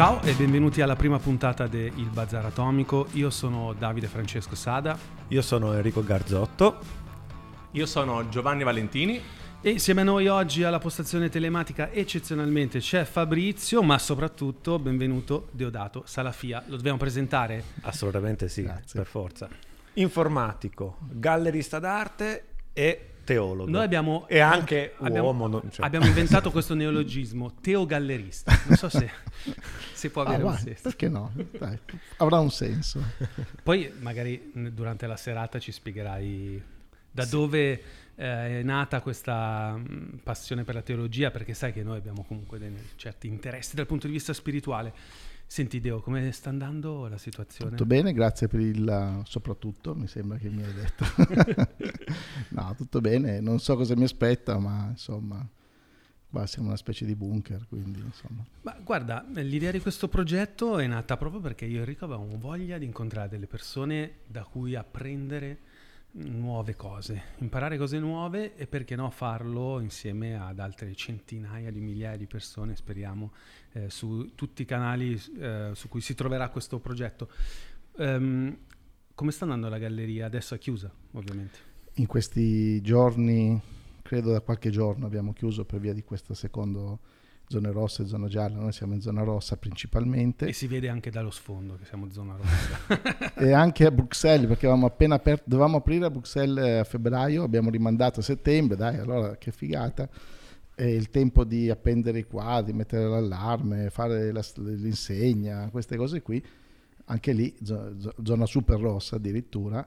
Ciao e benvenuti alla prima puntata di Il Bazar Atomico. Io sono Davide Francesco Sada. Io sono Enrico Garzotto. Io sono Giovanni Valentini. E insieme a noi oggi alla postazione telematica eccezionalmente c'è Fabrizio, ma soprattutto benvenuto Deodato Salafia. Lo dobbiamo presentare? Assolutamente sì, Grazie. per forza. Informatico, gallerista d'arte e teologo. Noi abbiamo, e anche abbiamo, uomo. Cioè. Abbiamo inventato questo neologismo, teogallerista. Non so se, se può avere ah, un vai, senso. Perché no? Dai, avrà un senso. Poi magari durante la serata ci spiegherai da sì. dove eh, è nata questa mh, passione per la teologia, perché sai che noi abbiamo comunque dei certi interessi dal punto di vista spirituale. Senti Deo, come sta andando la situazione? Tutto bene, grazie per il soprattutto, mi sembra che mi hai detto. no, tutto bene, non so cosa mi aspetta, ma insomma, qua siamo una specie di bunker, quindi insomma. Ma guarda, l'idea di questo progetto è nata proprio perché io e Enrico avevamo voglia di incontrare delle persone da cui apprendere nuove cose, imparare cose nuove e perché no farlo insieme ad altre centinaia di migliaia di persone, speriamo, eh, su tutti i canali eh, su cui si troverà questo progetto. Um, come sta andando la galleria? Adesso è chiusa, ovviamente. In questi giorni, credo da qualche giorno, abbiamo chiuso per via di questo secondo zone rosse e zona gialla, noi siamo in zona rossa principalmente. E si vede anche dallo sfondo che siamo in zona rossa. e anche a Bruxelles, perché avevamo appena aperto, dovevamo aprire a Bruxelles a febbraio, abbiamo rimandato a settembre, dai, allora che figata. E il tempo di appendere i quadri, mettere l'allarme, fare la, l'insegna, queste cose qui, anche lì zona super rossa addirittura.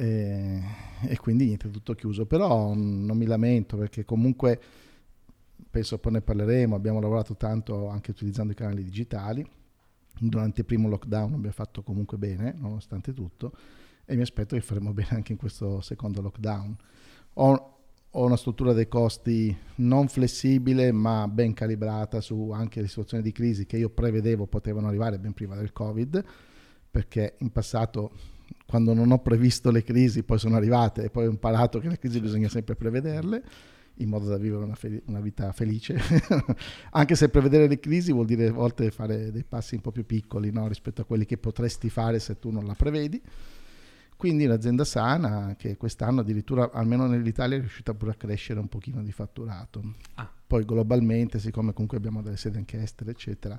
E, e quindi niente, tutto chiuso. Però non mi lamento perché comunque penso poi ne parleremo, abbiamo lavorato tanto anche utilizzando i canali digitali, durante il primo lockdown abbiamo fatto comunque bene, nonostante tutto, e mi aspetto che faremo bene anche in questo secondo lockdown. Ho, ho una struttura dei costi non flessibile ma ben calibrata su anche le situazioni di crisi che io prevedevo potevano arrivare ben prima del Covid, perché in passato quando non ho previsto le crisi poi sono arrivate e poi ho imparato che le crisi bisogna sempre prevederle in modo da vivere una, fel- una vita felice, anche se prevedere le crisi vuol dire a volte fare dei passi un po' più piccoli no? rispetto a quelli che potresti fare se tu non la prevedi. Quindi un'azienda sana che quest'anno addirittura, almeno nell'Italia, è riuscita pure a crescere un pochino di fatturato. Ah. Poi globalmente, siccome comunque abbiamo delle sedi anche estere, eccetera,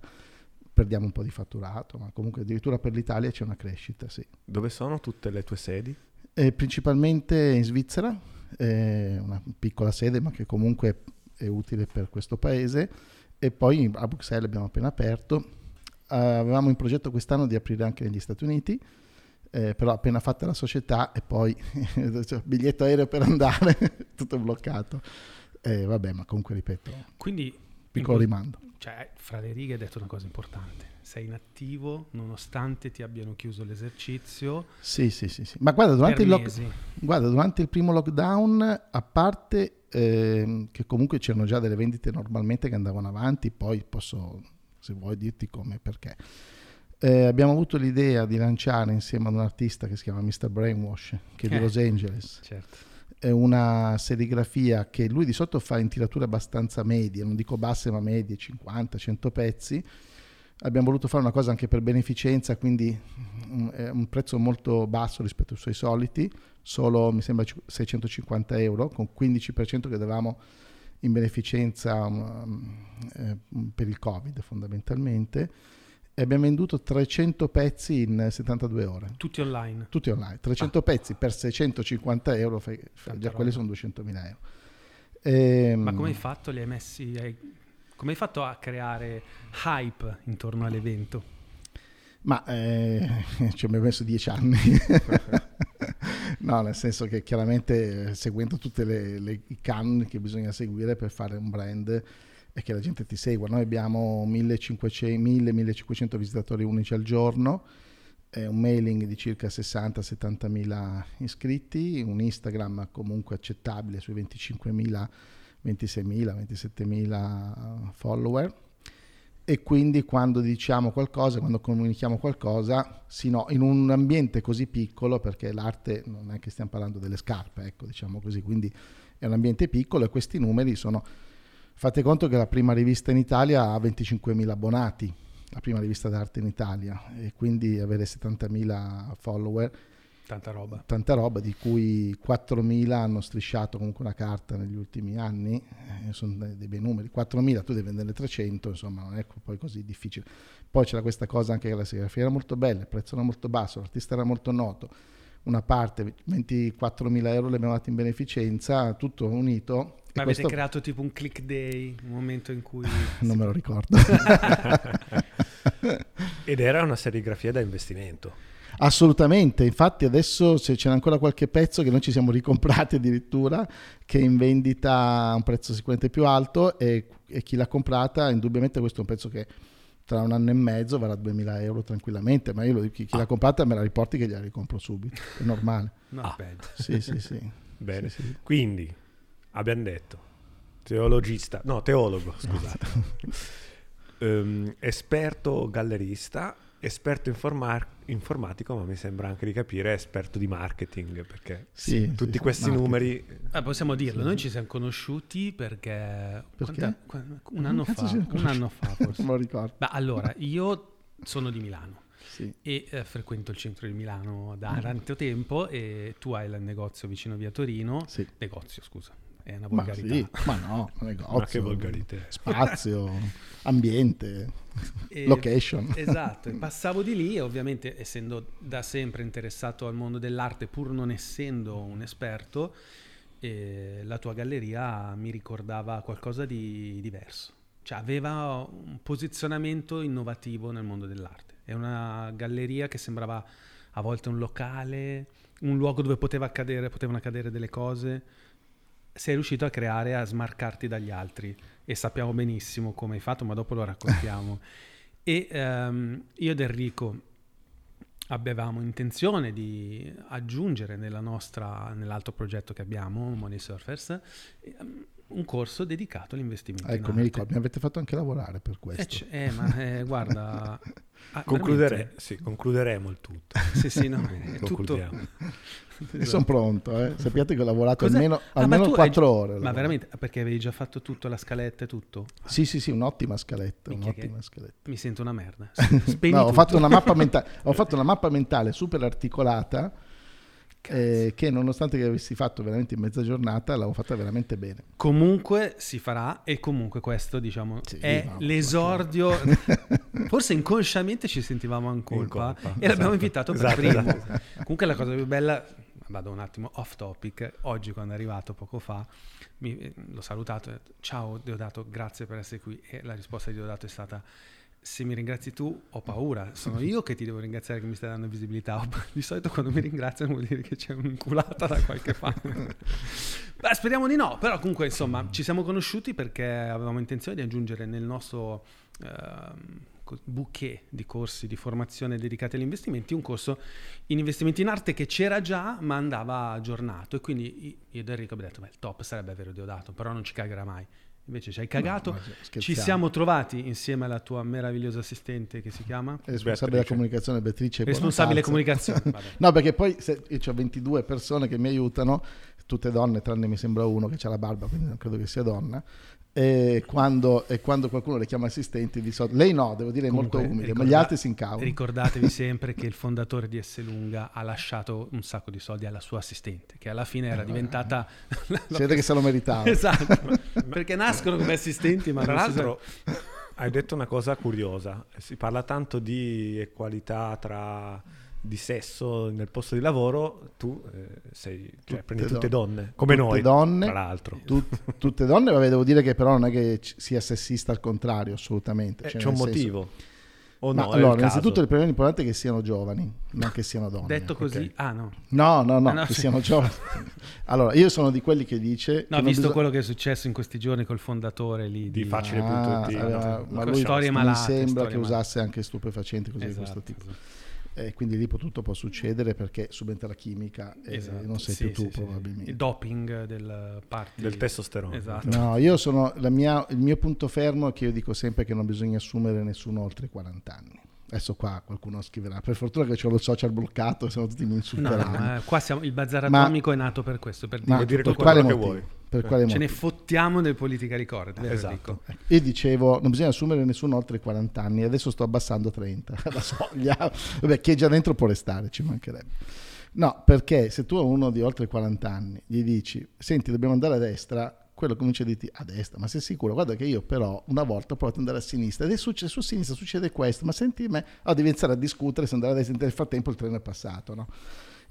perdiamo un po' di fatturato, ma comunque addirittura per l'Italia c'è una crescita, sì. Dove sono tutte le tue sedi? Eh, principalmente in Svizzera, eh, una piccola sede ma che comunque è utile per questo paese e poi a Bruxelles abbiamo appena aperto. Uh, avevamo in progetto quest'anno di aprire anche negli Stati Uniti, eh, però appena fatta la società e poi cioè, biglietto aereo per andare, tutto bloccato. Eh, vabbè, ma comunque ripeto, Quindi, piccolo rimando. Cioè, fra le righe hai detto una cosa importante sei in attivo nonostante ti abbiano chiuso l'esercizio. Sì, sì, sì. sì. Ma guarda durante, lock- guarda durante, il primo lockdown, a parte eh, che comunque c'erano già delle vendite normalmente che andavano avanti, poi posso, se vuoi, dirti come e perché. Eh, abbiamo avuto l'idea di lanciare insieme ad un artista che si chiama Mr. Brainwash, che è di eh, Los Angeles. Certo. È una serigrafia che lui di sotto fa in tirature abbastanza medie, non dico basse ma medie, 50-100 pezzi abbiamo voluto fare una cosa anche per beneficenza, quindi mm, un prezzo molto basso rispetto ai suoi soliti, solo mi sembra 650 euro, con 15% che davamo in beneficenza um, eh, per il Covid fondamentalmente. E abbiamo venduto 300 pezzi in 72 ore. Tutti online? Tutti online. 300 ah. pezzi per 650 euro, fai, fai, già quelli sono 200 mila euro. E, ehm, Ma come hai fatto? Li hai messi... Hai come hai fatto a creare hype intorno all'evento? Ma eh, ci abbiamo messo dieci anni. no, nel senso che chiaramente eh, seguendo tutte le, le, i can che bisogna seguire per fare un brand e che la gente ti segua. Noi abbiamo 1500-1500 visitatori unici al giorno, un mailing di circa 60-70 mila iscritti, un Instagram comunque accettabile sui 25 mila 26.000, 27.000 follower e quindi quando diciamo qualcosa, quando comunichiamo qualcosa, sì, in un ambiente così piccolo, perché l'arte non è che stiamo parlando delle scarpe, ecco, diciamo così, quindi è un ambiente piccolo e questi numeri sono... Fate conto che la prima rivista in Italia ha 25.000 abbonati, la prima rivista d'arte in Italia e quindi avere 70.000 follower Tanta roba. Tanta roba, di cui 4.000 hanno strisciato comunque una carta negli ultimi anni, eh, sono dei, bei numeri. 4.000 tu devi vendere 300, insomma non è poi così difficile. Poi c'era questa cosa anche che la serigrafia era molto bella, il prezzo era molto basso, l'artista era molto noto. Una parte, 24.000 euro le abbiamo date in beneficenza, tutto unito. Ma avete questo... creato tipo un click day, un momento in cui... non me lo ricordo. Ed era una serigrafia da investimento. Assolutamente, infatti adesso se c'è ancora qualche pezzo che noi ci siamo ricomprati addirittura, che è in vendita a un prezzo sicuramente più alto e, e, chi l'ha comprata, indubbiamente questo è un pezzo che tra un anno e mezzo varrà 2000 euro tranquillamente, ma io lo, chi, chi ah. l'ha comprata me la riporti che gliela ricompro subito, è normale. No, ah. Sì, sì, sì. Bene, sì, sì. quindi abbiamo detto, teologista, no, teologo, scusate, um, esperto gallerista, esperto informar- informatico, ma mi sembra anche di capire esperto di marketing, perché sì, tutti sì, questi marketing. numeri... Eh, possiamo dirlo, noi ci siamo conosciuti perché... perché? Un, anno fa, un anno fa forse. non lo ricordo. Beh, allora, io sono di Milano. Sì. e eh, frequento il centro di Milano da mm. tanto tempo e tu hai il negozio vicino via Torino, sì. negozio scusa, è una volgarità. Ma, sì, ma no, negozio, ma che volgarità. Spazio, ambiente, e, location. Esatto, e passavo di lì e ovviamente essendo da sempre interessato al mondo dell'arte pur non essendo un esperto, eh, la tua galleria mi ricordava qualcosa di diverso. Cioè aveva un posizionamento innovativo nel mondo dell'arte. È una galleria che sembrava a volte un locale, un luogo dove poteva accadere, potevano accadere delle cose sei riuscito a creare, a smarcarti dagli altri e sappiamo benissimo come hai fatto, ma dopo lo raccontiamo. e um, io ed Enrico avevamo intenzione di aggiungere nostra, nell'altro progetto che abbiamo, Money Surfers, um, un corso dedicato all'investimento. Ecco, mi ricordo, mi avete fatto anche lavorare per questo. Eh, eh ma eh, guarda, ah, Concludere, sì, concluderemo il tutto. sì, sì, no, tutto, Esatto. Sono pronto, eh. sappiate che ho lavorato Cos'è? almeno, ah, almeno 4 ore. Ma veramente, perché avevi già fatto tutto, la scaletta e tutto? Sì, sì, sì, un'ottima scaletta. Un'ottima scaletta. Mi sento una merda. no, ho, fatto mentale, ho fatto una mappa mentale super articolata eh, che nonostante che avessi fatto veramente in mezza giornata l'avevo fatta veramente bene. Comunque si farà e comunque questo diciamo sì, è no, l'esordio, forse inconsciamente ci sentivamo in colpa, in colpa e esatto. l'abbiamo invitato per esatto, primo. Esatto. Comunque la cosa più bella, vado un attimo off topic, oggi quando è arrivato poco fa mi, l'ho salutato e ho detto ciao Deodato, grazie per essere qui e la risposta di Deodato è stata se mi ringrazi tu ho paura, sono io che ti devo ringraziare che mi stai dando visibilità. Di solito quando mi ringraziano vuol dire che c'è un'inculata da qualche parte. Beh, speriamo di no, però comunque insomma ci siamo conosciuti perché avevamo intenzione di aggiungere nel nostro uh, bouquet di corsi di formazione dedicati agli investimenti un corso in investimenti in arte che c'era già ma andava aggiornato. E quindi io ed Enrico abbiamo detto beh il top sarebbe avere Deodato, però non ci cagherà mai Invece ci hai cagato. No, ci siamo trovati insieme alla tua meravigliosa assistente che si chiama responsabile della comunicazione Beatrice. Responsabile comunicazione. no, perché poi se, io ho 22 persone che mi aiutano, tutte donne, tranne mi sembra uno che ha la barba, quindi non credo che sia donna. E quando, e quando, qualcuno le chiama assistenti di solito lei no devo dire è molto umile ricorda- ma gli altri si incavolano ricordatevi sempre che il fondatore di S Lunga ha lasciato un sacco di soldi alla sua assistente che alla fine era eh, diventata si vede che se lo meritava. Esatto perché nascono come assistenti ma tra l'altro hai detto una cosa curiosa si parla tanto di equalità tra di sesso nel posto di lavoro, tu eh, sei, cioè, prendi tutte donne, donne come tutte noi, donne, tra l'altro. Tut, tutte donne, vabbè, devo dire che però non è che sia sessista al contrario, assolutamente. Eh, cioè, c'è un motivo. O no, allora, innanzitutto il primo importante è che siano giovani, non che siano donne. Detto così, okay. ah no. No, no, no, ah, no che sì. siano giovani. Allora, io sono di quelli che dice... No, visto bisog- quello che è successo in questi giorni col fondatore lì di, di facile.it. Ah, ma lui storie malate, mi sembra che malate. usasse anche stupefacenti così esatto, di questo esatto, tipo. Esatto. E quindi lì tutto può succedere perché subentra la chimica e esatto. non sei sì, più tu sì, probabilmente. Il doping del party. Del testosterone. Esatto. No, io sono, mia, il mio punto fermo è che io dico sempre che non bisogna assumere nessuno oltre i 40 anni. Adesso qua qualcuno scriverà. Per fortuna che ho lo social bloccato, se no tutti mi insulteranno. No, no, qua siamo, il bazar atomico ma, è nato per questo, per dire, dire tutto quello che vuoi. Per quale Ce ne motivo? fottiamo del politically correct, vero Esatto. Io dicevo, non bisogna assumere nessuno oltre i 40 anni, adesso sto abbassando 30, la soglia. Vabbè, chi è già dentro può restare, ci mancherebbe. No, perché se tu a uno di oltre i 40 anni gli dici, senti, dobbiamo andare a destra, quello comincia a dirti a destra, ma sei sicuro? Guarda che io però una volta ho provato ad andare a sinistra ed è successo, su sinistra succede questo, ma senti me, allora devi iniziare a discutere se andare a destra, nel frattempo il treno è passato, no?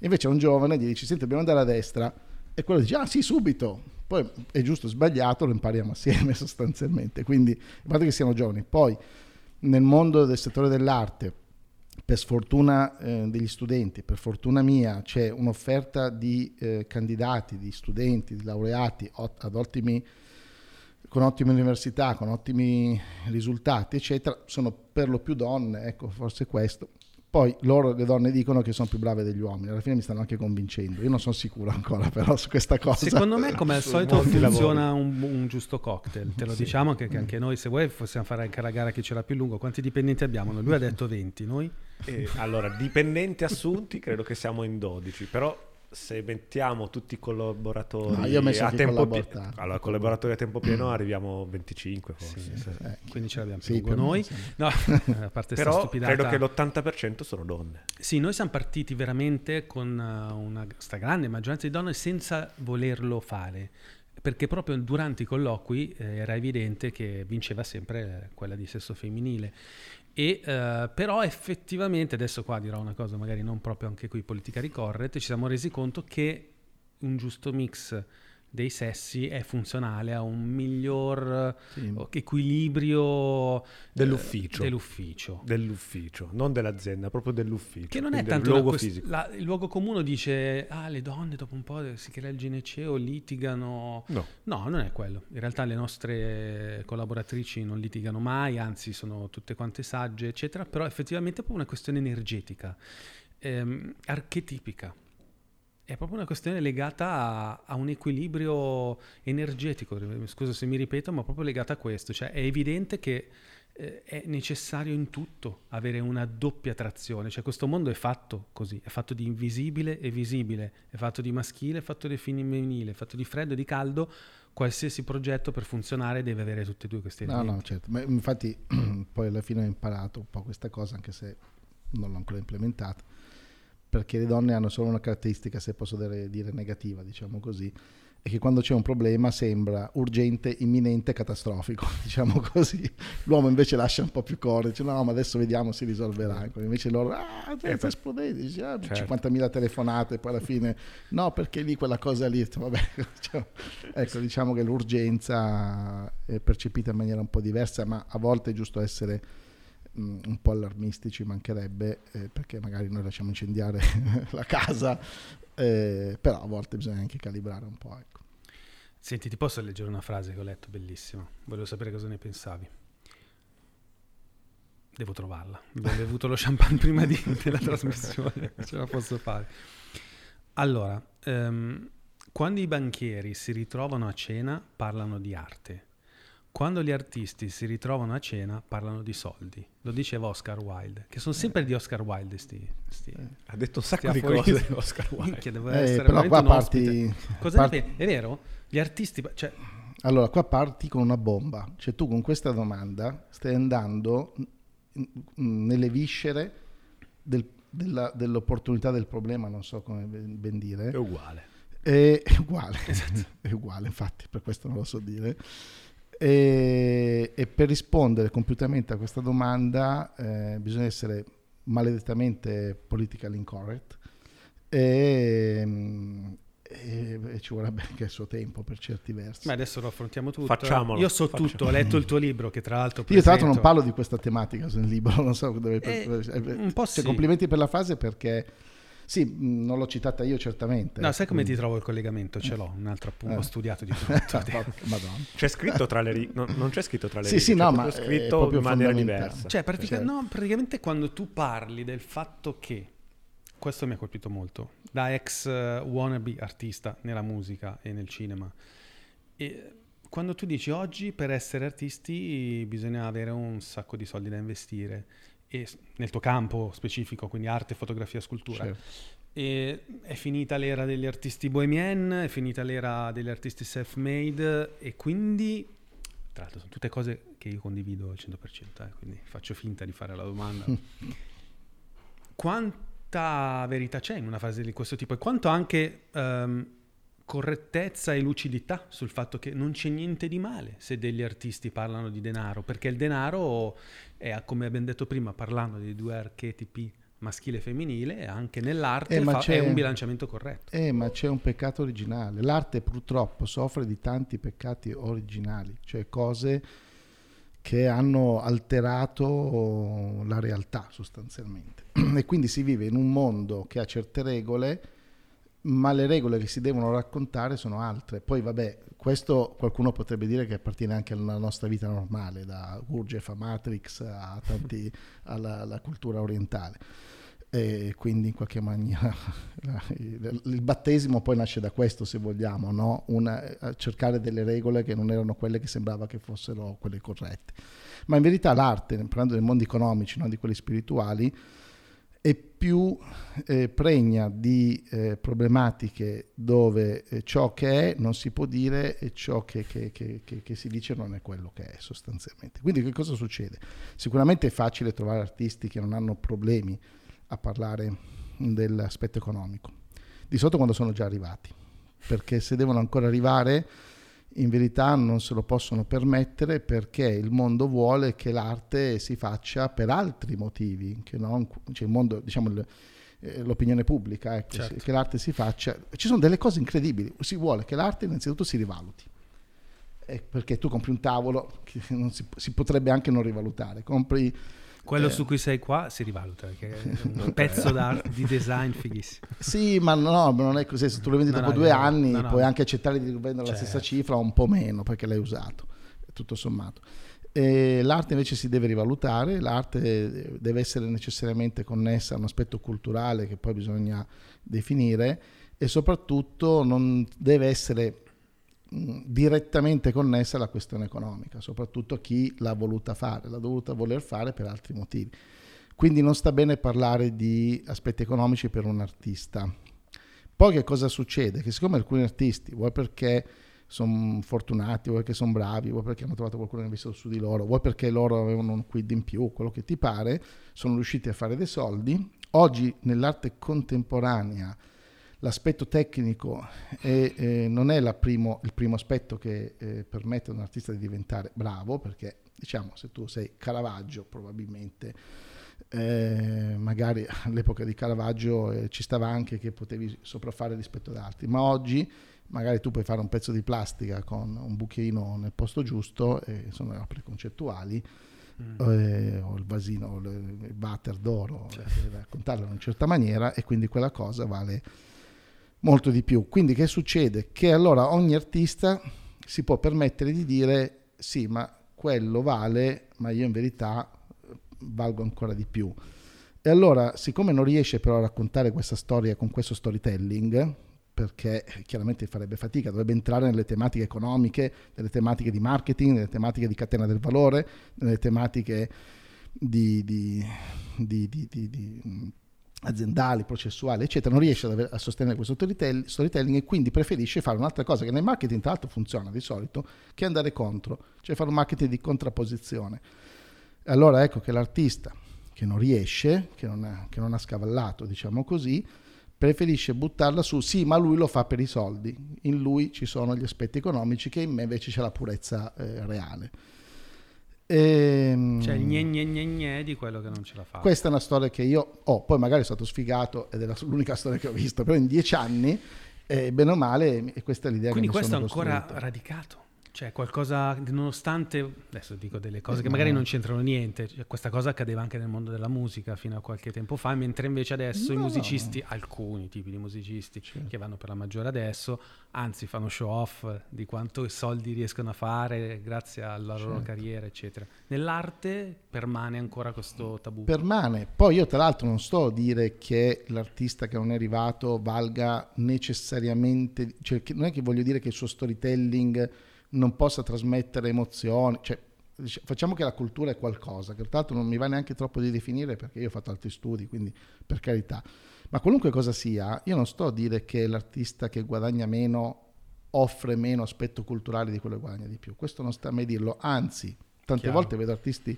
Invece a un giovane gli dici, senti, dobbiamo andare a destra, e quello dice, ah sì, subito. Poi è giusto o sbagliato, lo impariamo assieme sostanzialmente. Quindi, a parte che siamo giovani. Poi, nel mondo del settore dell'arte, per sfortuna eh, degli studenti, per fortuna mia, c'è un'offerta di eh, candidati, di studenti, di laureati ot- ottimi, con ottime università, con ottimi risultati, eccetera. Sono per lo più donne, ecco, forse questo. Poi loro, le donne, dicono che sono più brave degli uomini. Alla fine mi stanno anche convincendo. Io non sono sicuro ancora, però, su questa cosa. Secondo me, come al solito, funziona un, un giusto cocktail. Te lo Sì. diciamo che, che anche noi, se vuoi, possiamo fare anche la gara che ce l'ha più lungo. Quanti dipendenti abbiamo? Lui ha detto 20, noi? E, allora, dipendenti assunti credo che siamo in 12, però se mettiamo tutti i collaboratori No, io ho messo a tempo pieno, allora collaboratori a tempo pieno arriviamo a 25 forse. Sì, sì. Eh, Quindi ce l'abbiamo sì, più noi. No, a parte Però stupidata. credo che l'80% sono donne. Sì, noi siamo partiti veramente con uh, una stragrande maggioranza di donne senza volerlo fare, perché proprio durante i colloqui eh, era evidente che vinceva sempre eh, quella di sesso femminile. E, eh, però effettivamente, adesso qua dirò una cosa magari non proprio anche qui politica correct, ci siamo resi conto che un giusto mix dei sessi è funzionale a un miglior Sì. eh, equilibrio eh, Dell'ufficio. dell'ufficio. Dell'ufficio, non dell'azienda, proprio dell'ufficio. Che non è tanto il luogo quest- fisico. la- il luogo comune dice ah le donne dopo un po' si crea il gineceo litigano No, no non è quello in realtà le nostre collaboratrici non litigano mai anzi sono tutte quante sagge eccetera però effettivamente è proprio una questione energetica ehm, archetipica è proprio una questione legata a, a un equilibrio energetico scusa se mi ripeto ma proprio legata a questo cioè è evidente che eh, è necessario in tutto avere una doppia trazione, cioè questo mondo è fatto così, è fatto di invisibile e visibile, è fatto di maschile, è fatto di femminile, è fatto di freddo e di caldo, qualsiasi progetto per funzionare deve avere tutti e due questi No, elementi. no, certo. Ma infatti poi alla fine ho imparato un po' questa cosa, anche se non l'ho ancora implementata, perché le donne hanno solo una caratteristica, se posso dire, dire negativa, diciamo così, è che quando c'è un problema sembra urgente, imminente, catastrofico, diciamo così. L'uomo invece lascia un po' più correre, dice no, ma adesso vediamo, si risolverà. Ecco, Invece loro, ah, Eh, sta esplodendo, dice, ah, certo. 50.000 telefonate, poi alla fine, no, perché lì quella cosa lì, vabbè, diciamo, ecco, diciamo che l'urgenza è percepita in maniera un po' diversa, ma a volte è giusto essere mh, un po' allarmistici, mancherebbe, eh, perché magari noi lasciamo incendiare la casa, eh, però a volte bisogna anche calibrare un po'. Ecco. Senti, ti posso leggere una frase che ho letto, bellissima, volevo sapere cosa ne pensavi. Devo trovarla, ho bevuto lo champagne prima di, della trasmissione, ce la posso fare. Allora, ehm, quando i banchieri si ritrovano a cena parlano di arte, quando gli artisti si ritrovano a cena parlano di soldi. Lo diceva Oscar Wilde, che sono sempre di Oscar Wilde sti, sti, ha detto un sacco di cose Oscar Wilde. Minchia, deve Eh, essere però qua parti, parti-? È vero? Gli artisti, cioè, allora, qua parti con una bomba, cioè tu con questa domanda stai andando nelle viscere del- della- dell'opportunità del problema, non so come ben dire. È uguale. È è uguale, è uguale, infatti, per questo non lo so dire. E, e per rispondere compiutamente a questa domanda eh, bisogna essere maledettamente politically incorrect e, mm, e- e ci vorrebbe anche il suo tempo per certi versi. ma adesso lo affrontiamo tutto. Facciamolo, Io so facciamo. tutto, ho letto il tuo libro che tra l'altro Io tra l'altro non presento. parlo di questa tematica sul libro, non so dove... Eh, eh, un po' cioè, sì. complimenti per la frase perché... Sì, mh, non l'ho citata io certamente. No, sai come ti quindi- trovo il collegamento? Ce l'ho, un altro appunto, Eh. ho studiato di tutto. Madonna. C'è scritto tra le righe, no, non c'è scritto tra le Sì, righe, sì, c'è no, proprio ma è scritto proprio in maniera fondamentale. diversa. Cioè, pratica- Certo. no, praticamente quando tu parli del fatto che, questo mi ha colpito molto, da ex eh, wannabe artista nella musica e nel cinema, e quando tu dici oggi per essere artisti bisogna avere un sacco di soldi da investire, e nel tuo campo specifico, quindi arte, fotografia, scultura, Certo. È finita l'era degli artisti bohemian, è finita l'era degli artisti self-made e quindi, tra l'altro, sono tutte cose che io condivido al 100%, eh, quindi faccio finta di fare la domanda. Quanta verità c'è in una frase di questo tipo e quanto anche ehm, correttezza e lucidità sul fatto che non c'è niente di male se degli artisti parlano di denaro, perché il denaro è, come abbiamo detto prima, parlando di due archetipi maschile e femminile, anche nell'arte Eh, fa- è un bilanciamento corretto. Eh, ma c'è un peccato originale. L'arte purtroppo soffre di tanti peccati originali, cioè cose che hanno alterato la realtà sostanzialmente. E quindi si vive in un mondo che ha certe regole, ma le regole che si devono raccontare sono altre. Poi vabbè, questo qualcuno potrebbe dire che appartiene anche alla nostra vita normale, da Gurdjieff a Matrix a tanti, alla, alla cultura orientale. E quindi in qualche maniera il, il battesimo poi nasce da questo se vogliamo, no? Una- eh, cercare delle regole che non erano quelle che sembrava che fossero quelle corrette. Ma in verità l'arte, parlando dei mondi economici, non di quelli spirituali, è più eh, pregna di eh, problematiche dove eh, ciò che è non si può dire e ciò che, che- che- che- che si dice non è quello che è sostanzialmente. Quindi che cosa succede? Sicuramente è facile trovare artisti che non hanno problemi a parlare dell'aspetto economico, di solito quando sono già arrivati, perché se devono ancora arrivare in verità non se lo possono permettere perché il mondo vuole che l'arte si faccia per altri motivi, che non, cioè il mondo, diciamo, eh, l'opinione pubblica, ecco, Certo. che l'arte si faccia. Ci sono delle cose incredibili, si vuole che l'arte innanzitutto si rivaluti. Eh, perché tu compri un tavolo che non si, si potrebbe anche non rivalutare, compri Quello Eh. su cui sei qua si rivaluta, perché è un pezzo d'arte, di design fighissimo. Sì, ma no, non è così. Se tu lo vendi No, dopo no, due anni, No, no. puoi anche accettare di vendere la stessa Certo. cifra o un po' meno perché l'hai usato, tutto sommato. E l'arte invece si deve rivalutare, l'arte deve essere necessariamente connessa a un aspetto culturale che poi bisogna definire e soprattutto non deve essere direttamente connessa alla questione economica, soprattutto chi l'ha voluta fare, l'ha dovuta voler fare per altri motivi. Quindi non sta bene parlare di aspetti economici per un artista. Poi che cosa succede? Che siccome alcuni artisti, vuoi perché sono fortunati, vuoi perché sono bravi, vuoi perché hanno trovato qualcuno che ha investito su di loro, vuoi perché loro avevano un quid in più, quello che ti pare, sono riusciti a fare dei soldi. Oggi nell'arte contemporanea l'aspetto tecnico è, eh, non è primo- il primo aspetto che eh, permette a un artista di diventare bravo, perché diciamo se tu sei Caravaggio probabilmente eh, magari all'epoca di Caravaggio eh, ci stava anche che potevi sopraffare rispetto ad altri, ma oggi magari tu puoi fare un pezzo di plastica con un buchino nel posto giusto, e sono le opere concettuali, eh, o il vasino, o il water d'oro, deve raccontarlo in una certa maniera e quindi quella cosa vale molto di più. Quindi che succede? Che allora ogni artista si può permettere di dire sì, ma quello vale, ma io in verità eh, valgo ancora di più. E allora, siccome non riesce però a raccontare questa storia con questo storytelling, perché chiaramente farebbe fatica, dovrebbe entrare nelle tematiche economiche, nelle tematiche di marketing, nelle tematiche di catena del valore, nelle tematiche di, di- di- di- aziendali, processuali, eccetera, non riesce a sostenere questo storytell- storytelling e quindi preferisce fare un'altra cosa che nel marketing tra l'altro funziona di solito, che andare contro, cioè fare un marketing di contrapposizione. Allora ecco che l'artista che non riesce, che non ha, che non ha scavallato, diciamo così, preferisce buttarla su, sì, ma lui lo fa per i soldi, in lui ci sono gli aspetti economici che in me invece c'è la purezza eh, reale. Ehm, Cioè il gne gne gne gne di quello che non ce la fa. questa è una storia che io ho, poi magari sono stato sfigato ed è la- l'unica storia che ho visto, però in dieci anni, eh, bene o male, e questa è l'idea Quindi che mi questo è sono ancora costruito. radicato. Cioè qualcosa, nonostante, adesso dico delle cose che magari non c'entrano niente, cioè, questa cosa accadeva anche nel mondo della musica fino a qualche tempo fa, mentre invece adesso i No. musicisti, alcuni tipi di musicisti Certo. che vanno per la maggiore adesso, anzi fanno show off di quanto soldi riescono a fare grazie alla loro Certo. carriera, eccetera. Nell'arte permane ancora questo tabù. Permane. Poi io tra l'altro non sto a dire che l'artista che non è arrivato valga necessariamente, cioè non è che voglio dire che il suo storytelling non possa trasmettere emozioni, cioè facciamo che la cultura è qualcosa, che tra l'altro non mi va neanche troppo di definire perché io ho fatto altri studi, quindi per carità. Ma qualunque cosa sia, io non sto a dire che l'artista che guadagna meno offre meno aspetto culturale di quello che guadagna di più. Questo non sta a me dirlo, anzi, tante Chiaro. volte vedo artisti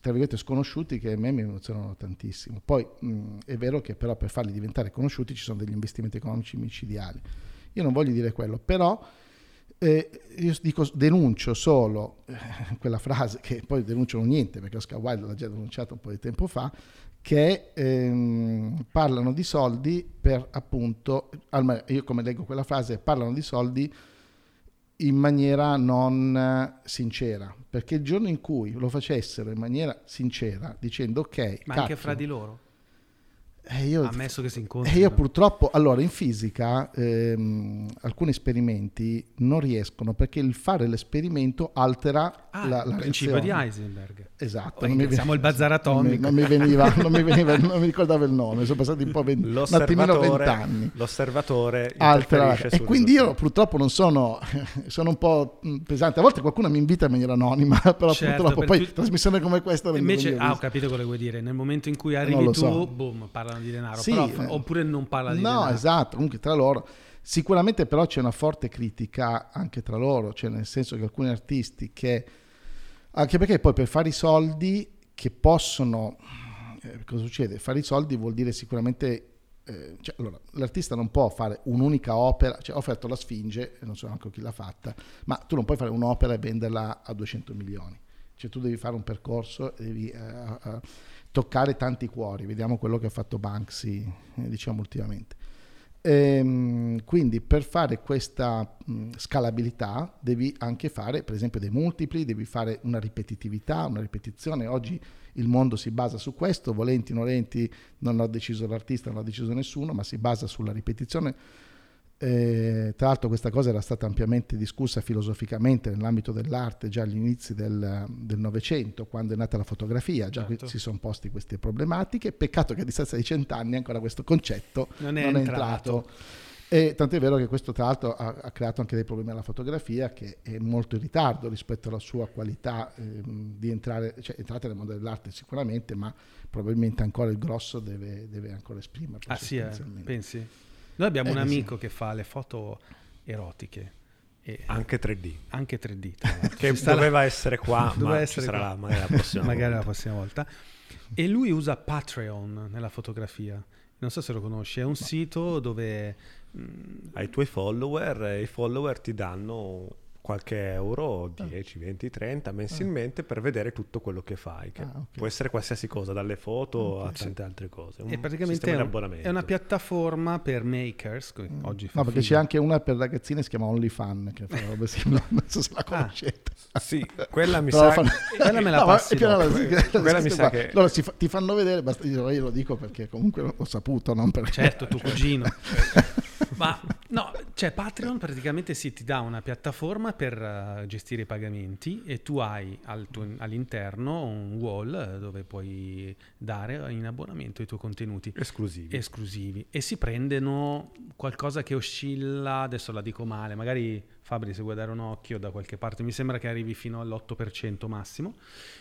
tra virgolette sconosciuti che a me mi emozionano tantissimo. Poi mh, è vero che però per farli diventare conosciuti ci sono degli investimenti economici micidiali. Io non voglio dire quello, però eh, io dico, denuncio solo eh, quella frase che poi denunciano niente perché Oscar Wilde l'ha già denunciato un po' di tempo fa che ehm, parlano di soldi per appunto io come leggo quella frase parlano di soldi in maniera non sincera perché il giorno in cui lo facessero in maniera sincera dicendo ok Ma anche cazzo, fra di loro? Eh, io, Ammesso che si e incontrino. io purtroppo, allora in fisica ehm, alcuni esperimenti non riescono perché il fare l'esperimento altera Ah, la, la il principio di. Heisenberg. Esatto, Oh, non mi, siamo il bazar non mi- atomico. non mi veniva, non mi veniva, non mi ricordavo il nome, sono passati un po' venti, un attimino vent'anni. l'osservatore interferisce e quindi io purtroppo non sono, sono un po' mh, pesante. A volte qualcuno mi invita in maniera anonima, però Certo, purtroppo per poi tu- trasmissione come questa Invece, ah, ho capito quello che vuoi dire. Nel momento in cui arrivi tu, so. boom, parlano di denaro. Sì, però, eh. oppure non parla di No, denaro. esatto, comunque tra loro. Sicuramente però c'è una forte critica anche tra loro, cioè nel senso che alcuni artisti che, anche perché poi per fare i soldi che possono, eh, cosa succede? Fare i soldi vuol dire sicuramente, eh, cioè, allora, l'artista non può fare un'unica opera, cioè ho offerto la Sfinge, non so neanche chi l'ha fatta, ma tu non puoi fare un'opera e venderla a 200 milioni, cioè tu devi fare un percorso devi... eh, eh, toccare tanti cuori, vediamo quello che ha fatto Banksy, eh, diciamo ultimamente. Ehm, quindi per fare questa mh, scalabilità devi anche fare per esempio dei multipli, devi fare una ripetitività, una ripetizione. Oggi il mondo si basa su questo, volenti o nolenti, non l'ha deciso l'artista, non l'ha deciso nessuno, ma si basa sulla ripetizione. Eh, tra l'altro questa cosa era stata ampiamente discussa filosoficamente nell'ambito dell'arte già agli inizi del Novecento, quando è nata la fotografia, già Certo. si sono posti queste problematiche. Peccato che a distanza di cent'anni ancora questo concetto Non è non è entrato. entrato. E tant'è vero che questo tra l'altro ha, ha creato anche dei problemi alla fotografia che è molto in ritardo rispetto alla sua qualità ehm, di entrare, cioè entrate nel mondo dell'arte sicuramente, ma probabilmente ancora il grosso deve, deve ancora esprimerlo. Ah sì, eh, pensi? Noi abbiamo Eh, un sì. amico che fa le foto erotiche. E anche 3D anche 3D. tra l'altro. che Ci sta la- doveva essere qua Doveva ma essere sarà qua. la- magari la prossima Magari la volta. prossima volta. E lui usa Patreon nella fotografia. Non so se lo conosci, è un sito dove... mm, ai tuoi follower e i follower ti danno qualche euro, Ah. 10, 20, 30 mensilmente per vedere tutto quello che fai, che Ah, ok. può essere qualsiasi cosa, dalle foto Ok, a sì. tante altre cose. Un E praticamente è, un- abbonamento. è una piattaforma per makers. che Oggi fa Mm. No, perché figo. c'è anche una per ragazzine, si chiama OnlyFan, che fa robe simili, non so se la conoscete. Sì, quella mi sa fanno- Quella me la No, passi dopo. la- Quella questa mi sa che- Loro si fa- ti fanno vedere, basta, io lo dico perché comunque l'ho saputo, non perché... Certo, tuo cugino. Ma no, cioè Patreon praticamente si ti dà una piattaforma per eh, gestire i pagamenti e tu hai al tuo- all'interno un wall eh, dove puoi dare in abbonamento i tuoi contenuti esclusivi. esclusivi e si prendono qualcosa che oscilla, adesso la dico male, magari Fabri se vuoi dare un occhio da qualche parte, mi sembra che arrivi fino all'8% massimo.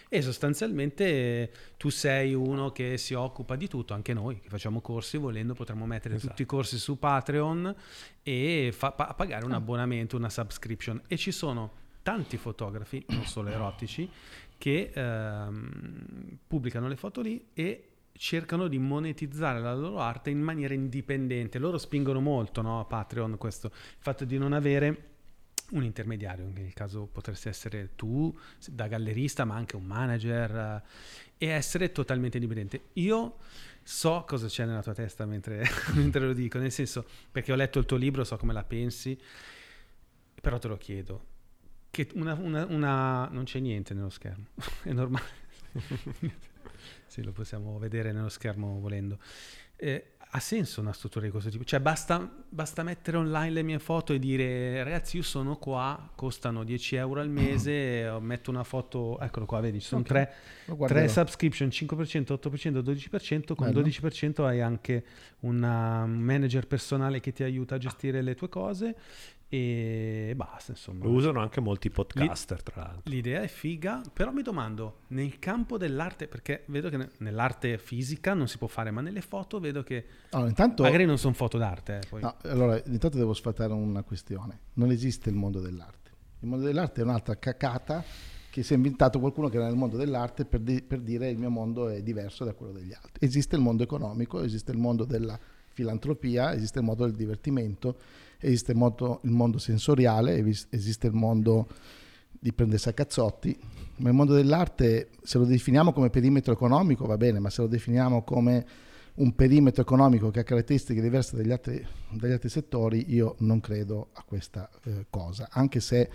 E sostanzialmente eh, tu sei uno che si occupa di tutto, anche noi che facciamo corsi, volendo potremmo mettere Esatto. tutti i corsi su Patreon e fa- pa- pagare un abbonamento, una subscription. E ci sono tanti fotografi, non solo erotici, che ehm, pubblicano le foto lì e cercano di monetizzare la loro arte in maniera indipendente. Loro spingono molto no, a Patreon questo, il fatto di non avere un intermediario, in il caso potresti essere tu da gallerista, ma anche un manager eh, e essere totalmente indipendente. Io so cosa c'è nella tua testa mentre, mentre lo dico, nel senso perché ho letto il tuo libro, so come la pensi, però te lo chiedo. Che una, una- una- non c'è niente nello schermo, è normale. sì, lo possiamo vedere nello schermo volendo. Eh, ha senso una struttura di questo tipo? Cioè basta, basta mettere online le mie foto e dire ragazzi io sono qua, costano 10 euro al mese, eh, metto una foto, eccolo qua, vedi, ci sono Ok, tre, tre subscription, 5%, 8%, 12%, con Bello. 12% hai anche un manager personale che ti aiuta a gestire le tue cose e basta, insomma. Lo usano anche molti podcaster, tra l'altro. L'idea è figa, però mi domando, nel campo dell'arte, perché vedo che ne- nell'arte fisica non si può fare, ma nelle foto vedo che Allora, intanto, magari non sono foto d'arte. eh, poi. no, allora, intanto devo sfatare una questione. Non esiste il mondo dell'arte. Il mondo dell'arte è un'altra cacata che si è inventato qualcuno che era nel mondo dell'arte per, di- per dire il mio mondo è diverso da quello degli altri. Esiste il mondo economico, esiste il mondo della filantropia, esiste il mondo del divertimento, esiste mondo, il mondo sensoriale, esiste il mondo di prendersi a cazzotti, ma il mondo dell'arte, se lo definiamo come perimetro economico va bene, ma se lo definiamo come un perimetro economico che ha caratteristiche diverse dagli altri, dagli altri settori, io non credo a questa eh, cosa, anche se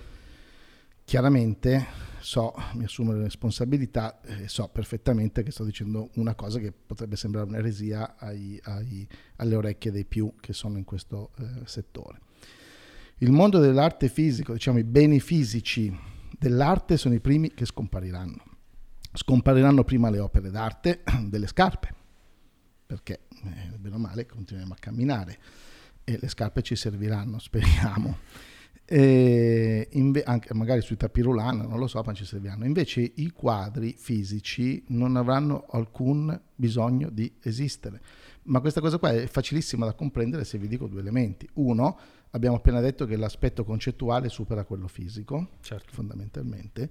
chiaramente so, mi assumo le responsabilità e so perfettamente che sto dicendo una cosa che potrebbe sembrare un'eresia ai- ai- alle orecchie dei più che sono in questo eh, settore. Il mondo dell'arte fisico, diciamo i beni fisici dell'arte sono i primi che scompariranno. Scompariranno prima le opere d'arte delle scarpe, perché eh, bene o male continuiamo a camminare e le scarpe ci serviranno, speriamo. E inve- anche magari sui tapirulano, non lo so, ma ci serviranno. Invece i quadri fisici non avranno alcun bisogno di esistere. Ma questa cosa qua è facilissima da comprendere se vi dico due elementi. Uno, abbiamo appena detto che l'aspetto concettuale supera quello fisico, Certo. fondamentalmente.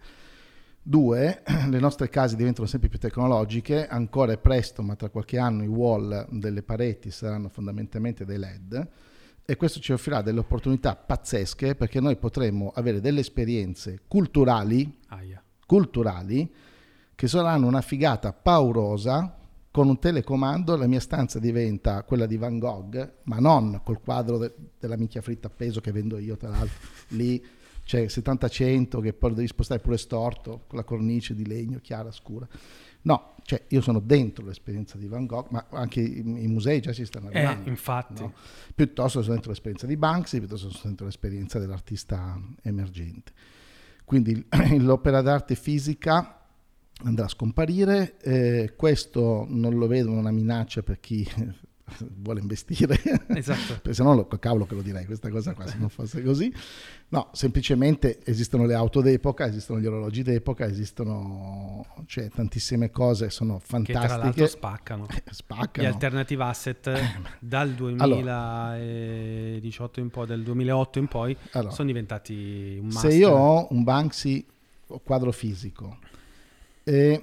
Due, le nostre case diventano sempre più tecnologiche, ancora è presto, ma tra qualche anno i wall delle pareti saranno fondamentalmente dei LED e questo ci offrirà delle opportunità pazzesche perché noi potremo avere delle esperienze culturali, Aia. culturali che saranno una figata paurosa. Con un telecomando la mia stanza diventa quella di Van Gogh, ma non col quadro de- della minchia fritta appeso che vendo io, tra l'altro. Lì c'è 70-100 che poi devi spostare pure storto, con la cornice di legno chiara, scura. No, cioè io sono dentro l'esperienza di Van Gogh, ma anche i, i musei già si stanno Eh, arrivando. infatti. no? Piuttosto sono dentro l'esperienza di Banksy, piuttosto sono dentro l'esperienza dell'artista emergente. Quindi l'opera d'arte fisica andrà a scomparire, eh, questo non lo vedo una minaccia per chi vuole investire, Esatto. perché se no lo, cavolo che lo direi questa cosa qua se non fosse così. No, semplicemente esistono le auto d'epoca, esistono gli orologi d'epoca, esistono cioè, tantissime cose, sono Che tra l'altro fantastiche. spaccano. Eh, Gli Spaccano. alternative asset dal 2018 in poi, del 2008 in poi, Allora, sono diventati un se master. io ho un Banksy quadro fisico e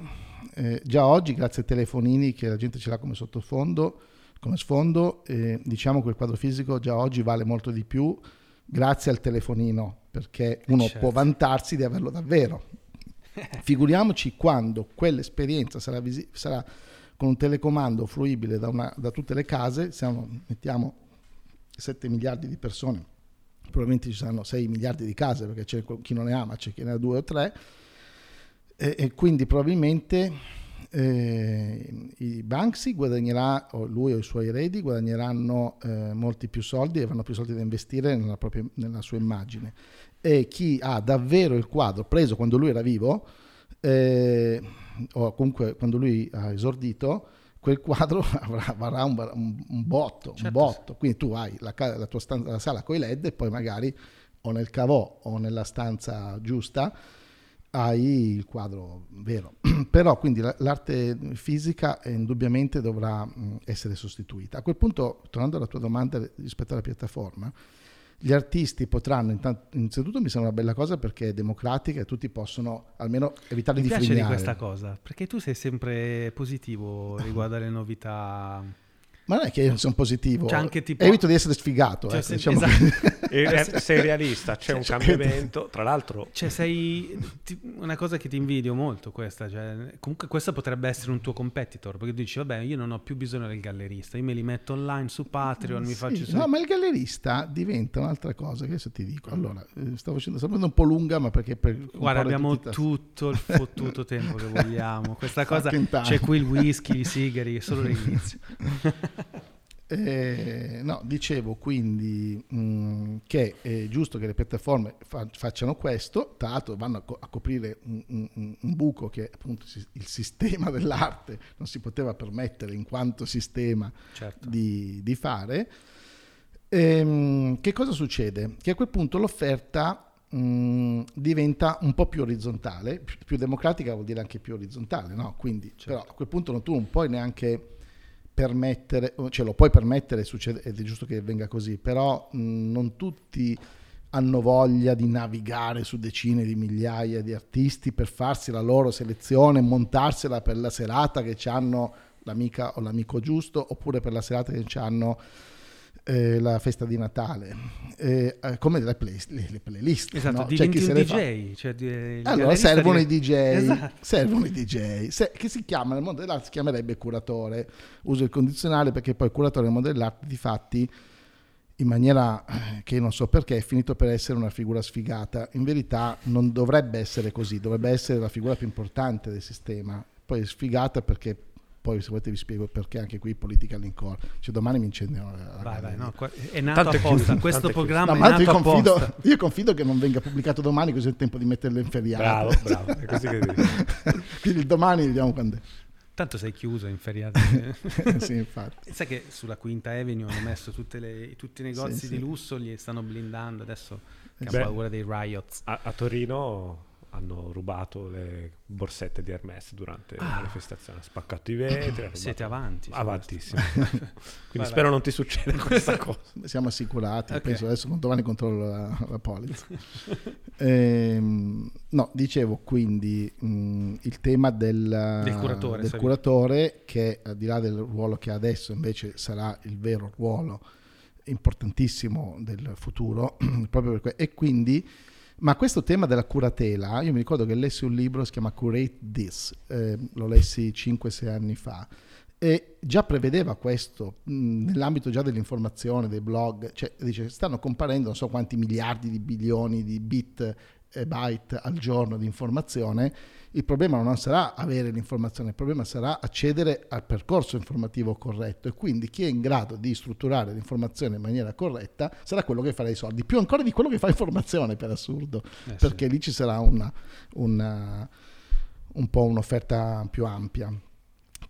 eh, già oggi grazie ai telefonini che la gente ce l'ha come sottofondo come sfondo eh, diciamo che il quadro fisico già oggi vale molto di più grazie al telefonino perché uno certo. può vantarsi di averlo davvero figuriamoci quando quell'esperienza sarà, visi- sarà con un telecomando fruibile da, una- da tutte le case siamo mettiamo 7 miliardi di persone probabilmente ci saranno 6 miliardi di case perché c'è chi non ne ha ma c'è chi ne ha due o tre e, e quindi probabilmente eh, i Banksy guadagnerà o lui o i suoi eredi guadagneranno eh, molti più soldi e avranno più soldi da investire nella, propria, nella sua immagine e chi ha davvero il quadro preso quando lui era vivo eh, o comunque quando lui ha esordito quel quadro avrà, varrà un, un- un botto, un Certo. botto. Quindi tu hai la, la tua stanza, la sala con i LED e poi magari o nel cavò o nella stanza giusta hai il quadro vero. Però quindi la- l'arte fisica indubbiamente dovrà essere sostituita. A quel punto, tornando alla tua domanda rispetto alla piattaforma, gli artisti potranno, intanto, innanzitutto mi sembra una bella cosa perché è democratica e tutti possono almeno evitare Mi di piace di frignare. questa cosa, perché tu sei sempre positivo riguardo alle novità. Ma non è che io sono positivo, C'è anche tipo- evito di essere sfigato. Cioè, ecco, se- diciamo esatto. E re- sei realista, c'è un Cioè, cambiamento. Tra l'altro, Cioè, sei ti- una cosa che ti invidio molto questa. Cioè, comunque, questa potrebbe essere un tuo competitor. Perché tu dici, vabbè, io non ho più bisogno del gallerista, io me li metto online su Patreon, mi Sì, faccio su. No, ma il gallerista diventa un'altra cosa che adesso ti dico. Allora, eh, stavo facendo, sta un po' lunga, ma perché per Guarda, abbiamo tasti- tutto il fottuto tempo che vogliamo. Questa cosa c'è qui il whisky, i sigari, è solo l'inizio. Eh, no, dicevo quindi mh, che è giusto che le piattaforme fa- facciano questo, tra l'altro vanno a, co- a coprire un, un- un buco che appunto si- il sistema dell'arte non si poteva permettere in quanto sistema Certo. di, di fare. Ehm, che cosa succede? Che a quel punto l'offerta mh, diventa un po' più orizzontale, più, più democratica vuol dire anche più orizzontale, no? Quindi, però a quel punto non- tu non puoi neanche permettere, cioè lo puoi permettere succede- ed è giusto che venga così, però mh, non tutti hanno voglia di navigare su decine di migliaia di artisti per farsi la loro selezione, montarsela per la serata che hanno l'amica o l'amico giusto, oppure per la serata che hanno la festa di Natale, Eh, eh, come le, play- le- le playlist. Esatto, no? Diventi chi se fa. DJ. Cioè, di- Allora servono i div- DJ, Esatto. servono i DJ, se- che si chiama nel mondo dell'arte si chiamerebbe curatore. Uso il condizionale perché poi curatore nel mondo dell'arte di fatti in maniera eh, che non so perché è finito per essere una figura sfigata. In verità non dovrebbe essere così, dovrebbe essere la figura più importante del sistema. Poi è sfigata perché poi se volete vi spiego perché anche qui politica all'incore. Cioè domani mi incendiano la, la Vai, vai, no, è nato Tanto è apposta. chiuso, Questo è programma No, è nato io confido, apposta. io confido che non venga pubblicato domani così ho il tempo di metterlo in feriato. Bravo, bravo, è così che dico. Quindi il domani vediamo quando Tanto sei chiuso in feriati. è. sì, infatti. Sai che sulla Quinta Avenue hanno messo tutte le- tutti i negozi Sì, di sì. lusso, li stanno blindando adesso che Beh. hanno paura dei riots. A, a Torino hanno rubato le borsette di Hermes durante la Ah. manifestazione, hanno spaccato i vetri. Siete avanti. Avantissimo. Quindi spero non ti succeda questa cosa. Siamo assicurati, Ok. penso adesso domani controllo la, la polizza. Ehm, no, dicevo quindi mh, il tema del, Del curatore, del curatore che al di là del ruolo che ha adesso invece sarà il vero ruolo importantissimo del futuro, proprio per que- e quindi ma questo tema della curatela, io mi ricordo che lessi un libro, si chiama Curate This, eh, lo lessi 5-6 anni fa, e già prevedeva questo mh, nell'ambito già dell'informazione, dei blog, cioè dice stanno comparendo non so quanti miliardi di bilioni di bit byte al giorno di informazione, il problema non sarà avere l'informazione, il problema sarà accedere al percorso informativo corretto e quindi chi è in grado di strutturare l'informazione in maniera corretta sarà quello che farà i soldi, più ancora di quello che fa informazione per assurdo, Eh, sì. perché lì ci sarà una, una- un po' un'offerta più ampia.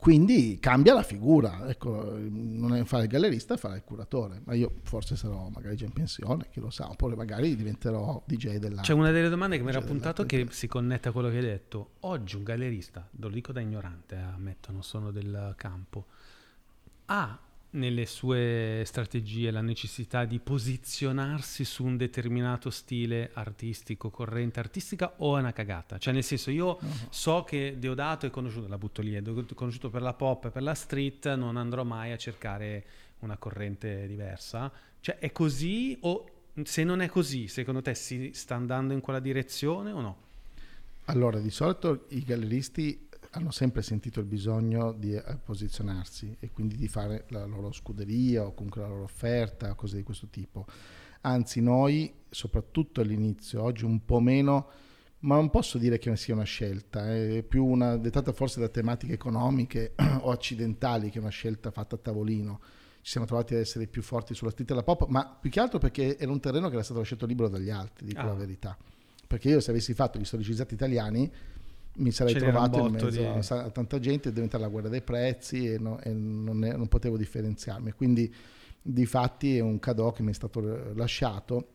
Quindi cambia la figura, ecco, non è fare il gallerista, fare il curatore, ma io forse sarò magari già in pensione, chi lo sa, oppure magari diventerò DJ dell'arte. C'è una delle domande che mi era appuntato che si connette a quello che hai detto. Oggi un gallerista, lo dico da ignorante, eh, ammetto, non sono del campo, ha nelle sue strategie la necessità di posizionarsi su un determinato stile artistico, corrente artistica o è una cagata? Cioè nel senso io so che Deodato è conosciuto, la butto lì, è conosciuto per la pop e per la street, non andrò mai a cercare una corrente diversa. Cioè è così o se non è così, secondo te si sta andando in quella direzione o no? Allora, di solito i galleristi hanno sempre sentito il bisogno di eh, posizionarsi e quindi di fare la loro scuderia o comunque la loro offerta, cose di questo tipo. Anzi, noi, soprattutto all'inizio, oggi un po' meno, ma non posso dire che sia una scelta, è più una dettata forse da tematiche economiche o accidentali che una scelta fatta a tavolino. Ci siamo trovati ad essere più forti sulla street della pop, ma più che altro perché era un terreno che era stato lasciato libero dagli altri, dico Ah. la verità. Perché io se avessi fatto gli storicizzati italiani mi sarei trovato in mezzo di- a tanta gente, è diventata la guerra dei prezzi e, no- e non, ne- non potevo differenziarmi. Quindi di fatti è un cadeau che mi è stato lasciato,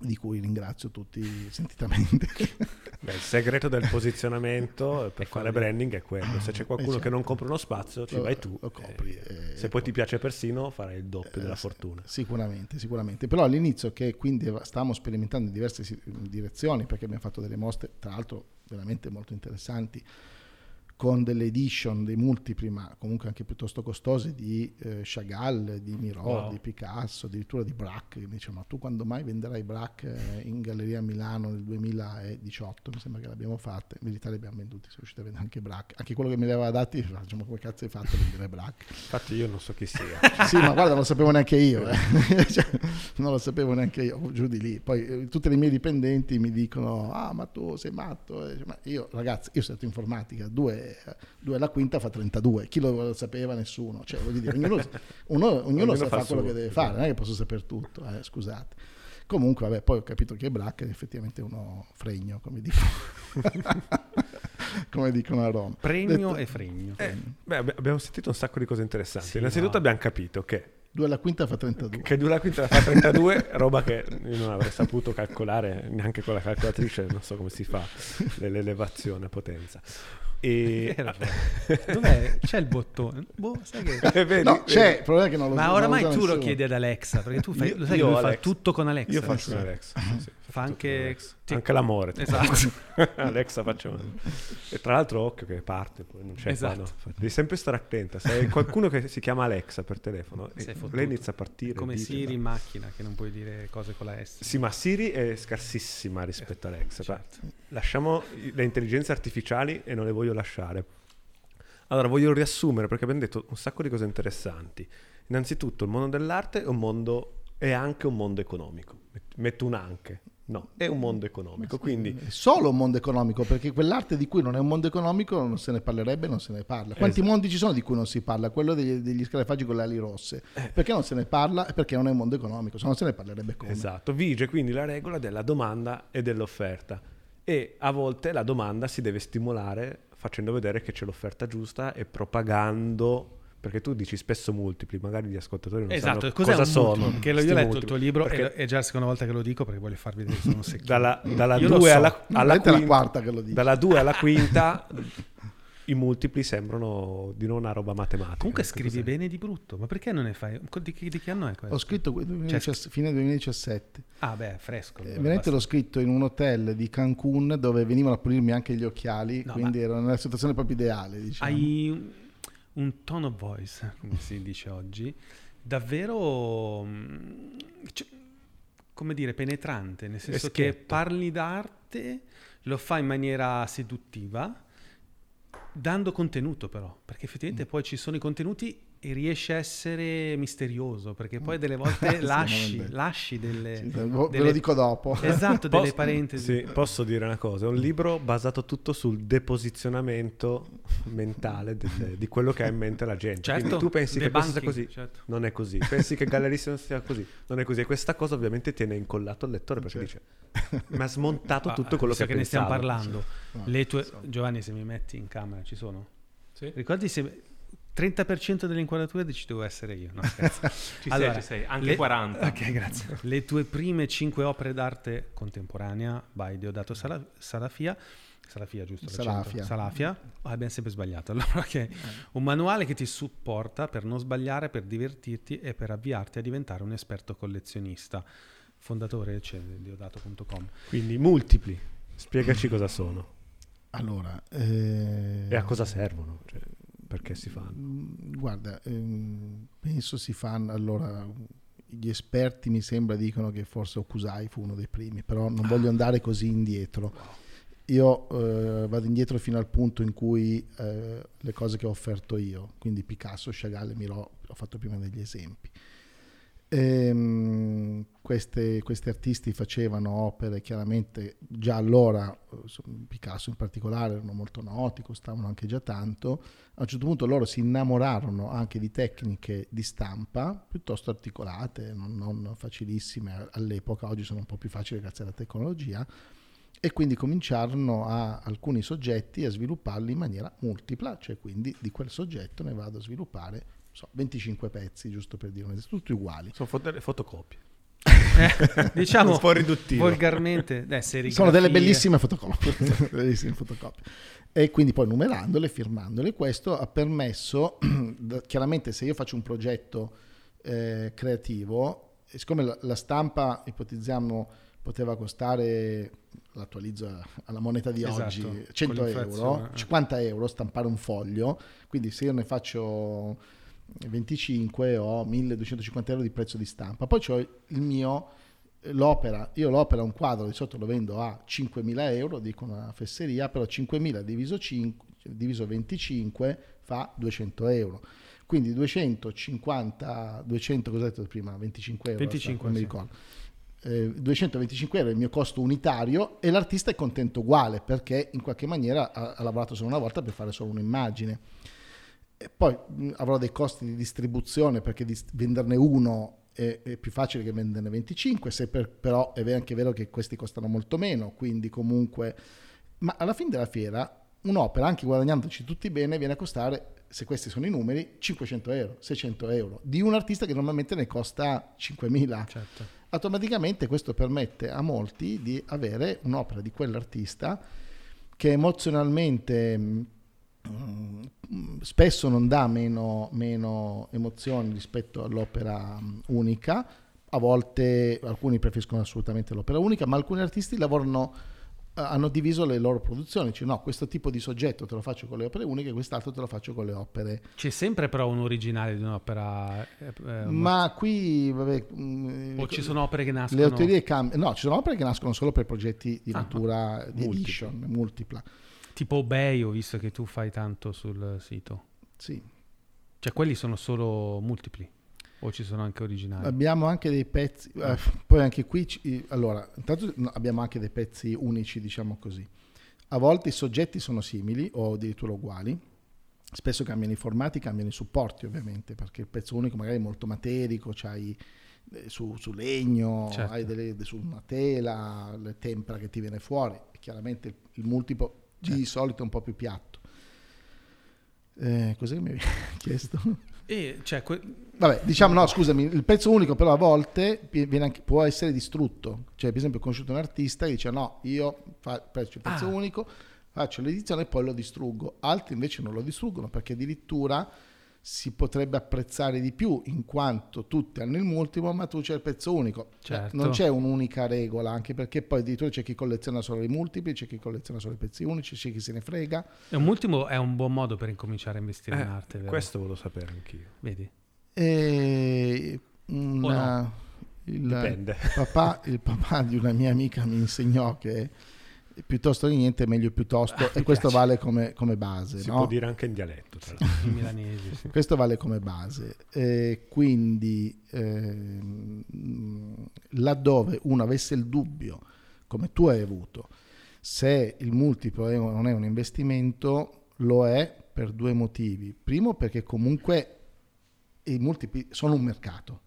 di cui ringrazio tutti sentitamente. Beh, il segreto del posizionamento per fare branding è quello. Se c'è qualcuno Eh, che non certo. compra uno spazio, ci Lo- vai tu. lo copri, eh, eh, se poi ti piace persino, farai il doppio Eh, della fortuna. Sicuramente, sicuramente. Però all'inizio che quindi stavamo sperimentando in diverse direzioni, perché abbiamo fatto delle mostre, tra l'altro veramente molto interessanti, con delle edition, dei multipli, ma comunque anche piuttosto costosi, di eh, Chagall, di Miro, Wow. di Picasso, addirittura di Braque. Dice, ma tu quando mai venderai Braque eh, in Galleria a Milano nel 2018? Mi sembra che l'abbiamo fatta. In verità li abbiamo venduti, siamo riusciti a vendere anche Braque. Anche quello che mi aveva dati, diciamo, come cazzo hai fatto a vendere Braque? Infatti io non so chi sia. sì, ma guarda, non lo sapevo neanche io, eh. Cioè, non lo sapevo neanche io, giù di lì. Poi eh, tutti i miei dipendenti mi dicono, ah, ma tu sei matto. Eh, Ma io, ragazzi, io ho studiato informatica, due, due alla quinta fa 32, chi lo sapeva? Nessuno. Cioè, voglio dire, ognuno, uno- ognuno Ognuno sa fa fare quello che deve fare, non è che posso sapere tutto, eh, scusate. Comunque, vabbè, poi ho capito che Brack è effettivamente uno fregno, come dicono, come dicono a Roma. Pregno Detto- e fregno. Eh, beh, abbi- abbiamo sentito un sacco di cose interessanti. Sì, Innanzitutto no. abbiamo capito che 2 alla quinta fa 32. Che 2 alla quinta fa 32, roba che io non avrei saputo calcolare neanche con la calcolatrice, non so come si fa l'elevazione a potenza. E... Dov'è? C'è il bottone? Boh, sai che... Eh, vedi? No, c'è, il problema è che non lo Ma non oramai tu lo chiedi ad Alexa, perché tu fai, Io- lo sai io che lui fa tutto con Alexa. Io faccio con Alexa. sì, Fa anche- ti- Anche l'amore. Esatto. Alexa facciamo. E tra l'altro occhio che parte, poi non c'è Esatto. qua, no. Devi sempre stare attenta. Se hai qualcuno che si chiama Alexa per telefono, e fottuto. lei inizia a partire. Come dice, Siri in macchina, che non puoi dire cose con la S. Sì, ma Siri è scarsissima rispetto a Alexa. Certo. Lasciamo le intelligenze artificiali e non le voglio lasciare. Allora, voglio riassumere perché abbiamo detto un sacco di cose interessanti. Innanzitutto, il mondo dell'arte è un mondo, è anche un mondo economico. Met- Metto un anche. No, è un mondo economico. Quindi, È solo un mondo economico, perché quell'arte di cui non è un mondo economico non se ne parlerebbe, non se ne parla. Quanti Esatto. mondi ci sono di cui non si parla? Quello degli, degli scalafaggi con le ali rosse. Perché non se ne parla? Perché non è un mondo economico, se no se ne parlerebbe come. esatto, vige quindi la regola della domanda e dell'offerta. E a volte la domanda si deve stimolare facendo vedere che c'è l'offerta giusta e propagando. Perché tu dici spesso multipli, magari gli ascoltatori non Esatto, sanno cos'è cosa un sono. Che io ho letto il multipli. tuo libro Perché è già la seconda volta che lo dico perché voglio farvi vedere che sono secchino. dalla, dalla Io lo 2 so. alla, alla quinta, quarta che lo dici. dalla 2 alla quinta i multipli sembrano di non una roba matematica. Comunque Che scrivi cos'è? bene di brutto, ma perché non ne fai? Di che, di che anno è questo? Ho scritto que- 2017 fine 2017. Ah beh, fresco. Eh, veramente basta. l'ho scritto in un hotel di Cancun dove venivano a pulirmi anche gli occhiali, No, quindi ero nella situazione proprio ideale. Diciamo. Hai un- tone of voice, come si dice oggi, davvero, mm, cioè, come dire, penetrante, nel senso che schietto. parli d'arte, lo fai in maniera seduttiva, dando contenuto però, perché effettivamente poi ci sono i contenuti e riesci a essere misterioso, perché poi delle volte Sì, lasci, lasci delle... Sì, ve lo delle- dico dopo. Esatto, delle Posso- parentesi. Sì, posso dire una cosa, è un libro basato tutto sul deposizionamento mentale del- di quello che ha in mente la gente. Certo, Quindi tu pensi che questo sia così, certo. non è così. Pensi che Gallerissimo sia così, non è così. E questa cosa ovviamente tiene incollato al lettore perché dice, mi ha smontato Ah, tutto quello che, che ne stiamo pensavo." parlando. No, Le tue... Giovanni, se mi metti in camera, ci sono? Sì. Ricordi se 30% delle inquadrature ci devo essere io, no scherzo. Ci Allora, sei, ci sei, anche le- 40. Ok, grazie. Le tue prime 5 opere d'arte contemporanea by Deodato Sala- Salafia Salafia, giusto? Salafia. Salafia. Ah, abbiamo sempre sbagliato. Allora, ok. Un manuale che ti supporta per non sbagliare, per divertirti e per avviarti a diventare un esperto collezionista. Fondatore c'è Deodato.com. Quindi multipli, spiegaci cosa sono Allora, eh, e a cosa servono, cioè, perché si fanno. Mm, Guarda, ehm, penso si fanno allora. Gli esperti mi sembra dicono che forse Okusai fu uno dei primi, però non voglio andare così indietro. Io eh, vado indietro fino al punto in cui eh, le cose che ho offerto io, quindi Picasso, Chagall e Miro, ho fatto prima degli esempi. Ehm, queste- questi artisti facevano opere chiaramente già allora, so- Picasso in particolare, erano molto noti, costavano anche già tanto. A un certo punto loro si innamorarono anche di tecniche di stampa piuttosto articolate, non, non facilissime all'epoca, oggi sono un po' più facili grazie alla tecnologia. E quindi cominciarono a alcuni soggetti a svilupparli in maniera multipla, cioè quindi di quel soggetto ne vado a sviluppare so, 25 pezzi, giusto per dire tutti uguali. Sono fot- delle fotocopie. Eh, diciamo Un po' riduttivo. volgarmente, eh. Sono delle bellissime fotocopie, bellissime fotocopie. E quindi poi numerandole, firmandole, questo ha permesso, chiaramente se io faccio un progetto eh, creativo, siccome la, la stampa, ipotizziamo, poteva costare, l'attualizzo alla moneta di Esatto, oggi, con 100 l'inflazione, euro, eh. 50 euro stampare un foglio, quindi se io ne faccio 25 ho 1250 euro di prezzo di stampa. Poi c'ho il mio, l'opera, io l'opera, un quadro di sotto lo vendo a 5.000 euro, dico una fesseria, però 5.000 diviso, 5, diviso 25 fa 200 euro. Quindi 250, 200, cosa ho detto prima? 25 euro? 25, non mi sì. ricordo. Eh, 225 euro è il mio costo unitario e l'artista è contento uguale perché in qualche maniera ha, ha lavorato solo una volta per fare solo un'immagine. E poi mh, avrò dei costi di distribuzione perché dis- venderne uno è, è più facile che venderne 25, se per- però è anche vero che questi costano molto meno, quindi comunque... Ma alla fine della fiera un'opera, anche guadagnandoci tutti bene, viene a costare se questi sono i numeri, 500 euro, 600 euro, di un artista che normalmente ne costa 5.000. Certo. Automaticamente questo permette a molti di avere un'opera di quell'artista che emozionalmente spesso non dà meno, meno emozioni rispetto all'opera mh, unica, a volte alcuni preferiscono assolutamente l'opera unica, ma alcuni artisti lavorano eh, hanno diviso le loro produzioni, cioè no, questo tipo di soggetto te lo faccio con le opere uniche, quest'altro te lo faccio con le opere. C'è sempre però un originale di un'opera. eh, eh, Ma qui, vabbè, mm, o ci sono opere che nascono. le autorie cambiano, no, ci sono opere che nascono solo per progetti di Ah, natura di multipli. edition, multipla. Tipo Obey, ho visto che tu fai tanto sul sito. Sì. Cioè, quelli sono solo multipli. O ci sono anche originali. Abbiamo anche dei pezzi, eh, poi anche qui, ci- allora, intanto abbiamo anche dei pezzi unici, diciamo così. A volte i soggetti sono simili o addirittura uguali, spesso cambiano i formati, cambiano i supporti ovviamente, perché il pezzo unico magari è molto materico, c'hai eh, su, su legno, Certo. hai delle, su una tela, le tempera che ti viene fuori, chiaramente il, il multiplo di Certo. solito è un po' più piatto. Eh, cos'è che mi hai chiesto? E cioè, que- Vabbè, diciamo no, scusami, il pezzo unico però a volte anche- può essere distrutto. Cioè, per esempio, ho conosciuto un artista che dice no, io fa- faccio il pezzo Ah. unico, faccio l'edizione e poi lo distruggo. Altri invece non lo distruggono perché addirittura si potrebbe apprezzare di più in quanto tutti hanno il multiplo, ma tu c'è il pezzo unico. Cioè, Certo. Non c'è un'unica regola, anche perché poi addirittura c'è chi colleziona solo i multipli, c'è chi colleziona solo i pezzi unici, c'è chi se ne frega. è un multimo è un buon modo per incominciare a investire Eh, in arte, vero? questo volevo sapere anch'io. Vedi? E una- il, Dipende. papà, il papà di una mia amica mi insegnò che piuttosto che niente meglio piuttosto Ah, e questo piace. vale come, come base Si no? può dire anche in dialetto. Tra l'altro. I milanesi. sì. questo vale come base E quindi ehm, laddove uno avesse il dubbio come tu hai avuto se il multiplo è o non è un investimento lo è per due motivi primo perché comunque i multipli sono un mercato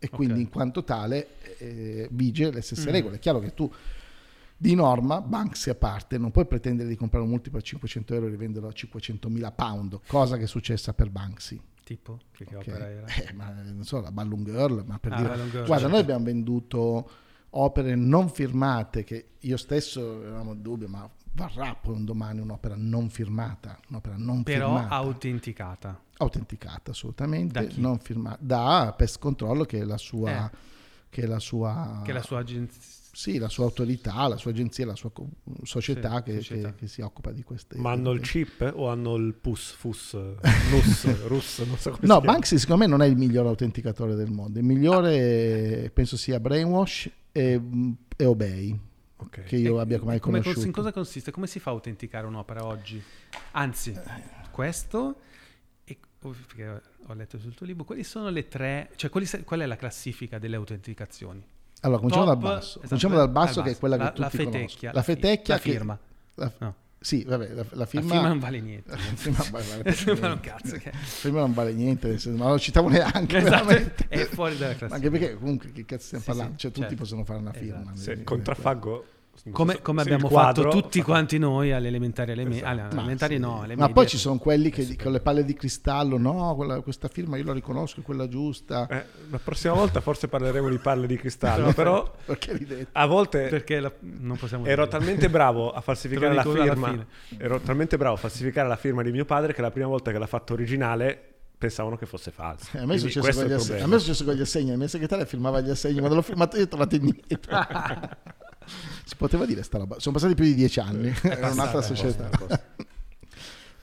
e quindi Ok. in quanto tale eh, vige le stesse Mm. regole. È chiaro che tu di norma, Banksy a parte, non puoi pretendere di comprare un multiplo a 500 euro e rivenderlo a 500.000 pound, cosa che è successa per Banksy. Tipo? Che, che opera era? Eh, ma non so, la Balloon Girl, ma per Ah, dire... Girl, Guarda, certo. noi abbiamo venduto opere non firmate che io stesso avevamo il dubbio, ma varrà poi un domani un'opera non firmata, un'opera non Però firmata autenticata. autenticata assolutamente, Da chi? non firmata da Pest Control che è la sua, Eh. che è la sua, Che è la sua agenzia. Sì, la sua autorità, la sua agenzia, la sua società, Sì, che, società. che- che si occupa di queste. Ma hanno il chip o hanno il pus, fus, nus, russo, non so come No. Banksy secondo me non è il miglior autenticatore del mondo. Il migliore penso sia Brainwash e, e Obey, Ok. che io abbia mai E come conosciuto. in cosa consiste? Come si fa a autenticare un'opera oggi? Anzi, questo, e, oh, perché ho letto sul tuo libro, quali sono le tre, cioè quali qual è la classifica delle autenticazioni? Allora, cominciamo Top, dal basso. esatto, Cominciamo dal basso, che è quella La- che la tutti fetecchia, conoscono. la La fi- fetecchia la che- firma. la- No. Sì, vabbè, la, la La firma... firma non vale niente. La firma vale- vale La firma non niente. cazzo che... La firma non vale niente, senso, ma non lo citavo neanche. Esatto, veramente. è fuori dalla classifica. Anche perché comunque che cazzo stiamo Sì, parlando? sì, cioè tutti certo. possono fare una Esatto. firma. Se quindi- contraffaggo... Come, come il abbiamo fatto tutti quanti noi alle elementari, alle, me- Esatto. alle Ma elementari sì. no, alle Ma medie. poi ci sono quelli che con le palle di cristallo, no, quella- questa firma io la riconosco, è quella giusta. Eh, la prossima volta forse parleremo di palle di cristallo, però Perché ridete? a volte Perché la- non possiamo ero dire. talmente bravo a falsificare la firma, ero talmente bravo a falsificare la firma di mio padre che la prima volta che l'ha fatto originale pensavano che fosse falsa. Eh, A me, è successo con è gli il assegni, a me è successo con gli assegni, la mia segretaria firmava gli assegni, quando l'ho firmato io ho trovato indietro. si poteva dire sta roba. Sono passati più di dieci anni, era un'altra società.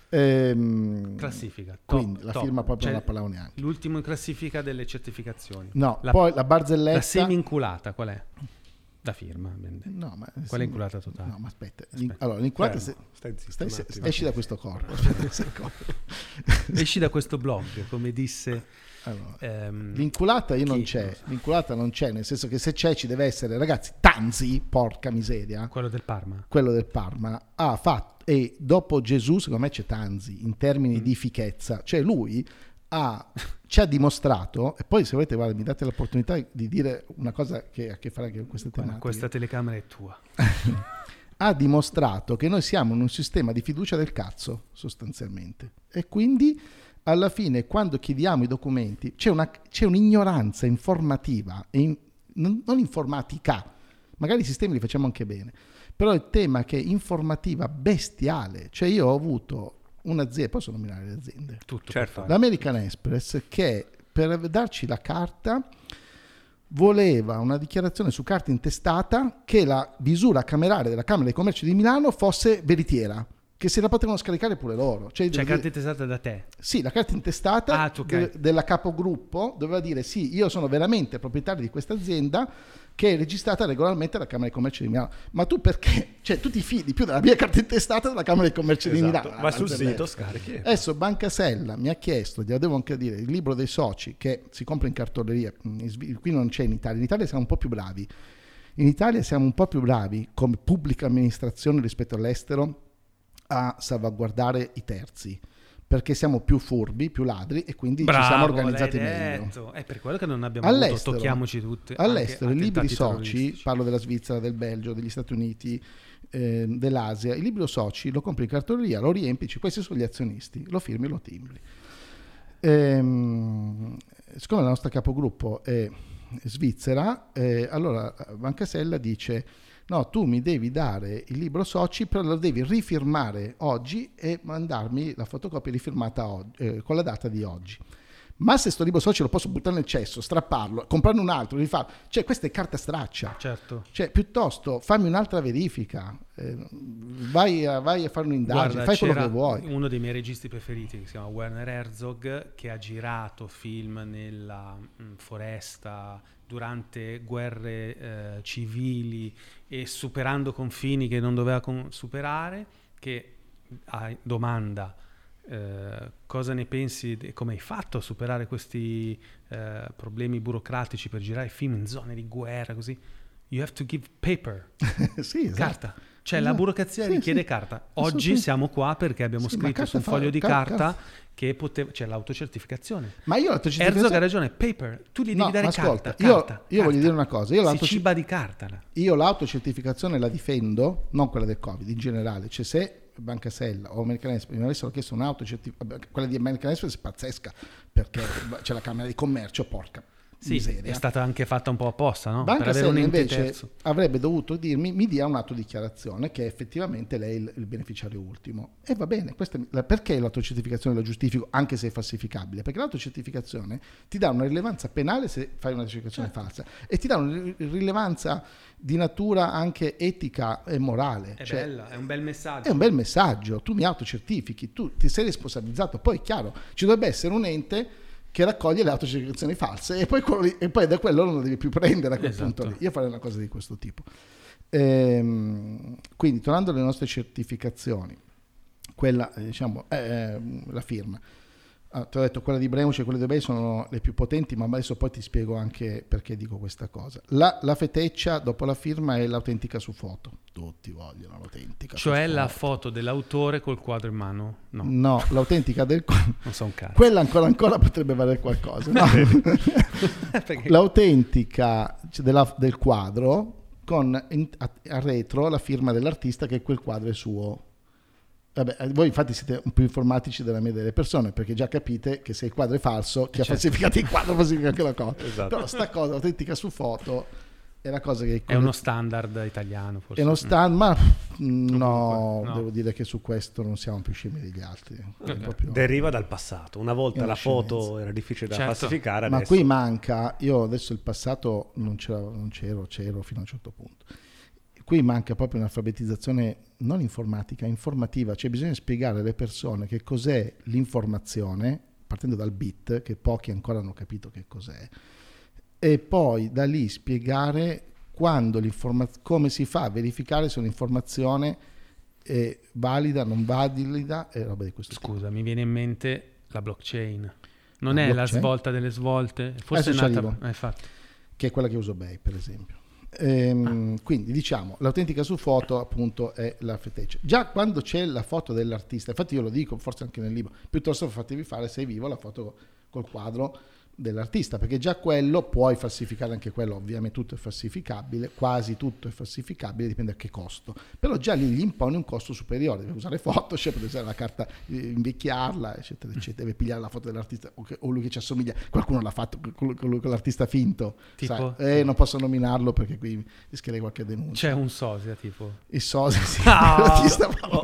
Ehm, Classifica. top, Quindi la top. firma proprio Cioè, non la parlavo neanche. L'ultimo in classifica delle certificazioni. No, la, poi la la barzelletta... semi-inculata qual è? La firma. No, ma Qual è inculata totale? No, ma aspetta. Aspetta. Allora, l'inculata... Se- stai zitto stai- se- esci da questo corpo. Secondo. Esci da questo blog, come disse... Allora, ehm, L'inculata io non chi? c'è, l'inculata non c'è, nel senso che se c'è ci deve essere, ragazzi, Tanzi, porca miseria, quello del Parma. quello del Parma, ha fatto, e dopo Gesù secondo me c'è Tanzi, in termini Mm. di fichezza, cioè lui ha, ci ha dimostrato, e poi se volete guarda, mi date l'opportunità di dire una cosa che ha a che fare anche con queste Guarda, tematiche, questa telecamera è tua. ha dimostrato che noi siamo in un sistema di fiducia del cazzo, sostanzialmente. E quindi alla fine, quando chiediamo i documenti, c'è, una, c'è un'ignoranza informativa, e in- non, non informatica, magari i sistemi li facciamo anche bene, però il tema che è informativa bestiale, cioè io ho avuto un'azienda, posso nominare le aziende? Tutto Certo. L'American Express che per darci la carta voleva una dichiarazione su carta intestata che la visura camerale della Camera di Commercio di Milano fosse veritiera, che se la potevano scaricare pure loro. Cioè, Cioè, carta intestata da te. sì, la carta intestata Ah, tu, ok. de- della capogruppo doveva dire sì, io sono veramente proprietario di questa azienda che è registrata regolarmente alla Camera di Commercio di Milano. Ma tu perché? Cioè, tu ti fidi più della mia carta intestata della Camera di Commercio di Esatto. Milano. Va sul sito, scarichi. Adesso Banca Sella mi ha chiesto, glielo devo anche dire, il libro dei soci che si compra in cartoleria, Svi- qui non c'è in Italia, in Italia siamo un po' più bravi. In Italia siamo un po' più bravi come pubblica amministrazione rispetto all'estero a salvaguardare i terzi, perché siamo più furbi, più ladri e quindi ci siamo Bravo, organizzati meglio. È per quello che non abbiamo avuto All'estero, tocchiamoci tutte. all'estero i libri soci, parlo della Svizzera, del Belgio, degli Stati Uniti, eh, dell'Asia, il libro soci lo compri in cartoleria, lo riempi, dici, questi sono gli azionisti, lo firmi, lo timbri. Ehm, siccome la nostra capogruppo è svizzera, eh, allora Banca Sella dice no, tu mi devi dare il libro soci, però lo devi rifirmare oggi e mandarmi la fotocopia rifirmata oggi, eh, con la data di oggi. Ma se sto libro soci lo posso buttare nel cesso, strapparlo, comprarne un altro, rifarlo. Cioè, questa è carta straccia. Certo. Cioè, piuttosto fammi un'altra verifica, eh, vai, a, vai a fare un'indagine, Guarda, fai quello che vuoi. uno dei miei registi preferiti che si chiama Werner Herzog che ha girato film nella mh, foresta durante guerre eh, civili e superando confini che non doveva con- superare che a domanda eh, cosa ne pensi e come hai fatto a superare questi eh, problemi burocratici per girare film in zone di guerra così you have to give paper sì, esatto. carta. Cioè la Esatto. burocrazia Sì, richiede sì. carta. Oggi siamo qua perché abbiamo scritto su un foglio di car- carta car- che poteva... C'è l'autocertificazione. Ma io Herzog ha l'autocertificazione... ragione, paper. Tu gli devi No, dare ascolta, carta, io- carta, io voglio carta. dire una cosa, io si ciba di carta. Io l'autocertificazione la difendo, non quella del Covid, in generale. Cioè se Banca Sella o American Express mi avessero chiesto un'autocertificazione, quella di American Express è pazzesca, perché c'è la Camera di Commercio, porca Sì, miseria. è stata anche fatta un po' apposta, no? Banca ente invece terzo. avrebbe dovuto dirmi mi dia un'autodichiarazione che effettivamente lei è il, il beneficiario ultimo. E va bene, questa è- perché l'autocertificazione la giustifico anche se è falsificabile? Perché l'autocertificazione ti dà una rilevanza penale se fai una certificazione Certo. falsa e ti dà una ri- rilevanza di natura anche etica e morale. È Cioè, bella, è un bel messaggio. è un bel messaggio, tu mi autocertifichi, tu ti sei responsabilizzato, poi è chiaro, ci dovrebbe essere un ente che raccoglie le autocertificazioni false e poi, lì- e poi da quello non lo devi più prendere a quel Esatto. punto lì. Io farei una cosa di questo tipo. Ehm, quindi tornando alle nostre certificazioni, quella, eh, diciamo, eh, la firma. Ah, ti ho detto, quella di Bremuce e quelle di eBay sono le più potenti, ma adesso poi ti spiego anche perché dico questa cosa. La, la feteccia dopo la firma è l'autentica su foto. Tutti vogliono l'autentica. Cioè la foto. foto dell'autore col quadro in mano. No, No, l'autentica del non so un cazzo. quella ancora ancora potrebbe valere qualcosa. no? L'autentica della- del quadro con in- a, a retro la firma dell'artista che quel quadro è suo. Vabbè, eh, voi infatti siete un po' informatici della media delle persone perché già capite che se il quadro è falso, chi ha Certo. falsificato il quadro falsifica anche la cosa. Esatto. Però sta cosa autentica su foto è la cosa che È uno standard italiano forse. è uno stand, ma mm, no, comunque, no. devo dire che su questo non siamo più scemi degli altri. È Ok. proprio- Deriva dal passato. Una volta una la foto scemenza. era difficile da Certo. falsificare, Ma adesso qui manca, io adesso il passato non, c'era- non c'ero, c'ero fino a un certo punto. Qui manca proprio un'alfabetizzazione non informatica, informativa, cioè bisogna spiegare alle persone che cos'è l'informazione, partendo dal bit, che pochi ancora hanno capito che cos'è, e poi da lì spiegare come si fa a verificare se un'informazione è valida, non valida e roba di questo tipo. Scusa, mi viene in mente la blockchain. Non La è la blockchain? svolta delle svolte? Forse Adesso è nata... eh, infatti. che è quella che uso Bay, per esempio. Ehm, Quindi diciamo, l'autentica su foto appunto è la feteccia. Già quando c'è la foto dell'artista, infatti io lo dico, forse anche nel libro, piuttosto fatevi fare se è vivo la foto col quadro, dell'artista, perché già quello puoi falsificare anche quello, ovviamente tutto è falsificabile, quasi tutto è falsificabile, dipende a che costo, però già lì gli impone un costo superiore, deve usare Photoshop, deve usare la carta, eh, invecchiarla, eccetera, eccetera, deve pigliare la foto dell'artista o, lui che ci assomiglia, qualcuno l'ha fatto con l'artista finto, Tipo? sai? Eh, non posso nominarlo perché qui rischierei qualche denuncia. C'è un sosia tipo. Il Sosia, sì, l'artista O,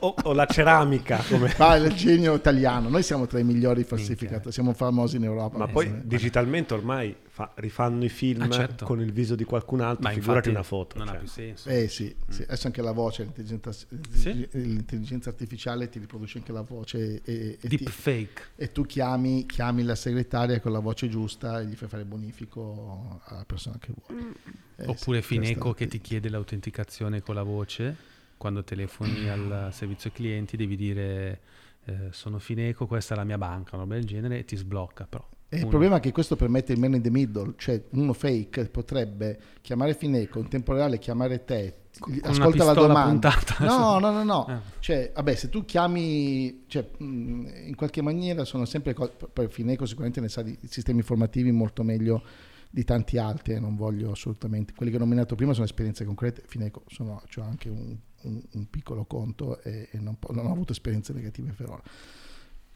o- o- la ceramica, come... Ah, il genio italiano. Noi siamo tra i migliori falsificatori, siamo famosi in Europa. Ma poi sì. digitalmente ormai fa- rifanno i film Ah, certo. con il viso di qualcun altro, Ma figurati una foto. Non ha cioè. più senso. Eh sì, sì, adesso anche la voce, l'intelligenza, Sì? l'intelligenza artificiale ti riproduce anche la voce e, e ti- Deepfake. e tu chiami, chiami la segretaria con la voce giusta e gli fai fare bonifico alla persona che vuoi. Eh, Oppure sì, Fineco che ti chiede l'autenticazione con la voce. Quando telefoni al servizio clienti devi dire eh, sono Fineco, questa è la mia banca, una roba del genere e ti sblocca però. E il problema è che questo permette il man in the middle, cioè uno fake potrebbe chiamare Fineco, in tempo reale chiamare te, Con ascolta la domanda. puntata. No, no, no, no. Ah. Cioè, vabbè, se tu chiami, cioè, mh, in qualche maniera sono sempre cose, poi Fineco sicuramente ne sa di sistemi informativi molto meglio di tanti altri, eh, non voglio assolutamente, quelli che ho nominato prima sono esperienze concrete, Fineco sono, ho anche un, un- un piccolo conto e, e non, non ho avuto esperienze negative per ora.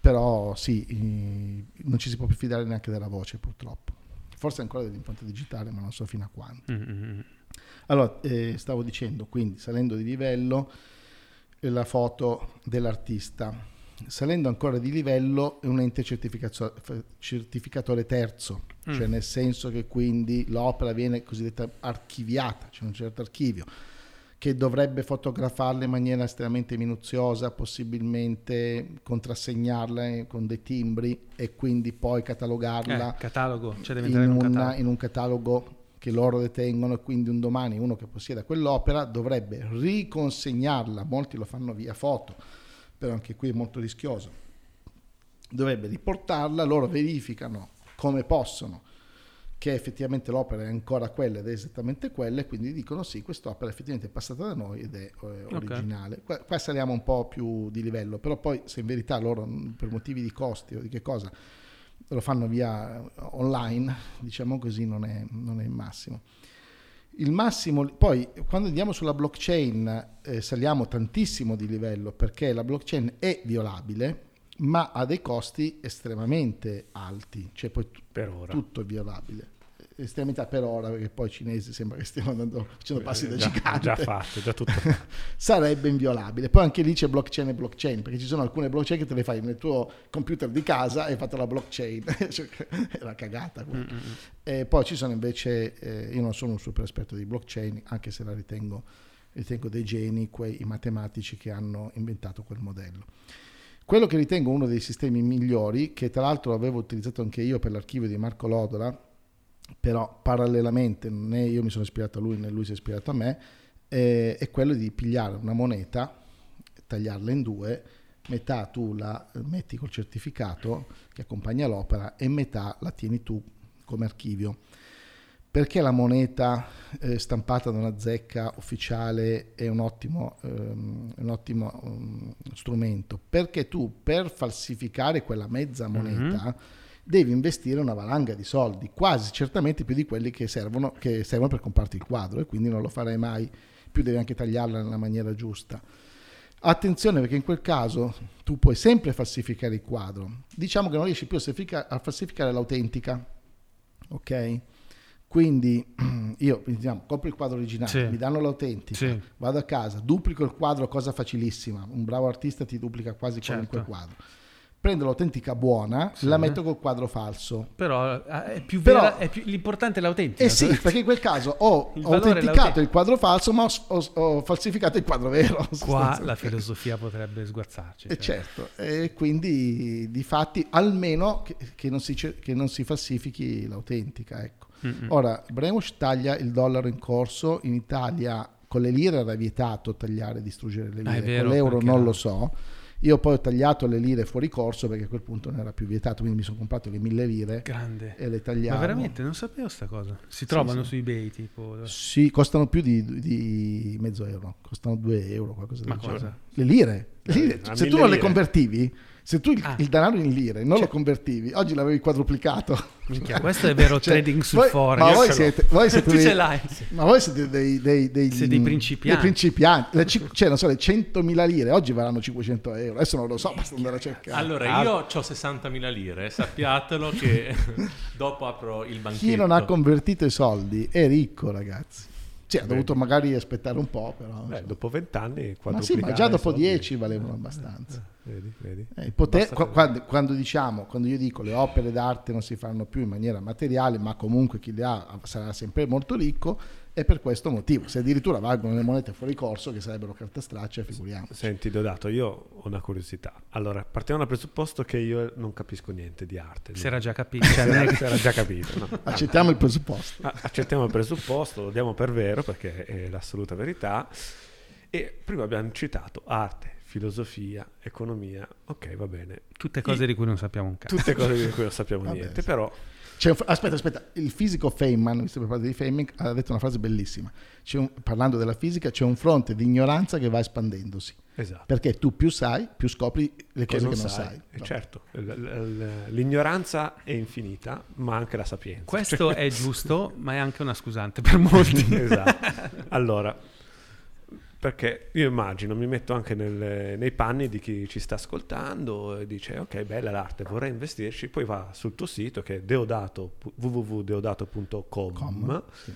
Però sì, non ci si può più fidare neanche della voce purtroppo. Forse ancora dell'impronta digitale, ma non so fino a quando. Mm, mm, mm. Allora, eh, stavo dicendo, quindi salendo di livello, eh, la foto dell'artista. Salendo ancora di livello è un ente certificatore terzo, cioè Mm. nel senso che quindi l'opera viene cosiddetta archiviata, c'è un certo archivio che dovrebbe fotografarla in maniera estremamente minuziosa, possibilmente contrassegnarla eh, con dei timbri e quindi poi catalogarla Eh, catalogo, cioè in, un una- catalogo. in un catalogo che loro detengono e quindi un domani uno che possieda quell'opera dovrebbe riconsegnarla, molti lo fanno via foto, però anche qui è molto rischioso, dovrebbe riportarla, loro verificano come possono che effettivamente l'opera è ancora quella ed è esattamente quella e quindi dicono sì, quest'opera effettivamente è passata da noi ed è eh, originale. Qua, qua saliamo un po' più di livello, però poi se in verità loro mh, per motivi di costi o di che cosa lo fanno via online, diciamo così, non è, non è il massimo. Il massimo, poi quando andiamo sulla blockchain eh, saliamo tantissimo di livello perché la blockchain è violabile, ma ha dei costi estremamente alti, cioè poi tu- Per ora. tutto è violabile. Estremamente per ora, perché poi i cinesi sembra che stiano andando, facendo passi da Eh, già, gigante già fatto, già tutto. sarebbe inviolabile. Poi anche lì c'è blockchain e blockchain, perché ci sono alcune blockchain che te le fai nel tuo computer di casa e hai fatto la blockchain. Cioè, È una cagata. Mm, quella. E poi ci sono invece, eh, io non sono un super esperto di blockchain, anche se la ritengo, ritengo dei geni, quei matematici che hanno inventato quel modello. Quello che ritengo uno dei sistemi migliori, che tra l'altro avevo utilizzato anche io per l'archivio di Marco Lodola, però parallelamente né io mi sono ispirato a lui né lui si è ispirato a me, eh, è quello di pigliare una moneta, tagliarla in due, metà tu la metti col certificato che accompagna l'opera e metà la tieni tu come archivio. Perché la moneta eh, stampata da una zecca ufficiale è un ottimo, ehm, un ottimo um, strumento? Perché tu per falsificare quella mezza moneta devi investire una valanga di soldi, quasi certamente più di quelli che servono, che servono per comprarti il quadro e quindi non lo farai mai, più devi anche tagliarla nella maniera giusta. Attenzione perché in quel caso tu puoi sempre falsificare il quadro. Diciamo che non riesci più a falsificare l'autentica, ok? Quindi io diciamo, compro il quadro originale, Sì. mi danno l'autentica, Sì. vado a casa, duplico il quadro, cosa facilissima. Un bravo artista ti duplica quasi Certo. qualunque quadro. Prendo l'autentica buona, Sì. la metto col quadro falso. Però eh, è più Però- vera, è più- l'importante è l'autentica. Eh sì, perché in quel caso ho Il autenticato il quadro falso, ma ho, ho- falsificato il quadro vero. Qua la filosofia potrebbe sguazzarci. Eh, cioè. certo, e quindi di fatti almeno che, che non si, che non si falsifichi l'autentica. Ecco. Mm-mm. Ora, Brainwash taglia il dollaro in corso, in Italia con le lire era vietato tagliare e distruggere le Ah, lire, è vero, con l'euro non era- lo so. Io poi ho tagliato le lire fuori corso perché a quel punto non era più vietato, quindi mi sono comprato le mille lire Grande. e le tagliavo. Ma veramente non sapevo sta cosa. Si trovano sì. su eBay tipo. Sì, costano più di, di mezzo euro, costano due euro, qualcosa del Ma genere. cosa? Le lire. Le lire. Eh, Se tu non le lire. convertivi, Se tu il, Ah. il denaro in lire non lo convertivi, oggi l'avevi quadruplicato. Minchia, questo è vero Cioè, trading su voi- Forex. Ma voi siete, voi siete tu dei, ce l'hai. ma voi siete dei, dei, dei, Siete dei principianti. dei principianti. Le ci- cioè, non so, le 100.000 lire oggi varranno 500 euro. Adesso non lo so, basta andare a cercare. Allora, io ho 60.000 lire, sappiatelo che dopo apro il banchetto. Chi non ha convertito i soldi è ricco, ragazzi. Sì, ha dovuto magari aspettare un po', però. Beh, dopo vent'anni ma sì, ma già dopo 10 valevano abbastanza. Vedi, vedi. Eh, per- quando, quando diciamo, quando io dico le opere d'arte non si fanno più in maniera materiale, ma comunque chi le ha sarà sempre molto ricco, è per questo motivo. Se addirittura valgono le monete fuori corso, che sarebbero carta straccia, figuriamoci. Senti, Deodato, io ho una curiosità. Allora, partiamo dal presupposto che io non capisco niente di arte. Si era già capito. Cioè, Si non è era, che- si era già capito. no? Accettiamo il presupposto. Ah, Accettiamo il presupposto, lo diamo per vero perché è l'assoluta verità. E prima abbiamo citato arte, filosofia, economia. Ok, va bene. Tutte cose di cui non sappiamo un cazzo. Tutte cose di cui non sappiamo niente, sì. però un- aspetta, aspetta, il fisico Feynman, visto che parlate di Feynman, ha detto una frase bellissima. C'è un- parlando della fisica, c'è un fronte di ignoranza che va espandendosi. esatto. Perché tu più sai, più scopri le Che cose non che non sai. sai. Eh, No. Certo, l- l- l'ignoranza è infinita, ma anche la sapienza. Questo è giusto, ma è anche una scusante per molti. esatto. Allora, perché io immagino, mi metto anche nel- nei panni di chi ci sta ascoltando e dice ok, bella l'arte, vorrei investirci, poi va sul tuo sito che è deodato, www.deodato.com Com, sì.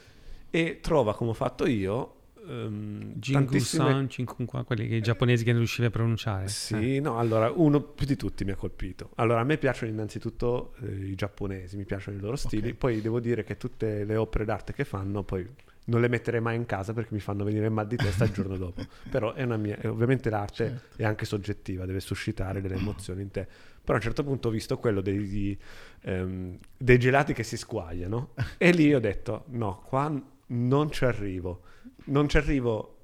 e trova come ho fatto io Jingu-san, Chinkun-kwa, quelli che i giapponesi che non riuscivi a pronunciare. Eh. Sì, no, allora uno più di tutti mi ha colpito. Allora, a me piacciono innanzitutto eh, i giapponesi, mi piacciono i loro stili, Ok. poi devo dire che tutte le opere d'arte che fanno, poi non le metterei mai in casa perché mi fanno venire mal di testa il giorno dopo. Però è una mia, ovviamente l'arte Certo. è anche soggettiva, deve suscitare delle emozioni in te. Però a un certo punto ho visto quello dei, ehm, dei gelati che si squagliano e lì ho detto no, qua non ci arrivo. Non ci arrivo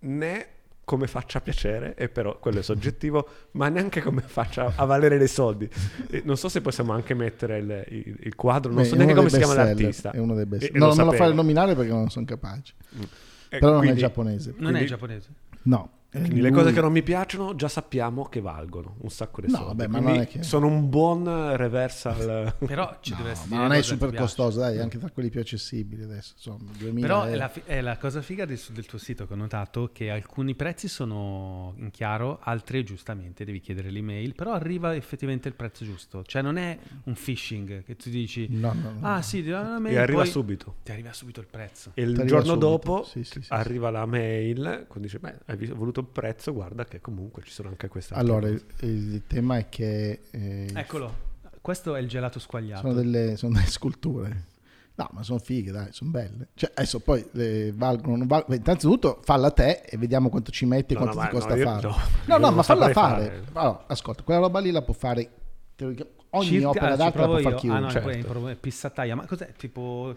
né come faccia piacere, e però quello è soggettivo, ma neanche come faccia a valere dei soldi. E non so se possiamo anche mettere il, il- il quadro, non Beh, so è neanche uno come si dei chiama bestseller, l'artista. È uno dei best E- No, lo non lo fare nominare perché non sono capace. Eh, Però non quindi- è giapponese. Non è giapponese. No. Quindi le cose che non mi piacciono già sappiamo che valgono un sacco di No, soldi. vabbè, ma non è che- sono un buon reversal. Però ci No, deve essere ma non è super costoso, dai, anche tra quelli più accessibili adesso. Insomma, 2000 Però è la, fi- è la cosa figa del, del tuo sito che ho notato che alcuni prezzi sono in chiaro, altri giustamente devi chiedere l'email, però arriva effettivamente il prezzo giusto. Cioè non è un phishing che tu dici No, no, no. ah sì, ti una mail, e arriva poi subito. ti arriva subito il prezzo. E il giorno subito. dopo Sì, sì, sì, arriva la mail, quando dice, beh, hai voluto il prezzo, guarda che comunque ci sono anche queste Allora, il, il tema è che eh, Eccolo, questo è il gelato squagliato. sono, delle, sono delle sculture. No, ma sono fighe, dai, sono belle. Cioè, adesso poi le valgono, non valgono. Innanzitutto falla te e vediamo quanto ci metti e No, quanto no, ti ma costa no, fare. no, No, ma falla fare. fare. Allora, ascolta, quella roba lì la può fare ogni Circa- opera ah, d'arte la può fare chiunque. Ah no, certo. è Pissataia, ma cos'è? Tipo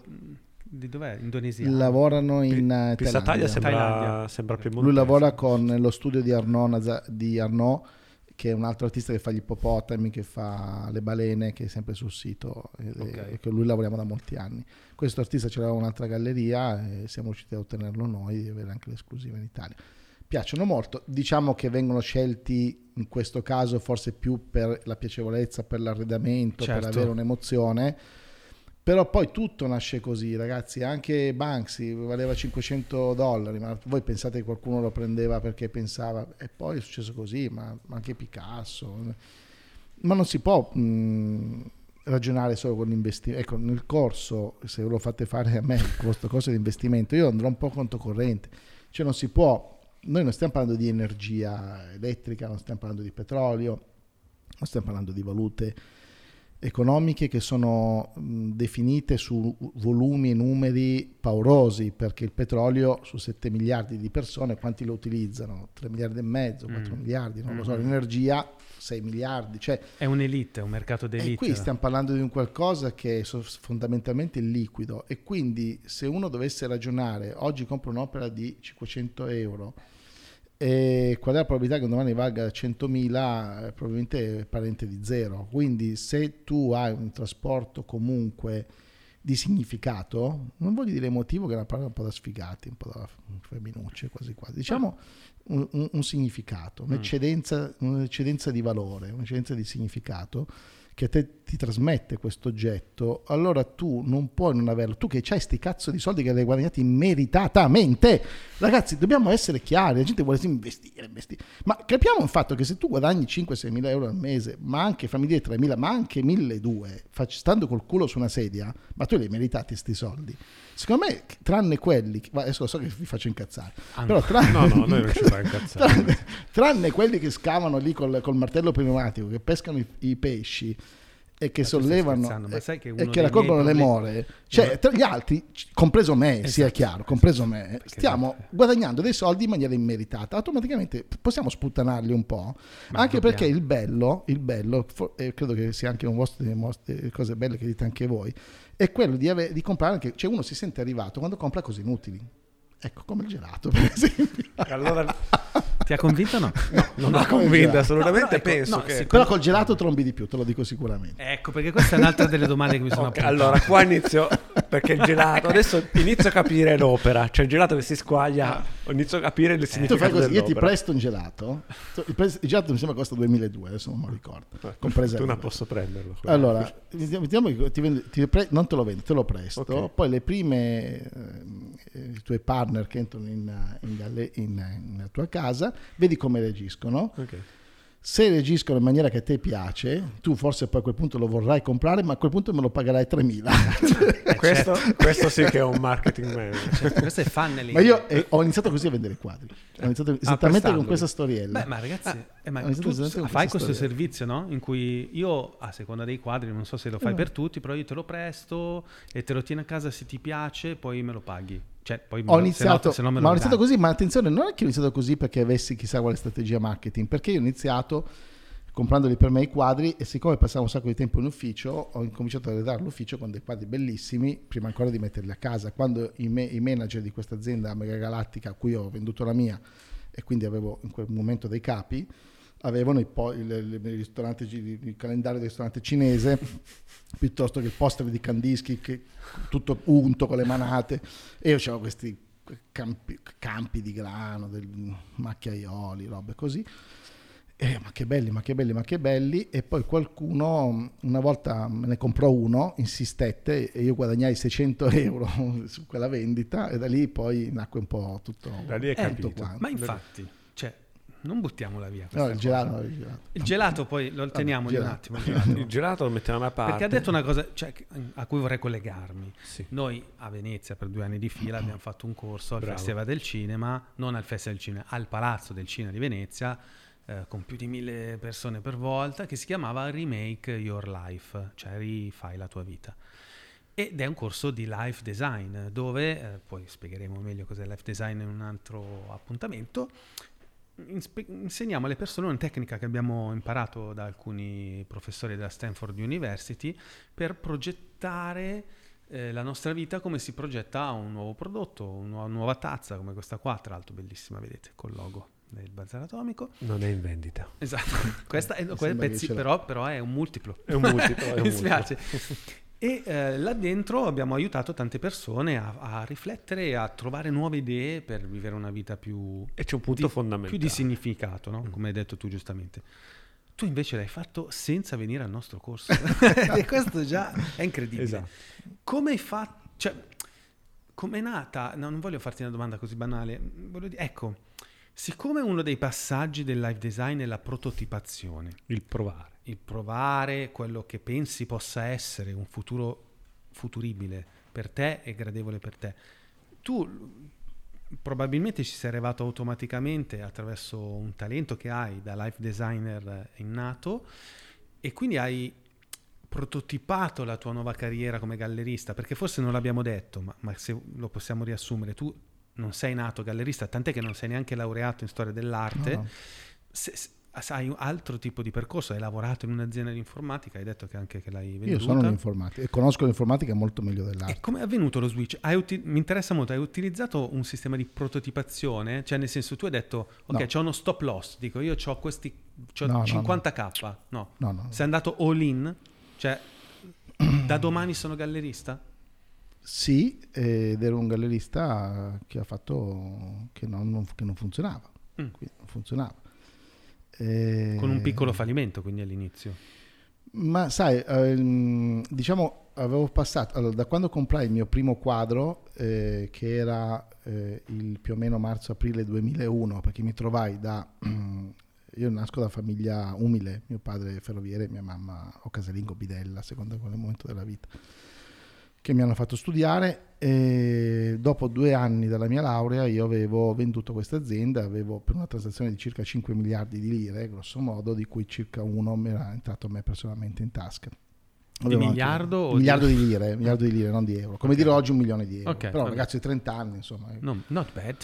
di dov'è? Indonesiano. Lavorano in eh, Pissataglia Thailandia. sembra, Thailandia. sembra più Lui lavora con lo studio di Arnaud, di Arnaud, che è un altro artista che fa gli ippopotami, che fa le balene, che è sempre sul sito ed è- Ok. e con lui lavoriamo da molti anni. Questo artista ce l'aveva un'altra galleria e siamo riusciti a ottenerlo noi e avere anche l'esclusiva in Italia. Piacciono molto, diciamo che vengono scelti in questo caso forse più per la piacevolezza, per l'arredamento, per Certo. avere un'emozione. Però poi tutto nasce così, ragazzi. Anche Banksy valeva 500 dollari, ma voi pensate che qualcuno lo prendeva perché pensava, e poi è successo così, ma, ma anche Picasso. Ma non si può mh, ragionare solo con l'investimento. Ecco, nel corso, se lo fate fare a me, questo corso di investimento, io andrò un po' conto corrente. Cioè non si può, noi non stiamo parlando di energia elettrica, non stiamo parlando di petrolio, non stiamo parlando di valute economiche che sono definite su volumi e numeri paurosi perché il petrolio su 7 miliardi di persone quanti lo utilizzano? 3 miliardi e mezzo, 4 Mm. miliardi, non lo so, Mhm. l'energia 6 miliardi, cioè È un'elite, è un mercato e d'elite. qui stiamo parlando di un qualcosa che è fondamentalmente liquido e quindi se uno dovesse ragionare, oggi compro un'opera di 500 euro e qual è la probabilità che un domani valga 100.000? Eh, Probabilmente è parente di zero. Quindi se tu hai un trasporto comunque di significato, non voglio dire emotivo che è una parola un po' da sfigati, un po' da femminucce quasi quasi, diciamo un, un- un significato, un'eccedenza, un'eccedenza di valore, un'eccedenza di significato che te ti trasmette questo oggetto, allora tu non puoi non averlo. Tu che hai sti cazzo di soldi che li hai guadagnati meritatamente. Ragazzi, dobbiamo essere chiari, la gente vuole investire, investire. Ma capiamo il fatto che se tu guadagni 5-6 mila euro al mese, ma anche, fammi dire 3 mila, ma anche 1200, fac- stando col culo su una sedia, ma tu li hai meritati sti soldi. Secondo me, tranne quelli, che- adesso lo so che vi faccio incazzare, Ah, però tranne, No, no, noi non ci fa incazzare. tranne, tranne quelli che scavano lì col, col martello pneumatico, che pescano i, i pesci e che stai sollevano e, sai che e che raccolgono le more, cioè tra gli altri, compreso me, sia Esatto, chiaro, compreso me, Perché stiamo esatto. guadagnando dei soldi in maniera immeritata. Automaticamente possiamo sputtanarli un po', Ma anche perché il bello, il bello, for- e credo che sia anche una delle vostre cose belle che dite anche voi, è quello di, ave- di comprare anche, cioè uno si sente arrivato quando compra cose inutili. Ecco, come il gelato, per esempio. Allora, Ti ha convinto o no? non No, ho convinto, assolutamente No, però, ecco, penso no, che... sì, Però col gelato trombi di più, te lo dico sicuramente. Ecco, perché questa è un'altra delle domande che mi sono Ok, appuntato. allora qua inizio perché il gelato adesso inizio a capire l'opera cioè il gelato che si squaglia inizio a capire il Tu fai significato così, io ti presto un gelato. Il, pres- il gelato mi sembra costa 2002, adesso non me lo ricordo. Compresa tu non posso prenderlo Allora, mettiamo che ti vendo- ti pre- non te lo vendo, te lo presto. Ok. Poi le prime, eh, i tuoi partner che entrano in, in galle- in- nella tua casa, vedi come reagiscono. Ok. Se reagiscono in maniera che a te piace, tu forse poi a quel punto lo vorrai comprare, ma a quel punto me lo pagherai 3.000. questo, questo sì che è un marketing manager Certo, questo è funneling. ma io eh, ho iniziato così a vendere quadri. Ho iniziato esattamente con questa storiella. Beh, ma ragazzi, eh, ma tu fai questo storia. servizio, no? In cui io, a seconda dei quadri, non so se lo fai Eh. per tutti, però io te lo presto e te lo tieni a casa se ti piace, poi me lo paghi. Cioè, poi ho iniziato, se no, se no me ma ho iniziato così, ma attenzione, non è che ho iniziato così perché avessi chissà quale strategia marketing, perché io ho iniziato comprandoli per me i quadri e siccome passavo un sacco di tempo in ufficio, ho incominciato ad arredare l'ufficio con dei quadri bellissimi, prima ancora di metterli a casa. Quando i, me- i manager di questa azienda mega galattica a cui ho venduto la mia e quindi avevo in quel momento dei capi, avevano i po- il, il- il il calendario del ristorante cinese piuttosto che il poster di Kandinsky che tutto unto con le manate e io avevo questi campi, campi di grano, del, macchiaioli, robe così. Eh, ma che belli, ma che belli, ma che belli. E poi qualcuno, una volta me ne comprò uno, insistette e io guadagnai 600 euro su quella vendita e da lì poi nacque un po' tutto, Da lì è capito. tutto quanto. Ma infatti, non buttiamola via. No, il gelato, il gelato. Il gelato poi lo teniamo lì un attimo. il gelato. il gelato lo mettiamo a parte Perché ha detto una cosa cioè, a cui vorrei collegarmi. Sì. Noi a Venezia per due anni di fila abbiamo fatto un corso al Bravo. Festival del Cinema, non al Festival del Cinema, al Palazzo del Cinema di Venezia, eh, con più di mille persone per volta, che si chiamava Remake Your Life, cioè rifai la tua vita. Ed è un corso di life design, dove, eh, poi spiegheremo meglio cos'è life design in un altro appuntamento, insegniamo alle persone una tecnica che abbiamo imparato da alcuni professori della Stanford University per progettare eh, la nostra vita come si progetta un nuovo prodotto, una nuova, tazza come questa qua, tra l'altro bellissima, vedete, col logo del Bazar Atomico. non è in vendita Esatto, questa è, che pezzi, però, però è un multiplo. È un multiplo, è un Mi multiplo. spiace. E eh, là dentro abbiamo aiutato tante persone a, a riflettere e a trovare nuove idee per vivere una vita più, e c'è un punto di, fondamentale più di significato, no? Mm. come hai detto tu giustamente. Tu invece l'hai fatto senza venire al nostro corso. e questo già è incredibile. Esatto. Come hai fatto? Cioè, come è nata? No, non voglio farti una domanda così banale. Voglio dire, ecco, siccome uno dei passaggi del life design è la prototipazione, il provare il provare quello che pensi possa essere un futuro futuribile per te e gradevole per te, tu probabilmente ci sei arrivato automaticamente attraverso un talento che hai da life designer innato e quindi hai prototipato la tua nuova carriera come gallerista, perché forse non l'abbiamo detto, ma, ma se lo possiamo riassumere, tu non sei nato gallerista, tant'è che non sei neanche laureato in storia dell'arte, No, no. se, se- hai un altro tipo di percorso, hai lavorato in un'azienda di informatica, hai detto che anche che l'hai venduta. Io sono un informatico e conosco l'informatica molto meglio E dell'arte. come è avvenuto lo switch? Uti- mi interessa molto, hai utilizzato un sistema di prototipazione? Cioè nel senso tu hai detto, ok, No. c'ho uno stop loss, dico io ho questi, c'ho No, no, 50k, no. No, no. Sei andato all in? Cioè, da domani sono gallerista? Sì, ed ero un gallerista che ha fatto che non, non- che non funzionava. Mm. Quindi non funzionava. Eh, Con un piccolo fallimento, quindi all'inizio. Ma sai, ehm, diciamo, avevo passato, allora, da quando comprai il mio primo quadro, eh, che era eh, il più o meno marzo-aprile 2001, perché mi trovai da... io nasco da famiglia umile, mio padre è ferroviere, mia mamma o casalingo bidella, a seconda di quale momento della vita, che mi hanno fatto studiare e dopo due anni dalla mia laurea io avevo venduto questa azienda, avevo per una transazione di circa 5 miliardi di lire, grosso modo, di cui circa uno mi era entrato a me personalmente in tasca. Avevo anche- miliardo un di- miliardo di lire, un miliardo di lire, non di euro. Come dire oggi un milione di euro. Ok, Però un ragazzo di 30 anni, insomma, No, not bad.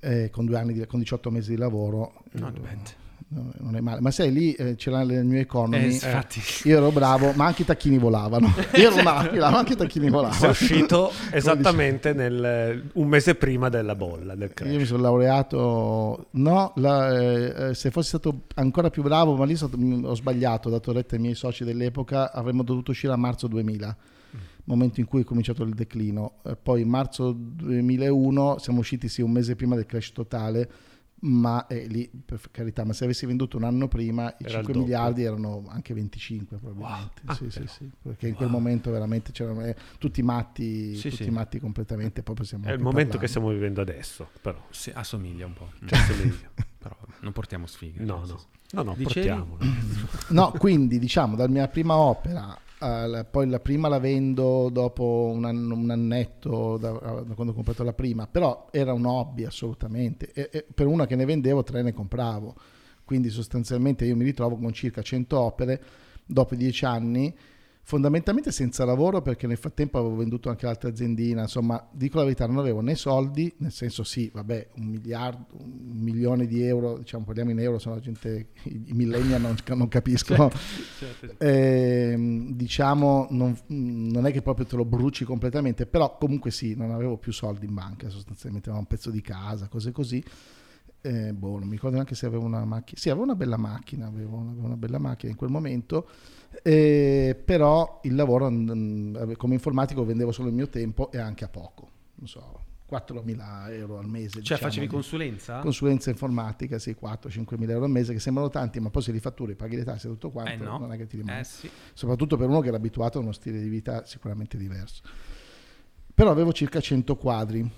eh, con, due anni di- con 18 mesi di lavoro, Not eh, bad. Non è male. Ma sai, lì eh, c'era il mio economy, Eh, eh, io ero bravo, ma anche i tacchini volavano. Io ero un'aquila, ma anche i tacchini Sei volavano. uscito esattamente nel, un mese prima della bolla del crash. Io mi sono laureato, no, la- eh, eh, se fossi stato ancora più bravo, ma lì stato- mh, ho sbagliato, ho dato retta ai miei soci dell'epoca, avremmo dovuto uscire a marzo 2000, momento in cui è cominciato il declino. Eh, poi marzo 2001 siamo usciti sì un mese prima del crash totale, ma eh, lì per carità, ma se avessi venduto un anno prima i Era il 5 doppio. miliardi erano anche 25 probabilmente. Wow. Sì, Ah, sì, però. sì, perché in quel momento veramente c'erano eh, tutti matti, Sì, tutti sì. matti completamente, poi possiamo È il momento parlarne. che stiamo vivendo adesso, però. Sì, assomiglia un po'. Cioè, se meglio. Però non portiamo sfighe. No, no. No, no, Dicevi? portiamolo. No, quindi diciamo dalla mia prima opera, al- poi la prima la vendo dopo un, anno- un annetto da, da quando ho comprato la prima, però era un hobby assolutamente. E, e per una che ne vendevo, tre ne compravo. Quindi sostanzialmente io mi ritrovo con circa 100 opere dopo dieci anni, fondamentalmente senza lavoro perché nel frattempo avevo venduto anche l'altra aziendina, insomma dico la verità, non avevo né soldi, nel senso sì, vabbè, un miliardo, un milione di euro, diciamo parliamo in euro, se no la gente, i, millennial non, non capiscono. Ehm, diciamo, non, non è che proprio te lo bruci completamente, però comunque sì, non avevo più soldi in banca, sostanzialmente avevo un pezzo di casa, cose così. Eh, boh, non mi ricordo neanche se avevo una macchina. Sì, avevo una bella macchina, avevo, avevo una bella macchina in quel momento, eh, però il lavoro mm, come informatico vendevo solo il mio tempo e anche a poco, non so, 4.000 euro al mese. Cioè, diciamo, facevi consulenza? consulenza informatica, sì, 4-5 mila euro al mese, che sembrano tanti, ma poi se li fatturi, paghi le tasse e tutto quanto, eh no. non è che ti rimane. Eh sì. Soprattutto per uno che era abituato a uno stile di vita sicuramente diverso. Però avevo circa 100 quadri.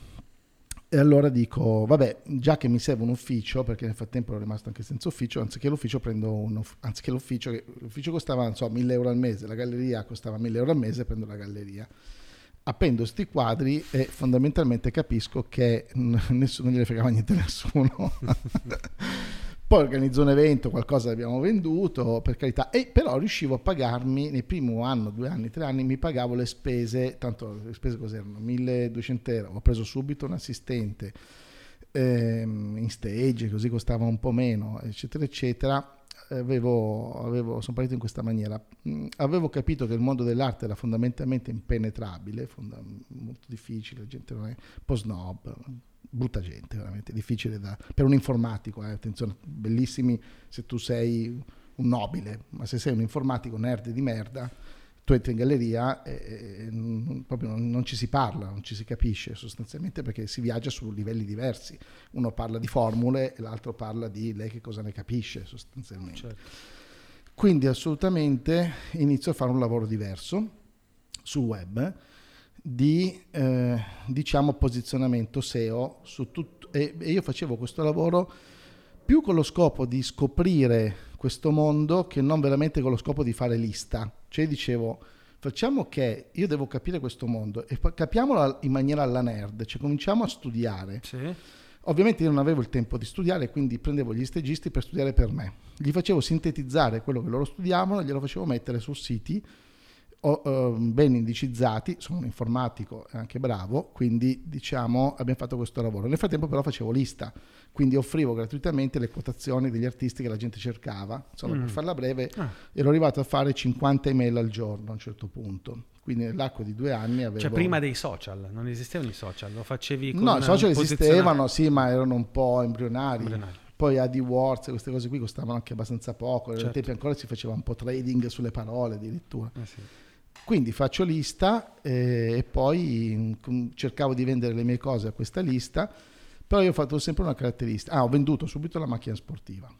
E allora dico, vabbè, già che mi serve un ufficio, perché nel frattempo ero rimasto anche senza ufficio, anziché l'ufficio prendo un anziché l'ufficio, che l'ufficio costava, non so, 1000 euro al mese, la galleria costava 1000 euro al mese, prendo la galleria. Appendo sti quadri e fondamentalmente capisco che nessuno gliene fregava niente a nessuno. Poi organizzo un evento, qualcosa l'abbiamo venduto, per carità, e però riuscivo a pagarmi, nel primo anno, due anni, tre anni, mi pagavo le spese, tanto le spese cos'erano? 1200 euro, ho preso subito un assistente ehm, in stage, così costava un po' meno, eccetera, eccetera. Avevo, avevo- sono partito in questa maniera. Mm, Avevo capito che il mondo dell'arte era fondamentalmente impenetrabile, fonda- molto difficile, la gente non è un po' snob, brutta gente, veramente difficile da, per un informatico. eh, attenzione, bellissimi se tu sei un nobile, ma se sei un informatico nerd di merda, tu entri in galleria e, e non, proprio non, non ci si parla, non ci si capisce sostanzialmente perché si viaggia su livelli diversi. Uno parla di formule e l'altro parla di lei che cosa ne capisce sostanzialmente. Certo. Quindi assolutamente inizio a fare un lavoro diverso sul web di eh, diciamo posizionamento SEO su tutto e, e io facevo questo lavoro più con lo scopo di scoprire questo mondo che non veramente con lo scopo di fare lista. Cioè dicevo, facciamo che io devo capire questo mondo e capiamolo in maniera alla nerd, cioè cominciamo a studiare. Sì. Ovviamente io non avevo il tempo di studiare, quindi prendevo gli stagisti per studiare per me. Gli facevo sintetizzare quello che loro studiavano e glielo facevo mettere su siti o, eh, ben indicizzati, sono un informatico e anche bravo, quindi diciamo abbiamo fatto questo lavoro. Nel frattempo però facevo lista, quindi offrivo gratuitamente le quotazioni degli artisti che la gente cercava. Insomma, Mm. per farla breve, Ah. ero arrivato a fare 50 email al giorno a un certo punto. Quindi nell'arco di due anni avevo... Cioè, prima dei social, non esistevano i social, lo facevi con No, i social esistevano, sì, ma erano un po' embrionari. posizionamento. Poi AdWords e queste cose qui costavano anche abbastanza poco. Certo. tempi ancora si faceva un po' trading sulle parole addirittura. Eh sì. Quindi faccio lista eh, e poi mm, cercavo di vendere le mie cose a questa lista, però io ho fatto sempre una caratteristica. Ah, ho venduto subito la macchina sportiva.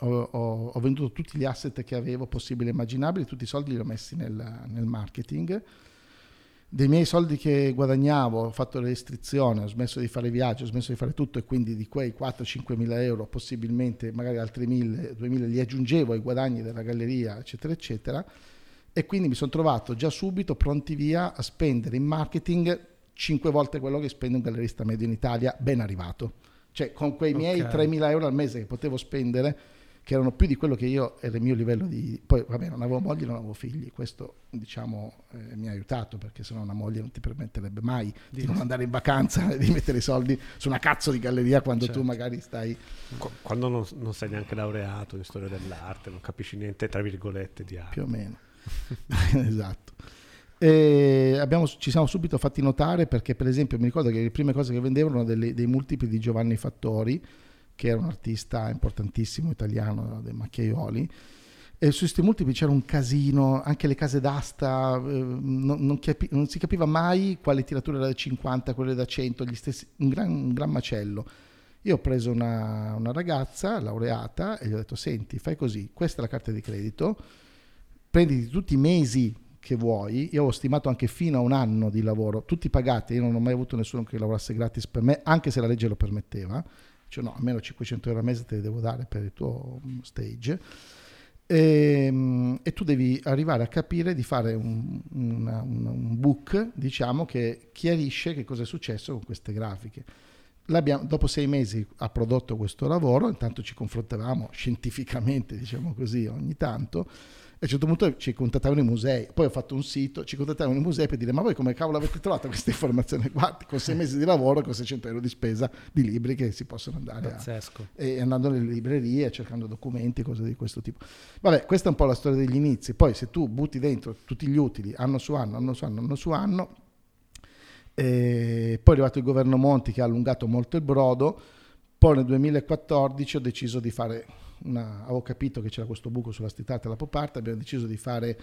Ho, ho, ho venduto tutti gli asset che avevo possibili e immaginabili, tutti i soldi li ho messi nel, nel marketing dei miei soldi che guadagnavo ho fatto le restrizioni, ho smesso di fare viaggi, ho smesso di fare tutto e quindi di quei 4-5 mila euro possibilmente magari altri 1000, 2000 li aggiungevo ai guadagni della galleria eccetera eccetera e quindi mi sono trovato già subito pronti via a spendere in marketing 5 volte quello che spende un gallerista medio in Italia ben arrivato. Cioè con quei miei okay. 3.000 euro al mese che potevo spendere che erano più di quello che io era il mio livello di... Poi vabbè, non avevo moglie, non avevo figli, questo diciamo eh, mi ha aiutato perché se no una moglie non ti permetterebbe mai di, di non andare in vacanza e di mettere i soldi su una cazzo di galleria quando certo. tu magari stai... Quando non, non, sei neanche laureato in storia dell'arte, non capisci niente tra virgolette di arte. Più o meno, esatto. Abbiamo, ci siamo subito fatti notare perché per esempio mi ricordo che le prime cose che vendevano erano delle, dei multipli di Giovanni Fattori che era un artista importantissimo italiano dei macchiaioli. E su questi multipli c'era un casino, anche le case d'asta, eh, non, non, capi, non, si capiva mai quale tiratura era da 50, quelle da 100, gli stessi, un, gran, un gran macello. Io ho preso una, una, ragazza laureata e gli ho detto, senti, fai così, questa è la carta di credito, prenditi tutti i mesi che vuoi, io ho stimato anche fino a un anno di lavoro, tutti pagati, io non ho mai avuto nessuno che lavorasse gratis per me, anche se la legge lo permetteva, cioè no, almeno 500 euro al mese te li devo dare per il tuo stage. E, ehm, e tu devi arrivare a capire di fare un, una, un, un, book, diciamo, che chiarisce che cosa è successo con queste grafiche. dopo sei mesi ha prodotto questo lavoro, intanto ci confrontavamo scientificamente, diciamo così, ogni tanto, a un certo punto ci contattavano i musei, poi ho fatto un sito, ci contattavano i musei per dire ma voi come cavolo avete trovato questa informazione qua? Con sei mesi di lavoro, con 600 euro di spesa di libri che si possono andare Pazzesco. a... E andando nelle librerie, cercando documenti, cose di questo tipo. Vabbè, questa è un po' la storia degli inizi. Poi se tu butti dentro tutti gli utili, anno su anno, anno su anno, anno su anno, poi è arrivato il governo Monti che ha allungato molto il brodo, poi nel 2014 ho deciso di fare una, avevo capito che c'era questo buco sulla stitata alla pop art, abbiamo deciso di fare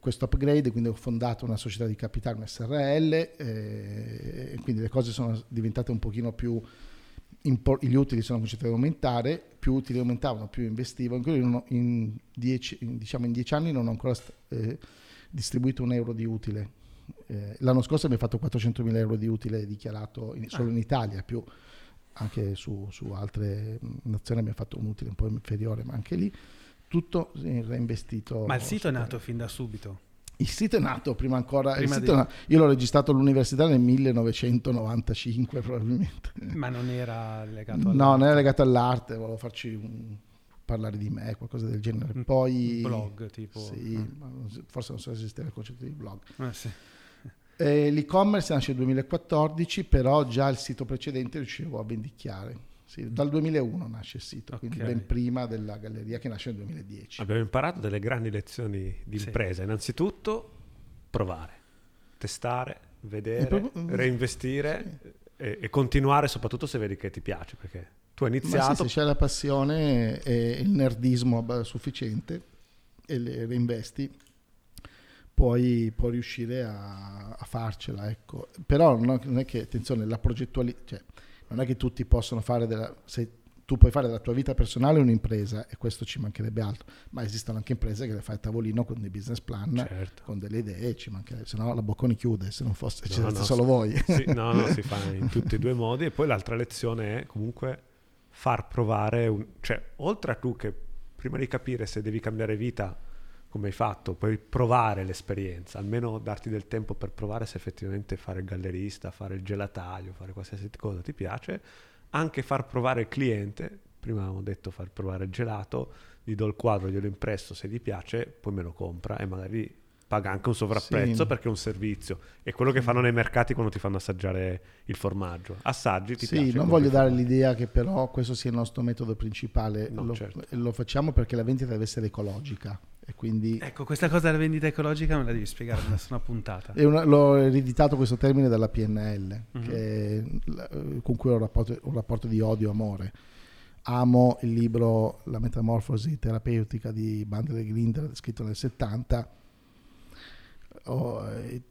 questo upgrade, quindi ho fondato una società di capitale, un SRL, eh, e quindi le cose sono diventate un pochino più, impor- gli utili sono cominciati ad aumentare, più utili aumentavano, più investivo, in, in, dieci, in, diciamo in dieci anni non ho ancora eh, distribuito un euro di utile. Eh, l'anno scorso abbiamo fatto 400.000 euro di utile dichiarato in, solo in Italia, più anche su, su altre nazioni abbiamo fatto un utile un po' inferiore, ma anche lì tutto reinvestito. Ma il sito è nato fin da subito? Il sito è nato prima ancora, prima di... nato, io l'ho registrato all'università nel 1995 probabilmente. Ma non era legato all'arte? No, non era legato all'arte, volevo farci un, parlare di me, qualcosa del genere. Poi, un blog tipo? Sì, ah. forse non so se esisteva il concetto di blog. Eh, sì. Eh, l'e-commerce nasce nel 2014, però già il sito precedente riuscivo a vendicchiare. Sì, dal 2001 nasce il sito, okay. quindi ben prima della galleria che nasce nel 2010. Abbiamo imparato delle grandi lezioni di impresa. Sì. Innanzitutto provare, testare, vedere, proprio, mm, reinvestire sì. e, e, continuare soprattutto se vedi che ti piace, perché tu hai iniziato... Sì, se c'è la passione e il nerdismo sufficiente e le reinvesti, puoi, puoi riuscire a, a, farcela. Ecco. Però non è che, attenzione, la progettualità, cioè, non è che tutti possono fare della... Se tu puoi fare della tua vita personale un'impresa e questo ci mancherebbe altro, ma esistono anche imprese che le fai a tavolino con dei business plan, certo. con delle idee, ci mancherebbe, se no la Bocconi chiude, se non fosse no, no, solo voi. Sì, no, no, si fa in tutti e due i modi e poi l'altra lezione è comunque far provare, un, cioè oltre a tu che prima di capire se devi cambiare vita come hai fatto, puoi provare l'esperienza, almeno darti del tempo per provare se effettivamente fare il gallerista, fare il gelataio, fare qualsiasi cosa ti piace, anche far provare il cliente, prima avevamo detto far provare il gelato, gli do il quadro, glielo impresso, se gli piace poi me lo compra e magari paga anche un sovrapprezzo sì. perché è un servizio. È quello che fanno nei mercati quando ti fanno assaggiare il formaggio. Assaggi, ti sì, piace. non voglio dare l'idea che però questo sia il nostro metodo principale. No, lo, certo. lo, facciamo perché la vendita deve essere ecologica. E quindi... Ecco, questa cosa della vendita ecologica me la devi spiegare nella una puntata. Una, l'ho ereditato questo termine dalla PNL, uh-huh. che, con cui ho un rapporto, un rapporto di odio-amore amo il libro La metamorfosi terapeutica di Bandler e Grinder scritto nel 70 eh,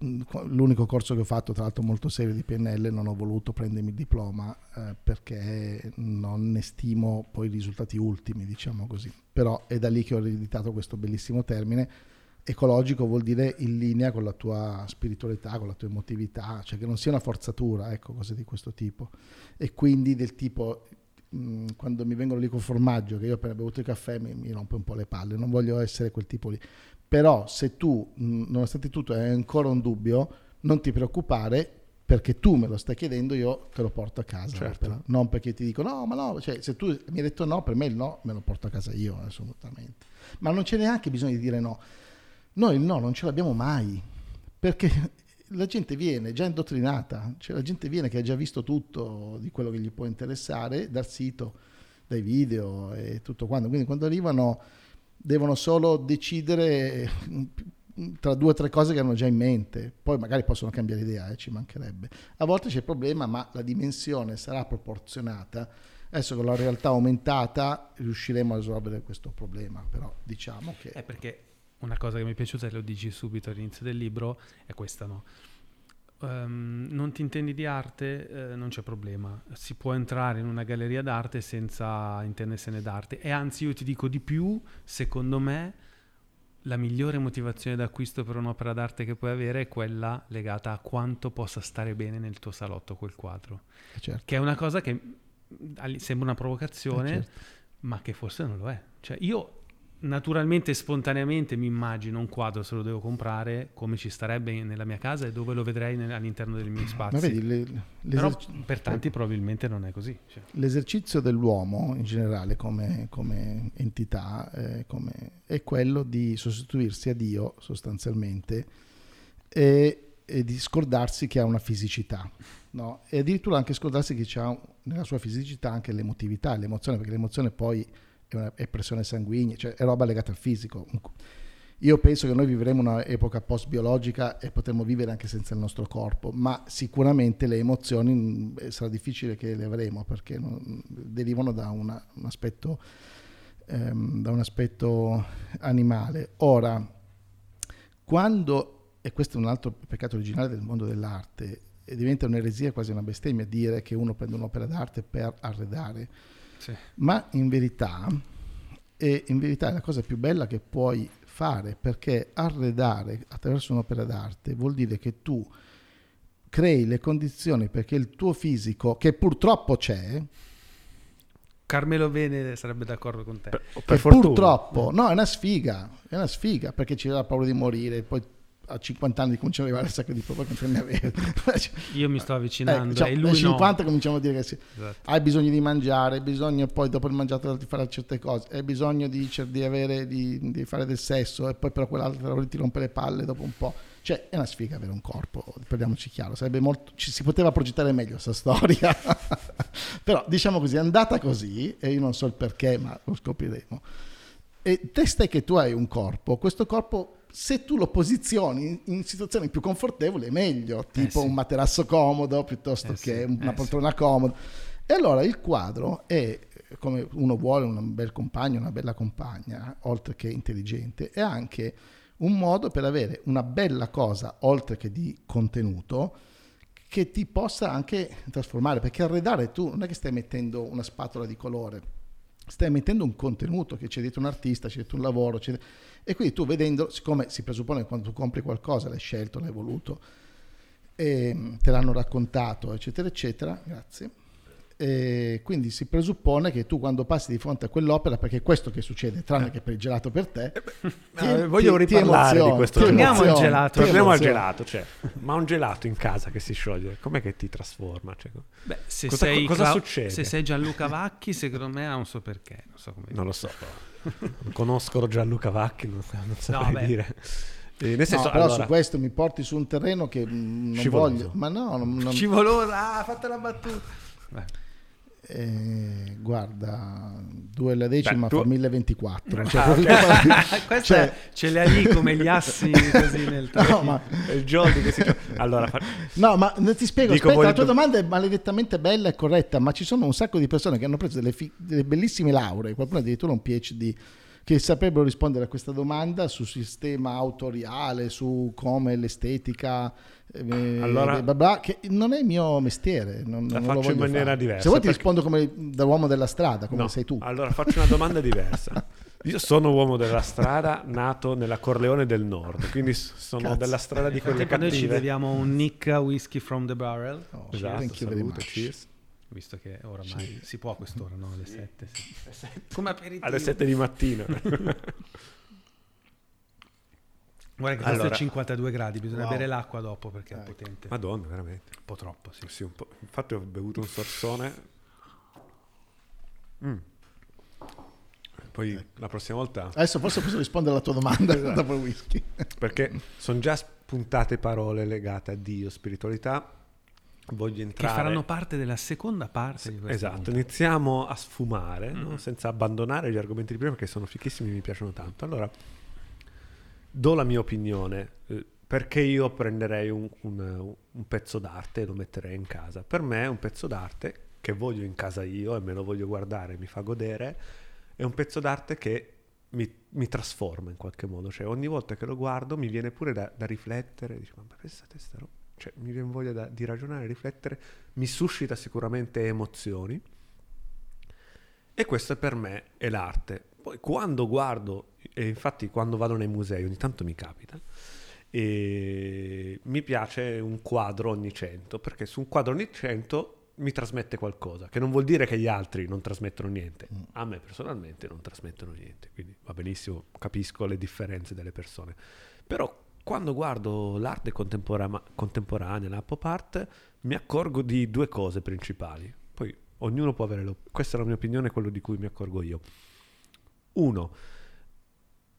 l'unico corso che ho fatto, tra l'altro molto serio di PNL, non ho voluto prendermi il diploma eh, perché non ne stimo poi i risultati ultimi, diciamo così. Però è da lì che ho ereditato questo bellissimo termine. Ecologico vuol dire in linea con la tua spiritualità, con la tua emotività, cioè che non sia una forzatura, ecco, cose di questo tipo. E quindi del tipo, quando mi vengono lì con formaggio, che io appena bevuto il caffè mi, mi rompe un po' le palle, non voglio essere quel tipo lì però se tu, nonostante tutto, hai ancora un dubbio, non ti preoccupare perché tu me lo stai chiedendo, io te lo porto a casa. Certo. Non perché ti dico no, ma no, cioè, se tu mi hai detto no, per me il no me lo porto a casa io, assolutamente. Ma non c'è neanche bisogno di dire no. Noi il no non ce l'abbiamo mai, perché la gente viene già indottrinata, cioè la gente viene che ha già visto tutto di quello che gli può interessare dal sito, dai video e tutto quanto. Quindi quando arrivano devono solo decidere tra due o tre cose che hanno già in mente, poi magari possono cambiare idea, eh, ci mancherebbe. A volte c'è il problema, ma la dimensione sarà proporzionata. Adesso con la realtà aumentata riusciremo a risolvere questo problema, però diciamo che... È perché una cosa che mi è piaciuta e lo dici subito all'inizio del libro è questa, no? Um, non ti intendi di arte, eh, non c'è problema. Si può entrare in una galleria d'arte senza intendersene d'arte. E anzi, io ti dico di più, secondo me, la migliore motivazione d'acquisto per un'opera d'arte che puoi avere è quella legata a quanto possa stare bene nel tuo salotto quel quadro. Eh, certo. Che è una cosa che sembra una provocazione, eh, certo. ma che forse non lo è. Cioè, io naturalmente e spontaneamente mi immagino un quadro se lo devo comprare come ci starebbe nella mia casa e dove lo vedrei nel, all'interno dei miei spazi Ma vedi, le, però per tanti probabilmente non è così cioè. l'esercizio dell'uomo in generale come, come entità eh, come, è quello di sostituirsi a Dio sostanzialmente e, e di scordarsi che ha una fisicità no? e addirittura anche scordarsi che ha nella sua fisicità anche l'emotività l'emozione perché l'emozione poi è, una, è pressione sanguigna, cioè è roba legata al fisico. Io penso che noi vivremo un'epoca post-biologica e potremo vivere anche senza il nostro corpo, ma sicuramente le emozioni mm, sarà difficile che le avremo perché non, derivano da, una, un aspetto, ehm, da un aspetto animale. Ora, quando, e questo è un altro peccato originale del mondo dell'arte, diventa un'eresia, quasi una bestemmia, dire che uno prende un'opera d'arte per arredare sì. Ma in verità, e in verità è la cosa più bella che puoi fare perché arredare attraverso un'opera d'arte vuol dire che tu crei le condizioni perché il tuo fisico, che purtroppo c'è, Carmelo Bene sarebbe d'accordo con te. Per, per purtroppo, no, è una sfiga, è una sfiga perché ci aveva paura di morire, poi a 50 anni cominciamo ad arrivare al sacco di proprio che ne avere. Io mi sto avvicinando. Eh, diciamo, e lui a 50 no. cominciamo a dire che sì. esatto. hai bisogno di mangiare, hai bisogno poi dopo il mangiato di fare certe cose, hai bisogno di, di, avere, di, di, fare del sesso e poi però quell'altro ti rompe le palle dopo un po'. Cioè è una sfiga avere un corpo, parliamoci chiaro, sarebbe molto, ci si poteva progettare meglio questa storia. però diciamo così, è andata così e io non so il perché ma lo scopriremo. E te stai che tu hai un corpo, questo corpo se tu lo posizioni in situazioni più confortevoli è meglio, eh, tipo eh sì. un materasso comodo piuttosto eh che sì. una eh poltrona sì. comoda. E allora il quadro è, come uno vuole un bel compagno, una bella compagna, oltre che intelligente, è anche un modo per avere una bella cosa, oltre che di contenuto, che ti possa anche trasformare, perché arredare tu non è che stai mettendo una spatola di colore, stai mettendo un contenuto che c'è dietro un artista, c'è dietro un lavoro, c'è e quindi tu vedendo, siccome si presuppone che quando tu compri qualcosa l'hai scelto, l'hai voluto, te l'hanno raccontato, eccetera, eccetera, grazie. E quindi si presuppone che tu quando passi di fronte a quell'opera, perché è questo che succede, tranne che per il gelato per te, eh ti, eh, voglio ti, riparlare ti di questo Torniamo al gelato. Torniamo al gelato, cioè, ma un gelato in casa che si scioglie, com'è che ti trasforma? Cioè, Beh, se cosa, sei cosa Cla- succede? Se sei Gianluca Vacchi, secondo me ha un suo perché. Non, so come non lo so. Non conosco Gianluca Vacchi, non, non saprei no, dire. Eh, nel senso, no, però allora, su questo mi porti su un terreno che non scivoloso. voglio. Ma no, non, non... Scivolosa, ah, fatta la battuta. Beh. Eh, guarda, 2 alla decima Beh, fa 1024. Cioè, ah, okay. Questa cioè... ce le ha lì come gli assi così nel no, ma... il Jolly che si allora, fa... No, ma ti spiego, Dico aspetta, la tua domanda è maledettamente bella e corretta, ma ci sono un sacco di persone che hanno preso delle, fi... delle bellissime lauree, qualcuno addirittura un PhD che saprebbero rispondere a questa domanda sul sistema autoriale, su come l'estetica, eh, Allora- bla bla, che non è il mio mestiere. Non, La non lo faccio in maniera fare. diversa, Se vuoi ti perché- rispondo come da uomo della strada, come No, sei tu. Allora faccio una domanda diversa. Io sono uomo della strada, nato nella Corleone del Nord, quindi sono Cazzo. della strada di quelle frattempo noi ci cattive. beviamo un Nicca Whisky from the Barrel, Oh, Esatto, thank you very salute, much. cheers. Visto che oramai si può a quest'ora, no? Alle 7. Come aperitivo. Alle 7 di mattina. Guarda che questo Allora- è 52 gradi, bisogna Wow. bere l'acqua dopo perché è Ecco. potente. Madonna, veramente. Un po' troppo, sì. Sì, un po'. Infatti ho bevuto un sorsone. Mm. Poi la prossima volta, Adesso forse posso rispondere alla tua domanda Esatto. dopo il whisky. perché sono già spuntate parole legate a Dio, spiritualità, voglio Che entrare... faranno parte della seconda parte di questa Esatto, puntata. iniziamo a sfumare, no? Mm. senza abbandonare gli argomenti di prima perché sono fichissimi e mi piacciono tanto. Allora, do la mia opinione, eh, perché io prenderei un, un- un pezzo d'arte e lo metterei in casa. Per me è un pezzo d'arte che voglio in casa io e me lo voglio guardare, mi fa godere, è un pezzo d'arte che mi, mi trasforma in qualche modo, cioè ogni volta che lo guardo mi viene pure da, da riflettere, dico, ma pensate sta roba, cioè mi viene voglia da- di ragionare, riflettere, mi suscita sicuramente emozioni e questo per me è l'arte. Poi quando guardo, e infatti quando vado nei musei ogni tanto mi capita, e mi piace un quadro ogni 100, perché su un quadro ogni 100 mi trasmette qualcosa, che non vuol dire che gli altri non trasmettono niente. Mm. A me personalmente non trasmettono niente, quindi va benissimo, capisco le differenze delle persone. Però quando guardo l'arte contempora- contemporanea, la pop art, mi accorgo di due cose principali. Poi ognuno può avere, lo- questa è la mia opinione, quello di cui mi accorgo io. Uno,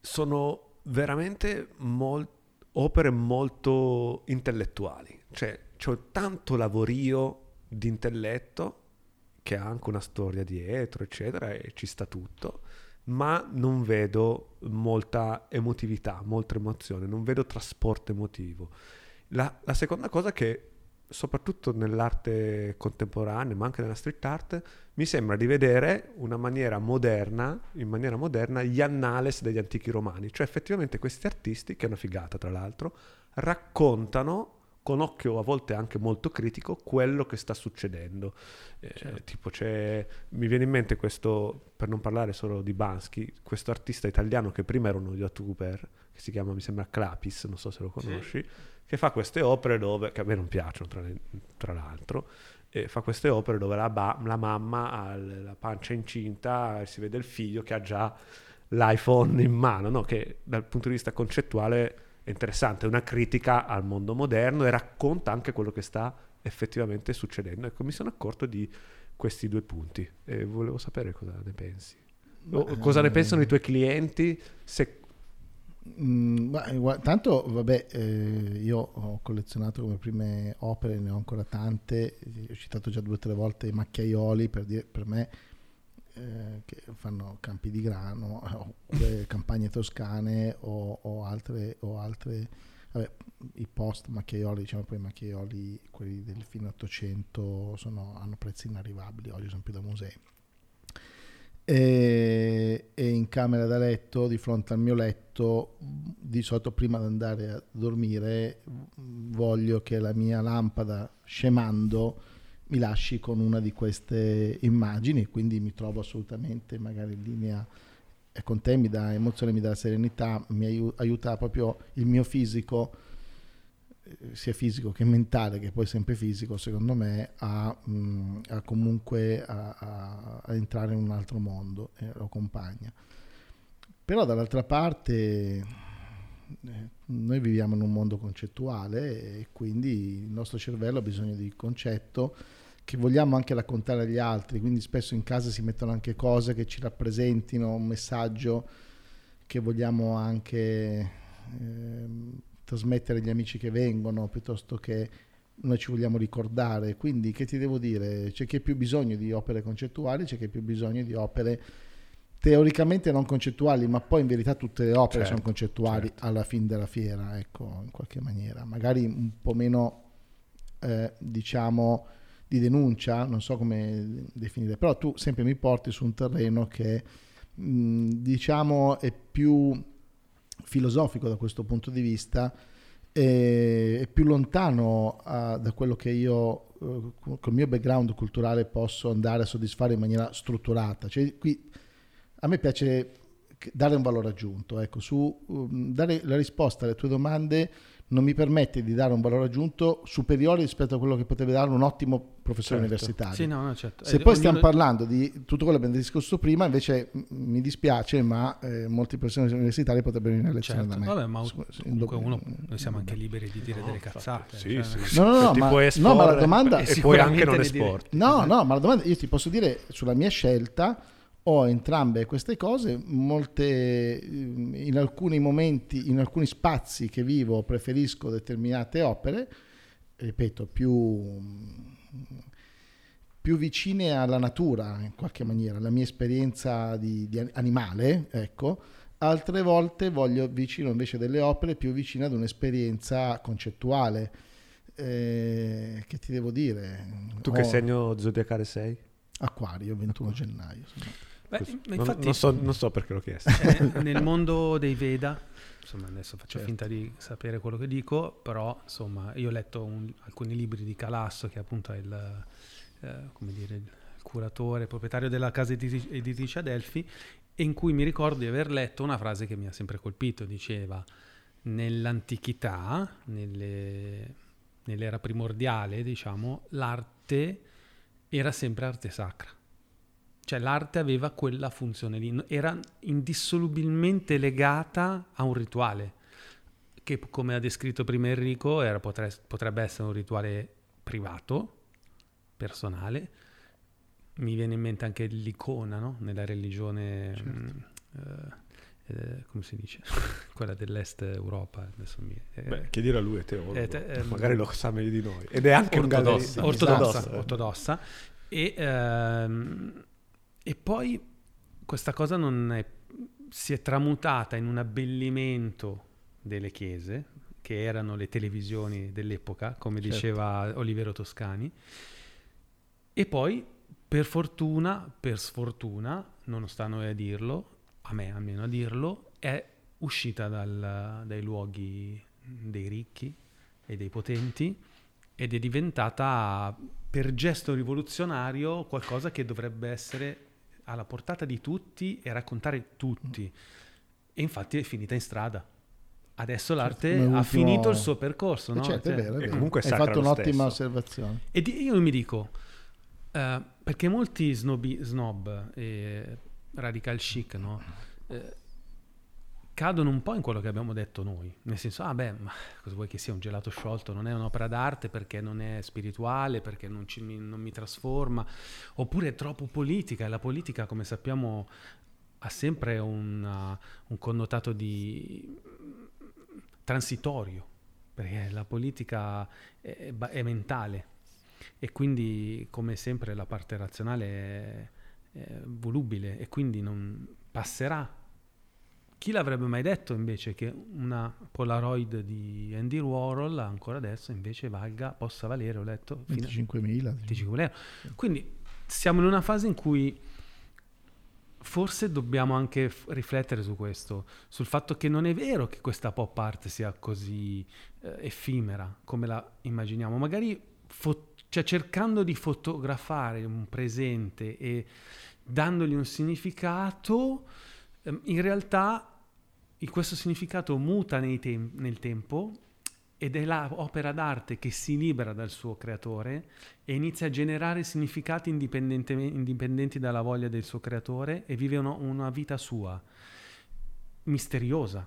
sono veramente mol- opere molto intellettuali, cioè c'è tanto lavorio di intelletto che ha anche una storia dietro, eccetera, e ci sta tutto, ma non vedo molta emotività, molta emozione, non vedo trasporto emotivo. La, la seconda cosa che, soprattutto nell'arte contemporanea, ma anche nella street art, mi sembra di vedere una maniera moderna, in maniera moderna, gli annales degli antichi romani. Cioè effettivamente questi artisti, che è una figata tra l'altro, raccontano con occhio a volte anche molto critico quello che sta succedendo. Eh, Certo. Tipo c'è, mi viene in mente questo, per non parlare solo di Bansky, questo artista italiano che prima era uno youtuber, che si chiama, mi sembra Clapis, non so se lo conosci, che fa queste opere dove, che a me non piacciono tra, le- tra l'altro, e fa queste opere dove la, ba- la mamma ha la pancia incinta e si vede il figlio che ha già l'iPhone in mano, no? che dal punto di vista concettuale è interessante, è una critica al mondo moderno e racconta anche quello che sta effettivamente succedendo. Ecco, mi sono accorto di questi due punti e volevo sapere cosa ne pensi. O cosa ne eh, pensano i tuoi clienti? Se... Mm, ma, tanto, vabbè, eh, io ho collezionato come prime opere, ne ho ancora tante, eh, ho citato già due o tre volte i macchiaioli, per, dire, per me eh, che fanno campi di grano, eh, oppure campagne toscane o, o altre, o altre vabbè, i post macchiaioli, diciamo poi i macchiaioli, quelli del fine 800, sono- hanno prezzi inarrivabili, oggi sono più da musei. E, e in camera da letto, di fronte al mio letto, di solito prima di andare a dormire, voglio che la mia lampada scemando mi lasci con una di queste immagini, quindi mi trovo assolutamente magari in linea e con te, mi dà emozione, mi dà serenità, mi aiu- aiuta proprio il mio fisico, eh, sia fisico che mentale, che poi sempre fisico, secondo me, a, mm, a comunque a, a- a entrare in un altro mondo e lo accompagna. Però dall'altra parte eh, noi viviamo in un mondo concettuale e quindi il nostro cervello ha bisogno di concetto che vogliamo anche raccontare agli altri, quindi spesso in casa si mettono anche cose che ci rappresentino un messaggio che vogliamo anche ehm, trasmettere agli amici che vengono, piuttosto che noi ci vogliamo ricordare. Quindi che ti devo dire? C'è chi ha più bisogno di opere concettuali, c'è chi ha più bisogno di opere teoricamente non concettuali, ma poi in verità tutte le opere Certo, sono concettuali certo. alla fine della fiera, ecco, in qualche maniera. Magari un po' meno, eh, diciamo, di denuncia, non so come definire, però tu sempre mi porti su un terreno che mh, diciamo, è più filosofico da questo punto di vista, è, è più lontano uh, da quello che io uh, col mio background culturale posso andare a soddisfare in maniera strutturata. Cioè, qui a me piace dare un valore aggiunto, ecco, su um, dare la risposta alle tue domande non mi permette di dare un valore aggiunto superiore rispetto a quello che potrebbe dare un ottimo professore Certo. universitario. Sì, no, no, certo. Se Eh, poi ognuno- stiamo parlando di tutto quello che abbiamo discusso prima, invece m- mi dispiace, ma eh, molti professori universitari potrebbero venire a lezione Certo, da me. vabbè, ma Su- comunque uno, noi siamo anche liberi di dire delle cazzate. Sì, cioè, sì, sì. No, no, no, ma- puoi no, ma la esporre domanda- e puoi anche non esporti. No, no, ma la domanda io ti posso dire sulla mia scelta ho entrambe queste cose, molte ehm, in alcuni momenti, in alcuni spazi che vivo preferisco determinate opere, ripeto, più più vicine alla natura in qualche maniera, la mia esperienza di, di animale, ecco. Altre volte voglio vicino invece delle opere più vicine ad un'esperienza concettuale. Eh, che ti devo dire? Tu che Ho- segno zodiacale sei? Acquario, 21 gennaio. insomma. Beh, Non- infatti non, so, non so perché l'ho chiesto. eh, nel mondo dei Veda, insomma adesso faccio Certo. finta di sapere quello che dico, però insomma io ho letto un- alcuni libri di Calasso che appunto è il, eh, come dire, il curatore, proprietario della casa editrice Adelphi, e in cui mi ricordo di aver letto una frase che mi ha sempre colpito, diceva nell'antichità, nelle- nell'era primordiale, diciamo, l'arte era sempre arte sacra. Cioè l'arte aveva quella funzione lì, era indissolubilmente legata a un rituale, che come ha descritto prima Enrico era- potre- potrebbe essere un rituale privato, personale. Mi viene in mente anche l'icona, no? Nella religione, mm, eh, eh, come si dice? Quella dell'est Europa. Adesso mi, eh, Beh, chiedilo a lui, è teologo. Eh, te- ehm, Magari lo sa meglio di noi. Ed è anche un Ortodossa. gallerista. ortodossa, Ortodossa. ortodossa. E, ehm, e poi questa cosa non è- si è tramutata in un abbellimento delle chiese, che erano le televisioni dell'epoca, come Certo. diceva Olivero Toscani, e poi per fortuna, per sfortuna, non sta a noi a dirlo, a me almeno a dirlo, è uscita dal- dai luoghi dei ricchi e dei potenti ed è diventata per gesto rivoluzionario qualcosa che dovrebbe essere alla portata di tutti e raccontare tutti. E infatti è finita in strada. Adesso l'arte come ha ultimo- finito il suo percorso. Eh, no? certo, è Cioè- vero, è e vero. comunque è Hai fatto un'ottima stesso. osservazione. E di- io mi dico, eh, perché molti snobi- snob e radical chic, no? Eh, cadono un po' in quello che abbiamo detto noi, nel senso, ah beh, ma cosa vuoi che sia un gelato sciolto? Non è un'opera d'arte perché non è spirituale, perché non, ci- non mi trasforma, oppure è troppo politica, e la politica, come sappiamo, ha sempre una- un connotato di transitorio, perché la politica è, è mentale e quindi, come sempre, la parte razionale è, è volubile e quindi non passerà. Chi l'avrebbe mai detto invece che una Polaroid di Andy Warhol ancora adesso invece valga, possa valere, ho letto, fino a 25.000. 25 euro. Quindi siamo in una fase in cui forse dobbiamo anche f- riflettere su questo, sul fatto che non è vero che questa pop art sia così eh, effimera come la immaginiamo. Magari fo- cioè, cercando di fotografare un presente e dandogli un significato, in realtà questo significato muta tem- nel tempo ed è l'opera d'arte che si libera dal suo creatore e inizia a generare significati indipendenti dalla voglia del suo creatore e vive una, una vita sua, misteriosa.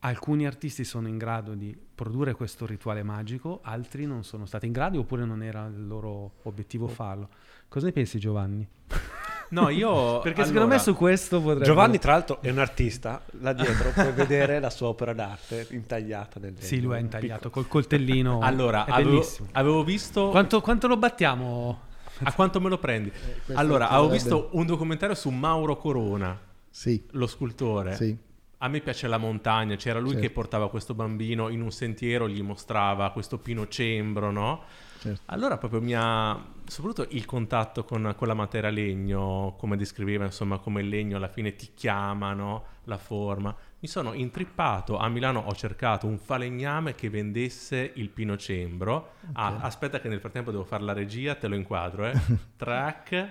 Alcuni artisti sono in grado di produrre questo rituale magico, altri non sono stati in grado oppure non era il loro obiettivo farlo. Cosa ne pensi Giovanni? No, io... Perché secondo me allora, su questo potrebbe... Giovanni, tra l'altro, è un artista. Là dietro puoi vedere la sua opera d'arte intagliata nel Sì, lui è intagliato col coltellino. Allora, è avevo, avevo visto... Quanto, quanto lo battiamo? A quanto me lo prendi? questo Allora, avevo visto un documentario su Mauro Corona, Sì, lo scultore. sì. a me piace la montagna, c'era lui Certo. che portava questo bambino in un sentiero, gli mostrava questo pinocembro, no? Certo. Allora proprio mi ha, soprattutto il contatto con, con la materia legno, come descriveva, insomma, come il legno alla fine ti chiama, no? La forma. Mi sono intrippato, a Milano ho cercato un falegname che vendesse il pinocembro. Ah, aspetta che nel frattempo devo fare la regia, te lo inquadro, eh. Track.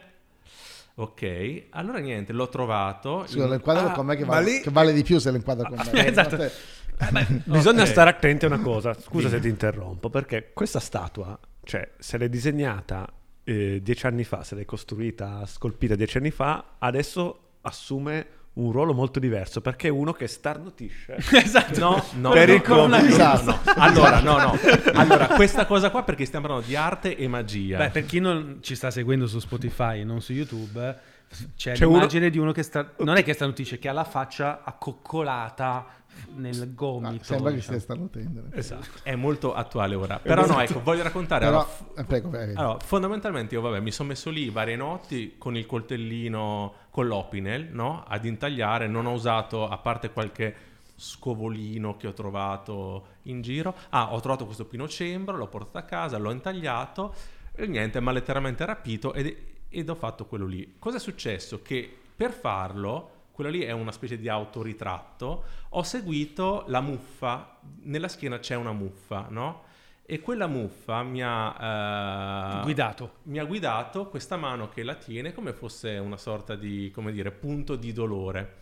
Ok, allora niente, l'ho trovato. Scusa, in- lo inquadro Ah, con me che vale, lì- che vale di più se lo inquadra con me. esatto. Te- Bisogna Ok. stare attenti a una cosa, scusa se ti interrompo, perché questa statua, cioè, se l'hai disegnata eh, dieci anni fa, se l'hai costruita, scolpita dieci anni fa, adesso assume un ruolo molto diverso, perché è uno che starnutisce. esatto. No, no, Per no, il no, no, Esatto. no, no. Allora, no, no. Allora, questa cosa qua perché stiamo parlando di arte e magia. Beh, per chi non ci sta seguendo su Spotify e non su YouTube, c'è, C'è l'immagine di uno che sta. Non è che starnutisce, che ha la faccia accoccolata nel Ah, gomito. sembra che diciamo. stia starnutendo. esatto. È molto attuale ora. Però no, ecco, voglio raccontare. Però, allora, f- eh, prego, prego. allora, fondamentalmente io, vabbè, mi sono messo lì varie notti con il coltellino, con l'opinel, no? Ad intagliare. Non ho usato, a parte qualche scovolino che ho trovato in giro. Ah, ho trovato questo pinocembro, l'ho portato a casa, l'ho intagliato e niente, mi ha letteralmente rapito ed, ed ho fatto quello lì. Cosa è successo? Che per farlo, quello lì è una specie di autoritratto, ho seguito la muffa, nella schiena c'è una muffa, no? E quella muffa mi ha... eh, Guidato. mi ha guidato questa mano che la tiene come fosse una sorta di, come dire, punto di dolore.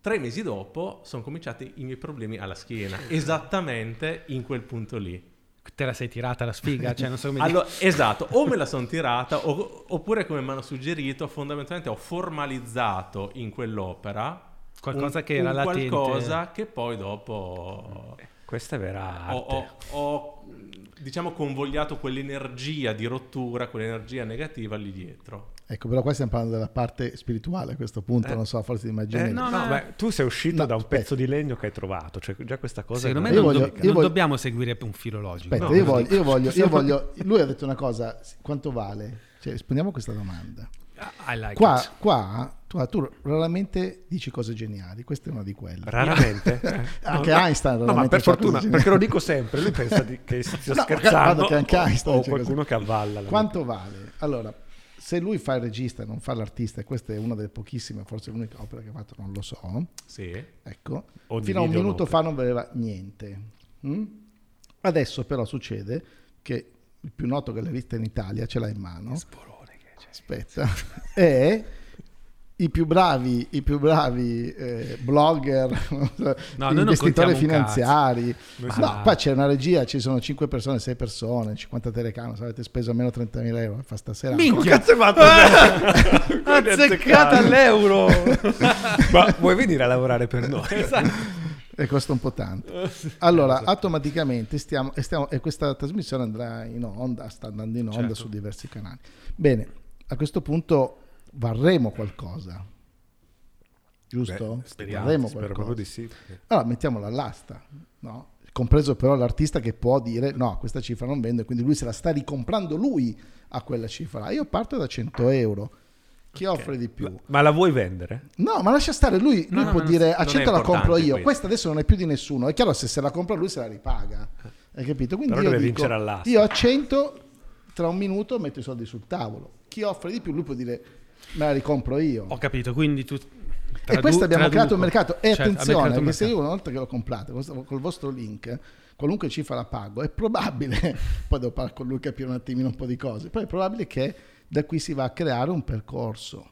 Tre mesi dopo sono cominciati i miei problemi alla schiena, esattamente in quel punto lì. Te la sei tirata la sfiga, cioè non so come Allora, esatto, o me la sono tirata, o- oppure come mi hanno suggerito, fondamentalmente ho formalizzato in quell'opera Qualcosa un- che era latente. qualcosa che poi dopo Questa è vera ho, arte. ho- ho, diciamo convogliato quell'energia di rottura, quell'energia negativa lì dietro. Ecco, però qua stiamo parlando della parte spirituale a questo punto, non so, forse immagini. Eh, no, no, no, beh, tu sei uscito No, da un aspetta. pezzo di legno che hai trovato, cioè già questa cosa Secondo me non, voglio- do- non voglio- dobbiamo seguire un filo logico. Aspetta, No, io, voglio, io, voglio, io voglio- Lui ha detto una cosa, quanto vale? Cioè, rispondiamo a questa domanda. I like Qua, it. qua tu, tu raramente dici cose geniali, questa è una di quelle. raramente. Eh, Anche no, Einstein No, ma per fortuna, perché lo dico sempre, lui pensa di- che stia No, scherzando guarda che anche Einstein o dice qualcuno che avvalla. la Quanto vale? Allora, se lui fa il regista e non fa l'artista, e questa è una delle pochissime, forse l'unica opera che ha fatto, non lo so, Sì. ecco, O fino a un minuto un'opera. fa non valeva niente. mm? Adesso però succede che il più noto gallerista in Italia ce l'ha in mano. Aspetta. e i più bravi, i più bravi eh, blogger, non investitori finanziari. No, qua c'è una regia, ci sono 5 persone, 6 persone, 50 telecamere, avete speso almeno 30.000 euro, fa stasera. Come cazzo hai fatto? Quelli Azzeccata all'euro! Ma vuoi venire a lavorare per noi? e costa un po' tanto. Allora, automaticamente stiamo, e, stiamo- e questa trasmissione andrà in onda, sta andando in onda Certo. su diversi canali. Bene, a questo punto varremo qualcosa. Giusto? Beh, speriamo, varremo spero qualcosa. proprio di sì. Allora, mettiamolo all'asta, no? Compreso però l'artista che può dire no, questa cifra non vende, quindi lui se la sta ricomprando lui a quella cifra. Io parto da 100 euro. Chi offre di più? Ma la vuoi vendere? No, ma lascia stare, lui, lui no, può no, dire a non è 100 la compro io, questo. questa adesso non è più di nessuno, è chiaro se se la compra lui se la ripaga, hai capito? Quindi Però io, dico, io a 100 tra un minuto metto i soldi sul tavolo, chi offre di più lui può dire me la ricompro io. Ho capito, quindi tu... E questo abbiamo traduco. creato un mercato. E abbiamo attenzione, che se io una volta che lo comprate col col vostro link, qualunque cifra la pago, è probabile, poi devo parlare con lui capire un attimino un po' di cose, poi è probabile che da qui si va a creare un percorso.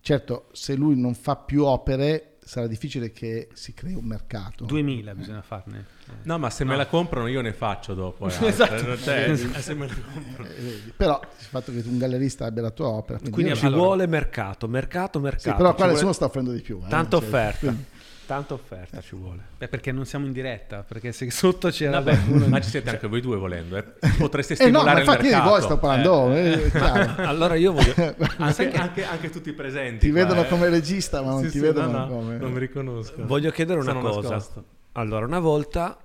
Certo, se lui non fa più opere, sarà difficile che si crei un mercato. 2000 bisogna farne. No, ma se me la comprano io ne faccio dopo. eh. Esatto. Cioè, se me la comprano. Eh. Però il fatto che un gallerista abbia la tua opera, quindi Quindi Ci Allora- vuole mercato, mercato, mercato. sì, però qua vuole nessuno sta offrendo di più. eh. Tanta Cioè, offerta. quindi- Tanta offerta ci vuole. Beh, perché non siamo in diretta, perché se sotto c'era Vabbè, qualcuno... ma ci siete anche voi due volendo. eh. Potreste Eh no, stimolare ma infatti io di voi sto parlando, eh, è chiaro. Allora io voglio... Anche, anche- anche tutti i presenti. ti qua, vedono eh. come regista, ma non Sì, ti sì, vedono no, no, come... Non mi riconosco. voglio chiedere una Sono cosa. nascosto. Allora, una volta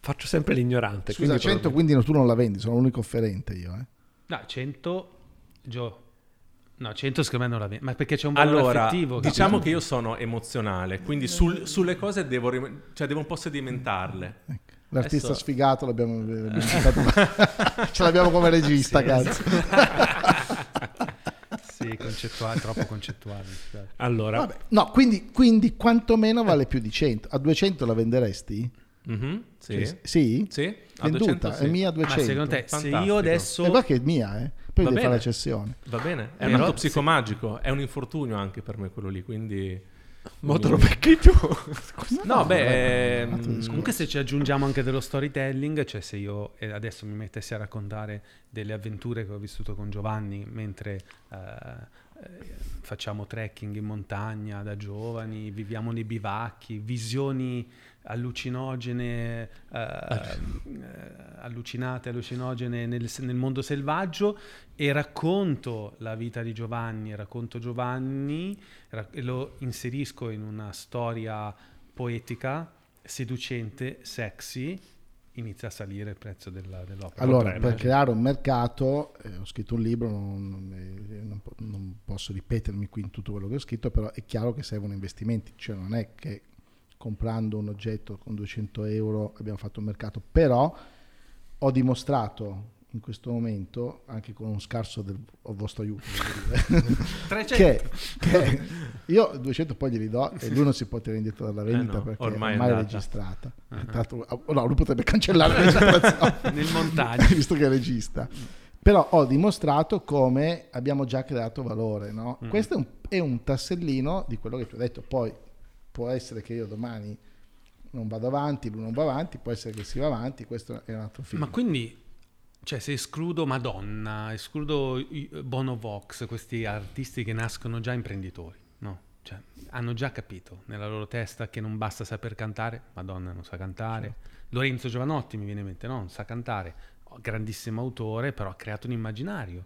faccio sempre l'ignorante. Scusa, quindi 100 quindi no, tu non la vendi, sono l'unico offerente io. Eh. No, 100... Gio, No, 100 secondo me non la vendi, ma perché c'è un valore Allora, affettivo. diciamo capito? che io sono emozionale, quindi sul- sulle cose devo, rim- cioè devo un po' sedimentarle. Ecco, L'artista Adesso- sfigato l'abbiamo, l'abbiamo invitato- ce l'abbiamo come regista, cazzo. Sì, concettuale, troppo concettuale. Allora, Vabbè, no, quindi, quindi quantomeno vale più di 100. A 200 la venderesti? Mhm, sì. Cioè, sì? Sì, a Venduta, 200 sì. è mia a Ma 200. secondo te, se Fantastico. io E adesso... guarda che è mia, eh. Poi Va devi fare bene. la cessione. Va bene, è un atto psicomagico, è un infortunio anche per me quello lì, quindi... mo te lo becchi tu. No, beh, vabbè, ehm. Comunque se ci aggiungiamo anche dello storytelling, cioè se io eh, adesso mi mettessi a raccontare delle avventure che ho vissuto con Giovanni mentre eh, facciamo trekking in montagna da giovani, viviamo nei bivacchi, visioni allucinogene, eh, allucinate, allucinogene nel, nel mondo selvaggio e racconto la vita di Giovanni, racconto Giovanni ra- e lo inserisco in una storia poetica, seducente, sexy, inizia a salire il prezzo della- dell'opera. Allora, per creare un mercato, eh, ho scritto un libro, non, non- eh, non posso ripetermi qui in tutto quello che ho scritto, però è chiaro che servono investimenti, cioè non è che comprando un oggetto con 200 euro abbiamo fatto un mercato, però ho dimostrato in questo momento, anche con un scarso del vostro aiuto, devo dire, 300. che, che io 200 poi glieli do e lui non si può tenere indietro dalla vendita no, perché ormai è ormai è registrata. Oh, no, lui potrebbe cancellare la registrazione Nel montaggio. visto che è regista. Però ho dimostrato come abbiamo già creato valore. No? Mm. Questo è un, è un tassellino di quello che tu hai detto. Poi può essere che io domani non vado avanti, lui non va avanti, può essere che si va avanti, questo è un altro film. Ma quindi, cioè, se escludo Madonna, escludo Bono Vox, questi artisti che nascono già imprenditori, no? Cioè, hanno già capito nella loro testa che non basta saper cantare, Madonna non sa cantare, Lorenzo Giovanotti mi viene in mente, no? Non sa cantare, grandissimo autore, però ha creato un immaginario.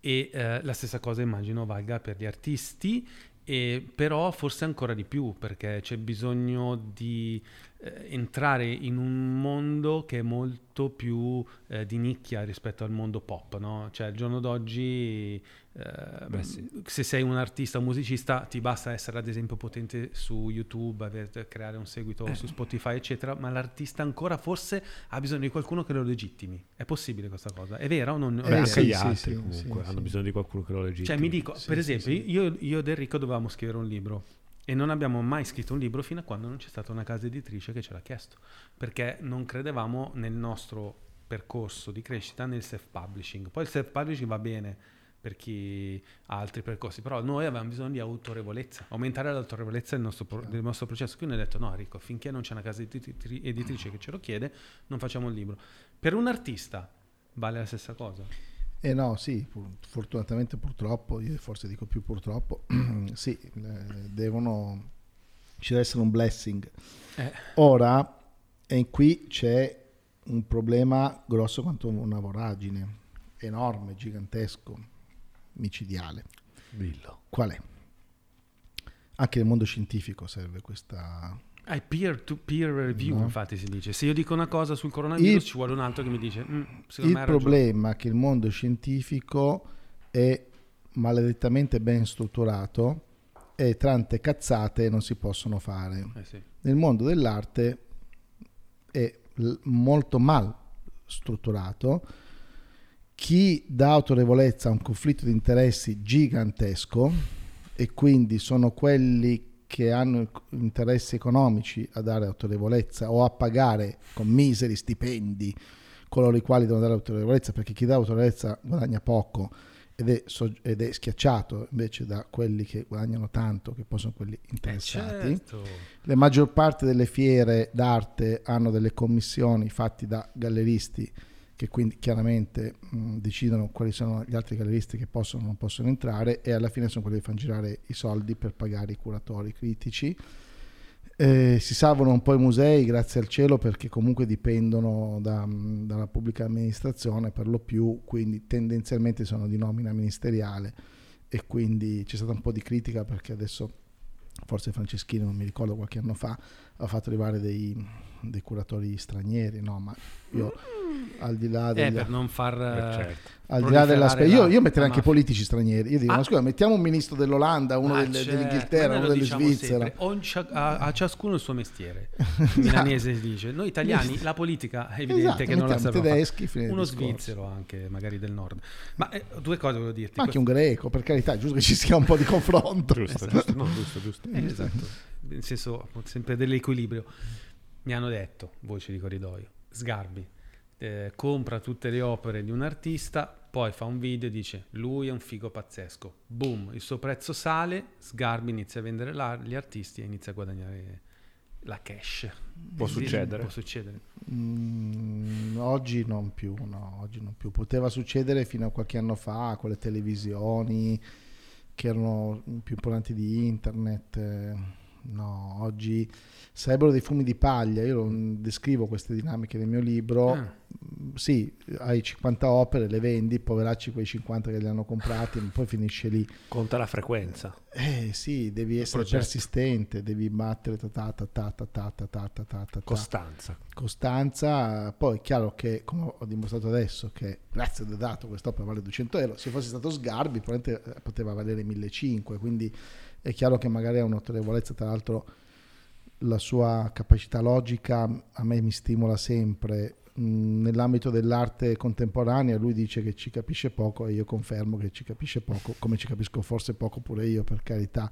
E eh, la stessa cosa immagino valga per gli artisti, e però forse ancora di più perché c'è bisogno di eh, entrare in un mondo che è molto più eh, di nicchia rispetto al mondo pop, no? Cioè al giorno d'oggi eh, Beh, sì. se sei un artista, un musicista, ti basta essere ad esempio potente su YouTube, aver- creare un seguito Eh. su Spotify, eccetera, ma l'artista ancora forse ha bisogno di qualcuno che lo legittimi. È possibile questa cosa? È vero o non, Eh, Beh, è anche sì, gli sì, altri sì, comunque sì, hanno sì. bisogno di qualcuno che lo legittimi. cioè, mi dico, Sì, per sì, esempio, sì. Io, io ed Enrico dovevamo scrivere un libro e non abbiamo mai scritto un libro fino a quando non c'è stata una casa editrice che ce l'ha chiesto, perché non credevamo nel nostro percorso di crescita nel self-publishing. Poi il self-publishing va bene per chi ha altri percorsi, però noi avevamo bisogno di autorevolezza, aumentare l'autorevolezza del nostro, pro- del nostro processo. Quindi ho detto no Enrico, finché non c'è una casa editri- editrice che ce lo chiede, non facciamo il libro. Per un artista vale la stessa cosa. Eh no, sì, fortunatamente purtroppo, io forse dico più purtroppo, sì, devono, ci deve essere un blessing. Eh. Ora, e qui c'è un problema grosso quanto una voragine, enorme, gigantesco, micidiale. Dillo. Qual è? Anche nel mondo scientifico serve questa... Hai peer to peer review, No. infatti si dice. Se io dico una cosa sul coronavirus, Il- ci vuole un altro che mi dice, "Mm, Il me hai ragione." problema è che il mondo scientifico è maledettamente ben strutturato e tante cazzate non si possono fare. Eh sì. Nel mondo dell'arte è molto mal strutturato. Chi dà autorevolezza a un conflitto di interessi gigantesco e quindi sono quelli che hanno interessi economici a dare autorevolezza o a pagare con miseri stipendi coloro i quali devono dare autorevolezza perché chi dà autorevolezza guadagna poco ed è, so- ed è schiacciato invece da quelli che guadagnano tanto che poi sono quelli Eh, interessati certo. le maggior parte delle fiere d'arte hanno delle commissioni fatte da galleristi che quindi chiaramente mh, decidono quali sono gli altri galleristi che possono o non possono entrare e alla fine sono quelli che fanno girare i soldi per pagare i curatori critici. Eh, si salvano un po' i musei, grazie al cielo, perché comunque dipendono da- dalla pubblica amministrazione per lo più, quindi tendenzialmente sono di nomina ministeriale e quindi c'è stata un po' di critica perché adesso forse Franceschini, non mi ricordo qualche anno fa, ha fatto arrivare dei, dei curatori stranieri, no, ma Io, al di là Eh, degli, per non far... Eh, eh, certo. al di là della spe- io, io metterei anche mafia. politici stranieri. Io dico, Ah. ma scusa, mettiamo un ministro dell'Olanda, uno Ah, del- certo, dell'Inghilterra, uno della diciamo Svizzera. sempre, a, a ciascuno il suo mestiere. Esatto. Il milanese si dice. Noi italiani la politica è evidente Esatto, che non la sappiamo tedeschi, del Uno discorso. svizzero anche, magari del nord. Ma eh, due cose volevo dirti. Ma anche un greco, per carità, è giusto che ci sia un po' di confronto. Giusto, giusto, no, giusto, giusto. Eh, esatto, nel senso appunto, sempre dell'equilibrio. Mi hanno detto, voci di corridoio, Sgarbi eh, compra tutte le opere di un artista, poi fa un video e dice lui è un figo pazzesco. Boom, il suo prezzo sale, Sgarbi inizia a vendere la- gli artisti e inizia a guadagnare la cash. Può Sì, succedere. Può succedere. Mm, oggi non più, no, oggi non più. Poteva succedere fino a qualche anno fa con le televisioni che erano più importanti di internet. Eh, No, oggi sarebbero dei fumi di paglia. Io non descrivo queste dinamiche nel mio libro. Ah. Mm, Sì, hai 50 opere, le vendi, poveracci quei 50 che le hanno comprate, ma poi finisce lì. Conta la frequenza. Eh sì, devi essere persistente, devi battere ta ta ta ta ta ta ta ta ta ta ta. Costanza. costanza. Poi è chiaro che, come ho dimostrato adesso, che grazie a dato quest'opera vale 200 euro, se fosse stato Sgarbi probabilmente eh, poteva valere 1500, quindi è chiaro che magari ha un'autorevolezza, tra l'altro la sua capacità logica a me mi stimola sempre. Mm, Nell'ambito dell'arte contemporanea lui dice che ci capisce poco e io confermo che ci capisce poco, come ci capisco forse poco pure io per carità,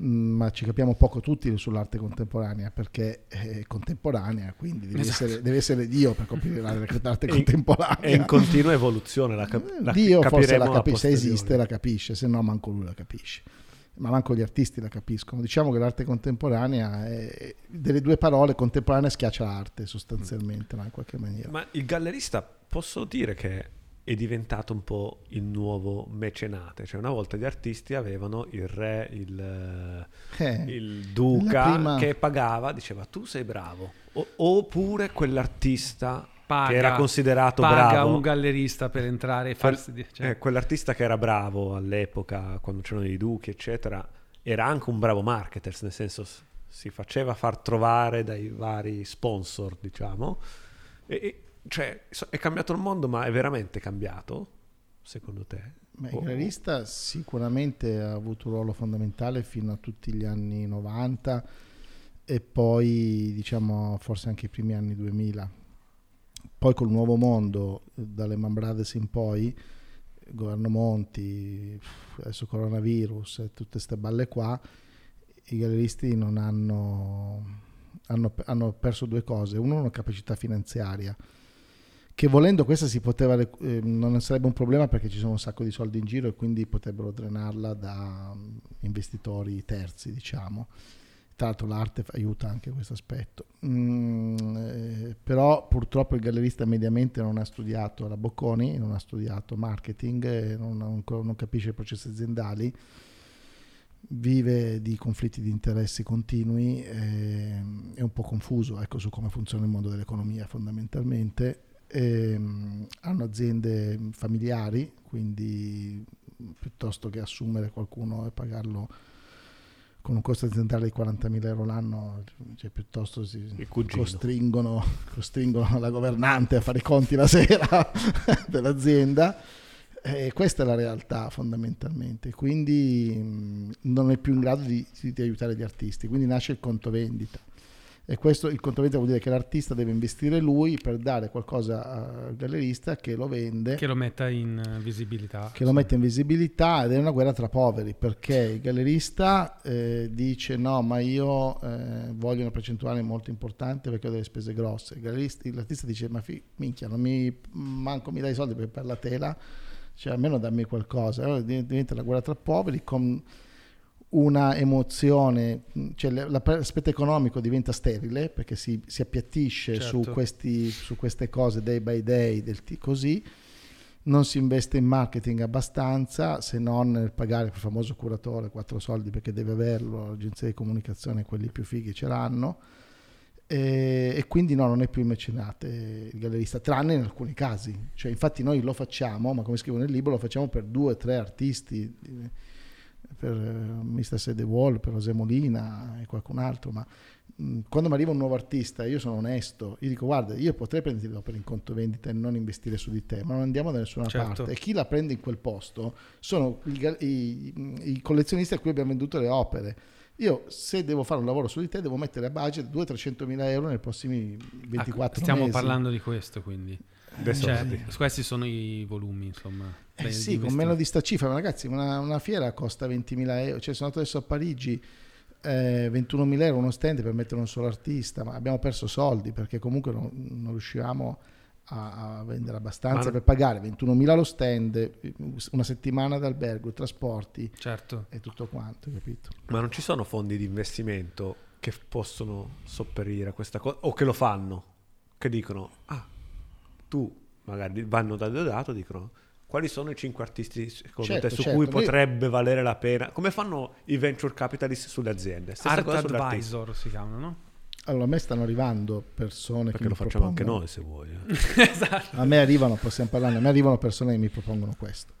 Mm, ma ci capiamo poco tutti sull'arte contemporanea perché è contemporanea, quindi devi, Esatto. essere, devi essere Dio per capire l'arte È contemporanea. È in continua evoluzione. La, cap- la Dio forse la capisce, se esiste la capisce, se no manco lui la capisce. Ma manco gli artisti la capiscono. Diciamo che l'arte contemporanea è delle due parole, contemporanea schiaccia l'arte sostanzialmente, no? in qualche maniera. Ma il gallerista posso dire che è diventato un po' il nuovo mecenate. Cioè, una volta gli artisti avevano il re, il, Eh, il duca prima- che pagava, diceva tu sei bravo. O- oppure quell'artista Paga, che era considerato paga bravo. un gallerista per entrare e farsi... di- cioè, Eh, quell'artista che era bravo all'epoca, quando c'erano i duchi, eccetera, era anche un bravo marketer, nel senso si faceva far trovare dai vari sponsor, diciamo. E, e, cioè, è cambiato il mondo, ma è veramente cambiato, secondo te? Ma il gallerista sicuramente ha avuto un ruolo fondamentale fino a tutti gli anni 90 e poi diciamo forse anche i primi anni 2000. Poi col nuovo mondo, dalle Man Brothers in poi, governo Monti, adesso coronavirus e tutte queste balle qua, i galleristi non hanno, hanno, hanno perso due cose. Uno, una capacità finanziaria che volendo questa si poteva eh, non sarebbe un problema perché ci sono un sacco di soldi in giro e quindi potrebbero drenarla da investitori terzi diciamo tra l'altro l'arte aiuta anche questo aspetto. Mm, eh, però purtroppo il gallerista mediamente non ha studiato la Bocconi non ha studiato marketing eh, non, non- non capisce i processi aziendali vive di conflitti di interessi continui eh, è un po' confuso ecco, su come funziona il mondo dell'economia fondamentalmente. Ehm, hanno aziende familiari, quindi piuttosto che assumere qualcuno e pagarlo con un costo aziendale di 40.000 euro l'anno, cioè piuttosto si costringono, costringono la governante a fare i conti la sera dell'azienda. E questa è la realtà fondamentalmente, quindi mh, non è più in grado di, di aiutare gli artisti, quindi nasce il conto vendita. E questo il conto vendita vuol dire che l'artista deve investire lui per dare qualcosa al gallerista che lo vende, che lo metta in eh, visibilità. che lo mette in visibilità ed è una guerra tra poveri perché il gallerista eh, dice no ma io eh, voglio una percentuale molto importante perché ho delle spese grosse. Il gallerista- l'artista dice ma fi- minchia non mi manco mi dai soldi per, per la tela, cioè almeno dammi qualcosa. Allora diventa la guerra tra poveri con una emozione, cioè l'aspetto economico diventa sterile perché si, si appiattisce su, Certo. questi, su queste cose day by day, del t- così, non si investe in marketing abbastanza se non nel pagare il famoso curatore quattro soldi perché deve averlo, l'agenzia di comunicazione, quelli più fighi ce l'hanno. E, e quindi no, non è più mecenate il gallerista, tranne in alcuni casi. Cioè, infatti noi lo facciamo, ma come scrivo nel libro, lo facciamo per due o tre artisti per eh, Mr. Sede Wall, per José Molina e qualcun altro, ma mh, quando mi arriva un nuovo artista, io sono onesto, io dico guarda, io potrei prendere l'opera in conto vendita e non investire su di te, ma non andiamo da nessuna Certo. parte. E chi la prende in quel posto sono i, i- i collezionisti a cui abbiamo venduto le opere. Io se devo fare un lavoro su di te devo mettere a budget 200-300 mila euro nei prossimi 24 Ah, Stiamo mesi. parlando di questo, quindi. Cioè, questi sono i volumi, insomma. Eh sì, con meno di sta cifra, ma ragazzi, una, una fiera costa 20.000 euro. Cioè, sono andato adesso a Parigi, eh, 21.000 euro uno stand per mettere un solo artista, ma abbiamo perso soldi perché comunque non, non riuscivamo a, a vendere abbastanza Ma- per pagare 21.000 lo stand, una settimana d'albergo, trasporti Certo. e tutto quanto, capito? Ma non ci sono fondi di investimento che possono sopperire a questa cosa o che lo fanno, che dicono, ah, tu magari vanno da Deodato, dicono quali sono i cinque artisti secondo Certo, te su certo, cui potrebbe valere la pena? Come fanno i venture capitalist sulle aziende? Stessa Art. Advisor si chiamano, no? Allora, a me stanno arrivando persone Perché che lo mi facciamo anche propongono- noi se vuoi. eh. esatto. A me arrivano, possiamo parlare, a me arrivano persone che mi propongono questo.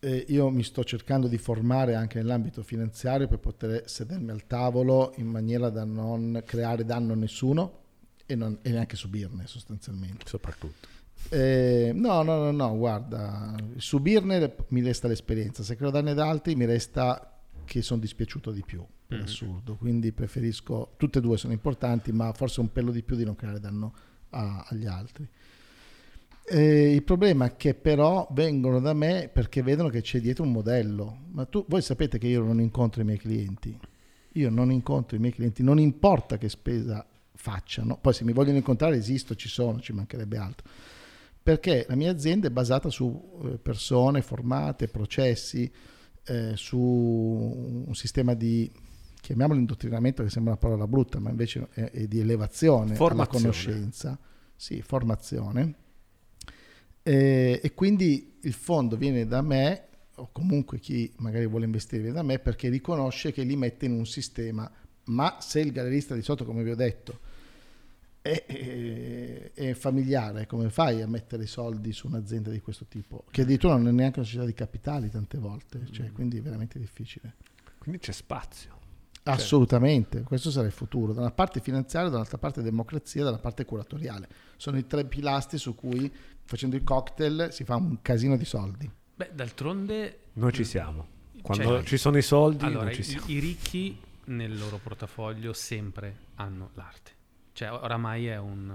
E io mi sto cercando di formare anche nell'ambito finanziario per poter sedermi al tavolo in maniera da non creare danno a nessuno e, non- e neanche subirne sostanzialmente. Soprattutto. Eh, no, no, no, no, guarda, subirne mi resta l'esperienza, se creo danni ad altri mi resta che sono dispiaciuto di più, per Mhm. assurdo, quindi preferisco, tutte e due sono importanti, ma forse un pelo di più di non creare danno a- agli altri. Eh, il problema è che però vengono da me perché vedono che c'è dietro un modello, ma tu, voi sapete che io non incontro i miei clienti, io non incontro i miei clienti, non importa che spesa facciano, poi se mi vogliono incontrare esisto, ci sono, ci mancherebbe altro perché la mia azienda è basata su eh, persone formate, processi, eh, su un sistema di, chiamiamolo indottrinamento che sembra una parola brutta, ma invece è, è di elevazione alla Formazione. conoscenza, sì, formazione. Eh, e quindi il fondo viene da me, o comunque chi magari vuole investire viene da me, perché riconosce che li mette in un sistema, ma se il gallerista di sotto, come vi ho detto, è, è- è familiare, come fai a mettere i soldi su un'azienda di questo tipo? Che addirittura non è neanche una società di capitali tante volte, cioè, quindi è veramente difficile. Quindi c'è spazio. Assolutamente, questo sarà il futuro. Da una parte finanziaria, dall'altra parte democrazia, dalla parte curatoriale. Sono i tre pilastri su cui facendo il cocktail si fa un casino di soldi. Beh, d'altronde... Noi ci siamo. Quando Cioè, ci sono i soldi, Allora, i, i ricchi nel loro portafoglio sempre hanno l'arte. Cioè, oramai è un,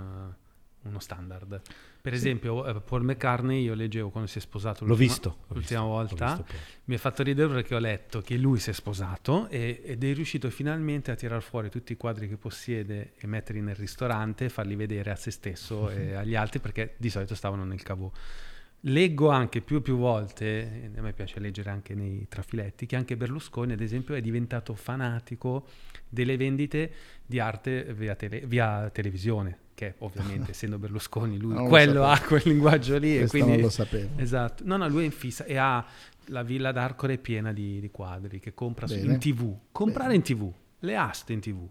uh, uno standard. Per esempio, eh, Paul McCartney, io leggevo quando si è sposato L'ho l'ultima- visto. l'ho l'ultima visto, volta, visto mi ha fatto ridere perché ho letto che lui si è sposato e- ed è riuscito finalmente a tirar fuori tutti i quadri che possiede e metterli nel ristorante e farli vedere a se stesso e agli altri perché di solito stavano nel cavò. Leggo anche più e più volte, e a me piace leggere anche nei trafiletti, che anche Berlusconi, ad esempio, è diventato fanatico delle vendite di arte via, tele- via televisione, che ovviamente, essendo Berlusconi, lui Non quello ha quel linguaggio lì. e Questo quindi, non lo sapevo. Esatto. No, no, lui è in fissa e ha la villa d'Arcore piena di, di quadri che compra Bene. in tv. Comprare in tv, le aste in tv,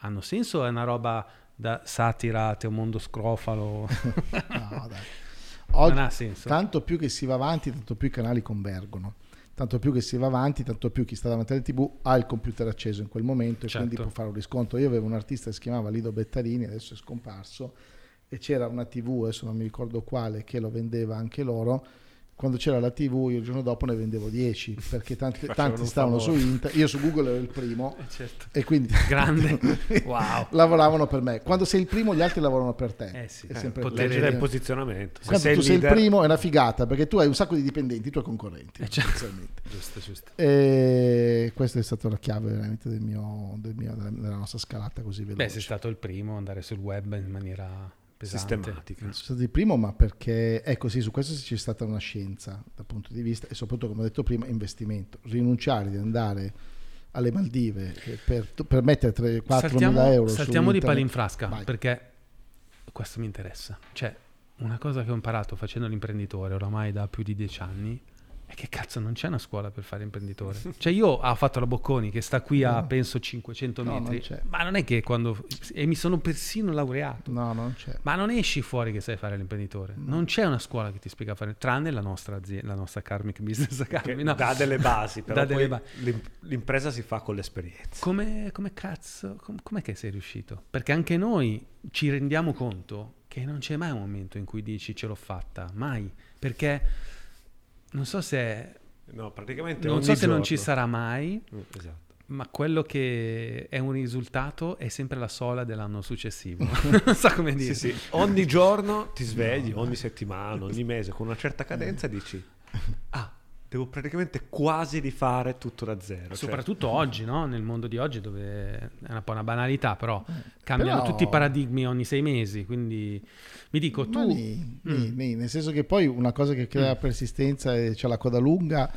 hanno senso? È una roba da satira, mondo scrofalo? No, dai. Oggi- tanto più che si va avanti, tanto più i canali convergono. Tanto più che si va avanti, tanto più chi sta davanti alla TV ha il computer acceso in quel momento e Certo. quindi può fare un riscontro. Io avevo un artista che si chiamava Lido Bettarini, adesso è scomparso, e c'era una TV, adesso non mi ricordo quale, che lo vendeva anche loro. Quando c'era la TV, io il giorno dopo ne vendevo 10 perché tanti, tanti stavano su favore. internet. Io su Google ero il primo Eh, certo. e quindi Grande. Wow. lavoravano per me. Quando sei il primo, gli altri lavorano per te. Eh sì, È eh, sempre potere- così. Legge del posizionamento. Se Quando sei tu sei il primo è una figata perché tu hai un sacco di dipendenti, i tuoi concorrenti. Eh, certo. Giusto, giusto. E questa è stata la chiave veramente del mio, del mio- della, della nostra scalata così veloce. Beh, sei stato il primo ad andare sul web in maniera pesante. Sistematica. Sono stato il primo, ma perché è così, su questo c'è stata una scienza dal punto di vista e soprattutto, come ho detto prima, investimento. Rinunciare di andare alle Maldive eh, per, per mettere 3 4 saltiamo, mila euro saltiamo di pali in frasca Vai. perché questo mi interessa. Cioè, una cosa che ho imparato facendo l'imprenditore oramai da più di dieci anni che cazzo, non c'è una scuola per fare imprenditore. Cioè io ho fatto la Bocconi che sta qui a No. penso 500 No, metri, non ma non è che quando... E mi sono persino laureato. No, non c'è. Ma non esci fuori che sai fare l'imprenditore. Non c'è una scuola che ti spiega a fare, tranne la nostra azienda, la nostra Karmic Business Academy. no. dà delle basi, però Dà poi delle ba- l'im- l'impresa si fa con l'esperienza. Come, come cazzo, com- com'è che sei riuscito? Perché anche noi ci rendiamo conto che non c'è mai un momento in cui dici ce l'ho fatta, mai. Perché non so se, No, praticamente non so se non ci giorno. sarà mai, Mm, Esatto. ma quello che è un risultato è sempre la sola dell'anno successivo. non so come dire. Sì, sì. Ogni giorno ti svegli, ogni settimana, ogni mese, con una certa cadenza dici, ah, devo praticamente quasi rifare tutto da zero. cioè- Soprattutto oggi, no? nel mondo di oggi, dove è un po' una banalità, però cambiano Però- tutti i paradigmi ogni sei mesi. Quindi mi dico, tu. nì, Mm. nì, nel senso che poi una cosa che crea persistenza e c'è la coda lunga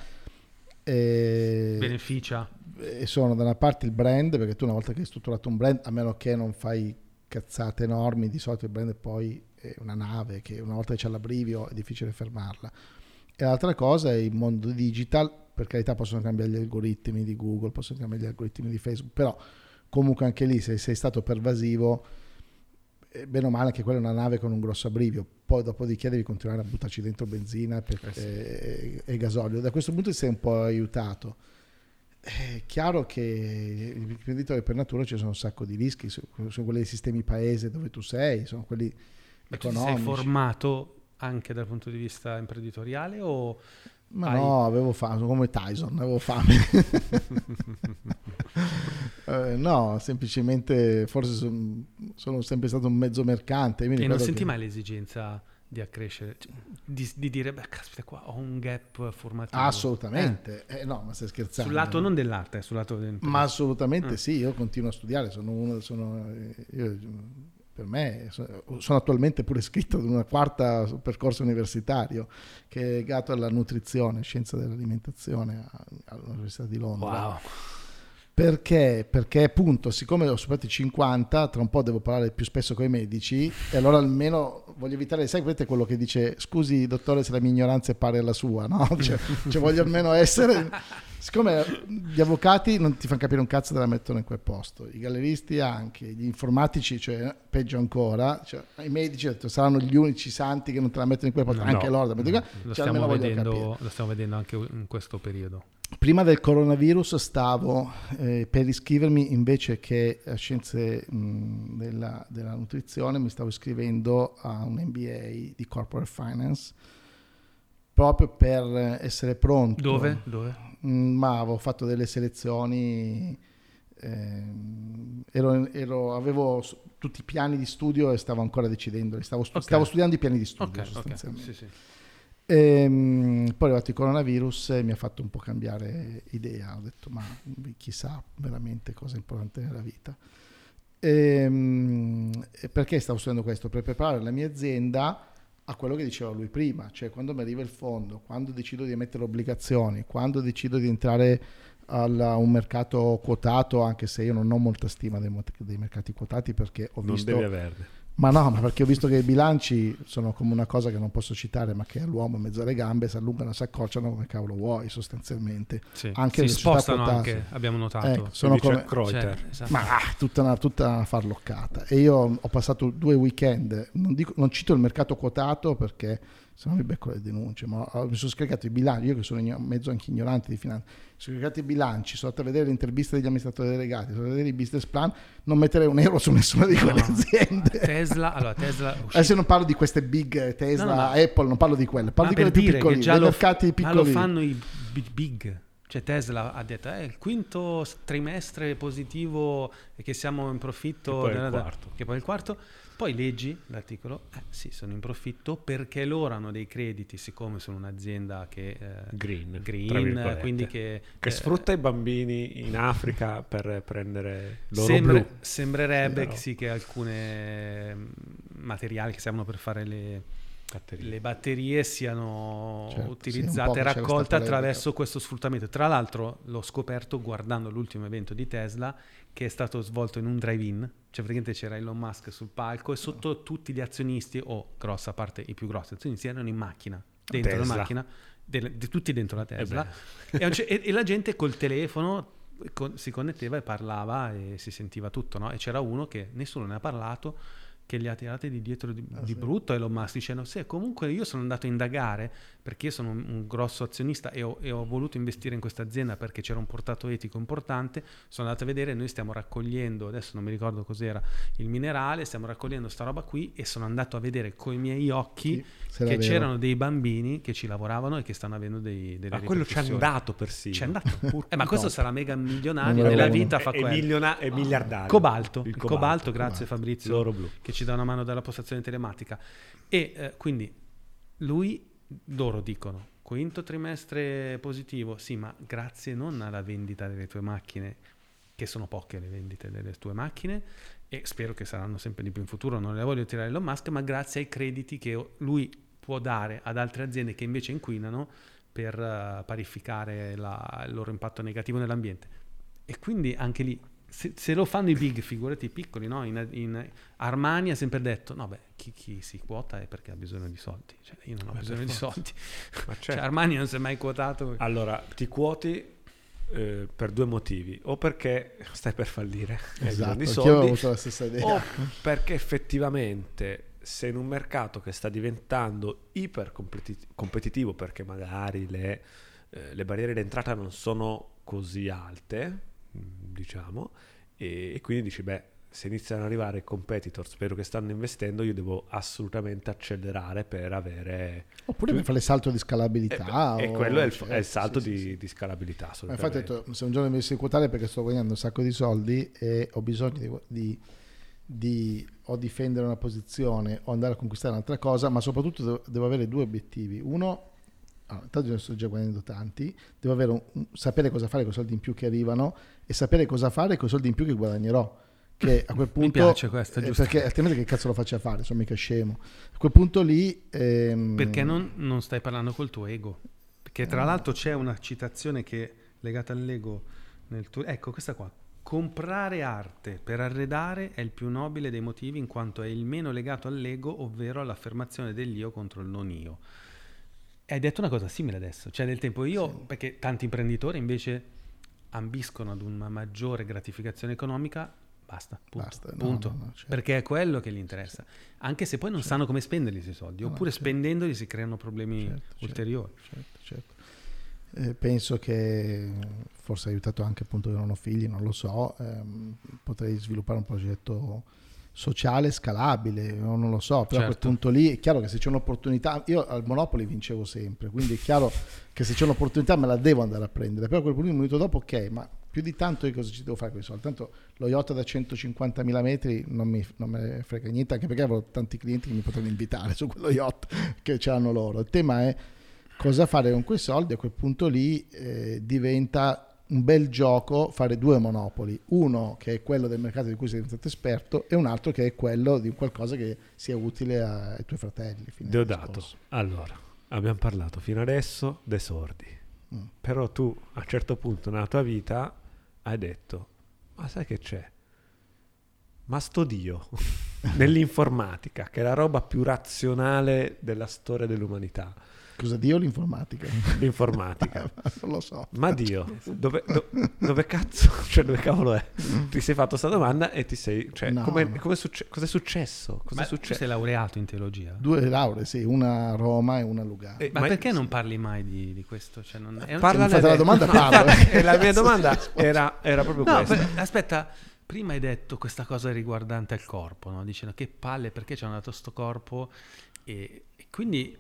e, beneficia. e sono da una parte il brand, perché tu una volta che hai strutturato un brand, a meno che non fai cazzate enormi, di solito il brand è poi è una nave che una volta che c'è l'abbrivio è difficile fermarla. E l'altra cosa è il mondo digital, per carità possono cambiare gli algoritmi di Google, possono cambiare gli algoritmi di Facebook, però comunque anche lì se sei stato pervasivo, eh, bene o male anche quella è una nave con un grosso abbrivio, poi dopodiché devi continuare a buttarci dentro benzina per- Eh sì. e, e gasolio. Da questo punto ti sei un po' aiutato. È chiaro che gli imprenditori per natura ci sono un sacco di rischi, sono sono quelli dei sistemi paese dove tu sei, sono quelli Ma tu ti sei economici. formato anche dal punto di vista imprenditoriale o Ma Hai- no, avevo fame, sono come Tyson, avevo fame. Eh, no, semplicemente forse son- sono sempre stato un mezzo mercante. E non senti che- mai l'esigenza di accrescere, cioè, di, di dire, beh, caspita qua, ho un gap formativo. Assolutamente, Eh, no, ma stai Eh, scherzando. sul lato non dell'arte, sul lato del... Ma assolutamente Ah. sì, io continuo a studiare, sono uno, sono, eh, io, per me so- sono attualmente pure iscritto ad una quarta percorso universitario che è legato alla nutrizione, scienza dell'alimentazione all'Università di Londra. Wow. Perché? Perché appunto, siccome ho superato i 50, tra un po' devo parlare più spesso con i medici e allora almeno voglio evitare, sai, vedete quello che dice scusi dottore se la mia ignoranza è pari alla sua, no? Cioè, cioè voglio almeno essere... Siccome gli avvocati non ti fanno capire un cazzo te la mettono in quel posto, i galleristi anche, gli informatici, cioè peggio ancora, cioè, i medici detto, saranno gli unici santi che non te la mettono in quel posto, No, anche loro, no, quel- lo, cioè, stiamo vedendo, lo stiamo vedendo anche in questo periodo. Prima del coronavirus stavo eh, per iscrivermi invece che a scienze mh, della, della nutrizione, mi stavo iscrivendo a un MBA di Corporate Finance proprio per essere pronto. Dove? Dove? Mm, ma avevo fatto delle selezioni, ehm, ero- ero- avevo tutti i piani di studio e stavo ancora decidendo, stavo, stu- Ok. stavo studiando i piani di studio Ok, ok. sostanzialmente. Sì, sì. Ehm, poi è arrivato il coronavirus e mi ha fatto un po' cambiare idea. Ho detto, ma chissà veramente cosa è importante nella vita. Ehm, e perché stavo studiando questo? Per preparare la mia azienda a quello che diceva lui prima, cioè quando mi arriva il fondo, quando decido di emettere obbligazioni, quando decido di entrare a un mercato quotato, anche se io non ho molta stima dei, dei mercati quotati perché ho Non visto... devi averne. Ma no, ma perché ho visto che i bilanci sono come una cosa che non posso citare, ma che all'uomo in mezzo alle gambe si allungano e si accorciano come cavolo vuoi sostanzialmente. Sì. Anche si spostano quotate. anche, abbiamo notato. Ecco, sono come... Kreuter. Cioè, esatto. Ma ah, tutta, una, tutta una farloccata. E io ho passato due weekend, non, dico- non cito il mercato quotato perché se no mi becco le denunce, ma ho- mi sono scaricato i bilanci, io che sono mezzo anche ignorante di finanza, mi sono scaricato i bilanci, sono andato a vedere le interviste degli amministratori delegati, sono andato a vedere i business plan, non metterei un euro su nessuna di quelle No. aziende. Tesla, allora Tesla Adesso non parlo di queste big eh, Tesla, No, no, ma- Apple, non parlo di quelle, parlo Ma di quelle più già dei lo, mercati ma piccoli. lo fanno i big. Cioè Tesla ha detto è il quinto trimestre positivo e che siamo in profitto. Che poi è il quarto. Che poi è il quarto. Poi leggi l'articolo, eh sì, sono in profitto perché loro hanno dei crediti, siccome sono un'azienda che... eh, Green, green, quindi che... Che eh, sfrutta i bambini in Africa per prendere l'oro Sembra- blu. sembrerebbe Sì, che sì, che alcune mm, materiali che servono per fare le, Batterie. le batterie siano Certo, sì, utilizzate che e raccolte attraverso questo sfruttamento. Tra l'altro l'ho scoperto guardando l'ultimo evento di Tesla che è stato svolto in un drive-in, cioè praticamente c'era Elon Musk sul palco e sotto tutti gli azionisti, o grossa parte, i più grossi azionisti, erano in macchina. dentro Tesla. la macchina, del- di tutti dentro la Tesla, e, e- e la gente col telefono con- si connetteva e parlava e si sentiva tutto, no? E c'era uno che nessuno ne ha parlato, che li ha tirati di dietro di, Ah, di sì. brutto Elon Musk dicendo sì comunque io sono andato a indagare perché io sono un, un grosso azionista e ho, e ho voluto investire in questa azienda perché c'era un portato etico importante sono andato a vedere noi stiamo raccogliendo adesso non mi ricordo cos'era il minerale stiamo raccogliendo sta roba qui e sono andato a vedere coi miei occhi Sì, che c'erano dei bambini che ci lavoravano e che stanno avendo dei, delle Ma quello ci è andato persino. C'è andato eh, ma questo Top. sarà mega milionario nella vita È, fa è quello miliona- è miliardario. Cobalto, il, Il cobalto, cobalto, grazie cobalto. Fabrizio L'oro blu. che ci dà una mano dalla postazione telematica. E eh, quindi lui, loro dicono, quinto trimestre positivo, sì, ma grazie non alla vendita delle tue macchine, che sono poche le vendite delle tue macchine, e spero che saranno sempre di più in futuro, non le voglio tirare Elon Musk, ma grazie ai crediti che lui può dare ad altre aziende che invece inquinano per eh, parificare la- il loro impatto negativo nell'ambiente. E quindi anche lì, se, se lo fanno i big, figurati i piccoli, no? In, in- Armani ha sempre detto, no beh, chi, chi si quota è perché ha bisogno di soldi. Cioè, io non ho Beh, bisogno di forza. soldi. Ma Cioè, certo. Armani non si è mai quotato. Allora, ti quoti eh, per due motivi. O perché stai per fallire Esatto, soldi, avuto la stessa idea. o perché effettivamente sei in un mercato che sta diventando iper competi- competitivo perché magari le, eh, le barriere d'entrata non sono così alte, diciamo, e, e quindi dici, beh, se iniziano ad arrivare i competitor, spero che stanno investendo, io devo assolutamente accelerare per avere... Oppure per fare il salto di scalabilità. e o- quello è il, è il salto sì, di, sì, di scalabilità. Infatti ho detto, se un giorno mi dovessi quotare perché sto guadagnando un sacco di soldi e ho bisogno di, di- di o difendere una posizione o andare a conquistare un'altra cosa, ma soprattutto devo, devo avere due obiettivi. Uno, allora, intanto ne sto già guadagnando tanti, devo avere un- un- sapere cosa fare con i soldi in più che arrivano e sapere cosa fare con i soldi in più che guadagnerò. Che a quel punto, piace questo, eh, giusto. perché altrimenti che cazzo lo faccio a fare? Sono mica scemo. A quel punto lì... ehm, Perché non, non stai parlando col tuo ego? Perché tra l'altro c'è una citazione che è legata all'ego nel tuo... Ecco, questa qua. Comprare arte per arredare è il più nobile dei motivi in quanto è il meno legato all'ego, ovvero all'affermazione dell'io contro il non io. Hai detto una cosa simile adesso, cioè nel tempo io, perché tanti imprenditori invece ambiscono ad una maggiore gratificazione economica, basta, punto, Basta, no, punto. no, no, certo. perché è quello che gli interessa, anche se poi non sanno come spenderli quei soldi, oppure certo. spendendoli si creano problemi Certo, certo. ulteriori. certo, certo. Eh, penso che forse ha aiutato anche appunto che non ho figli, non lo so, ehm, potrei sviluppare un progetto sociale scalabile, non lo so, però a quel Certo. punto lì è chiaro che se c'è un'opportunità, io al Monopoli vincevo sempre, quindi è chiaro che se c'è un'opportunità me la devo andare a prendere, però a quel punto un minuto dopo ok, ma più di tanto io cosa ci devo fare con i soldi? Tanto lo yacht da 150.000 metri non mi, non me frega niente, anche perché avevo tanti clienti che mi potevano invitare su quello yacht che c'hanno loro. Il tema è cosa fare con quei soldi, a quel punto lì eh, diventa un bel gioco fare due monopoli, uno che è quello del mercato di cui sei diventato esperto e un altro che è quello di qualcosa che sia utile ai, ai tuoi fratelli. Deodato. Allora, abbiamo parlato fino adesso dei sordi. Mm. Però tu a un certo punto nella tua vita hai detto, ma sai che c'è? Ma sto Dio nell'informatica, che è la roba più razionale della storia dell'umanità, Cosa Dio l'informatica? l'informatica. non lo so. Ma Dio, dove, do- dove cazzo, cioè dove cavolo è? Ti sei fatto questa domanda e ti sei, cioè, No, come, come succe- cos'è successo? Cos'è Ma tu successo? sei laureato in teologia? Due lauree, sì, una a Roma e una a Lugano. Eh, Ma, ma- perché non parli mai di, di questo? Cioè, non- è un- Parlane mi fate la domanda, No, parlo. e la mia domanda era, era proprio No, questa. per- aspetta, prima hai detto questa cosa riguardante il corpo, no? dicendo che palle perché ci hanno dato sto corpo e, e quindi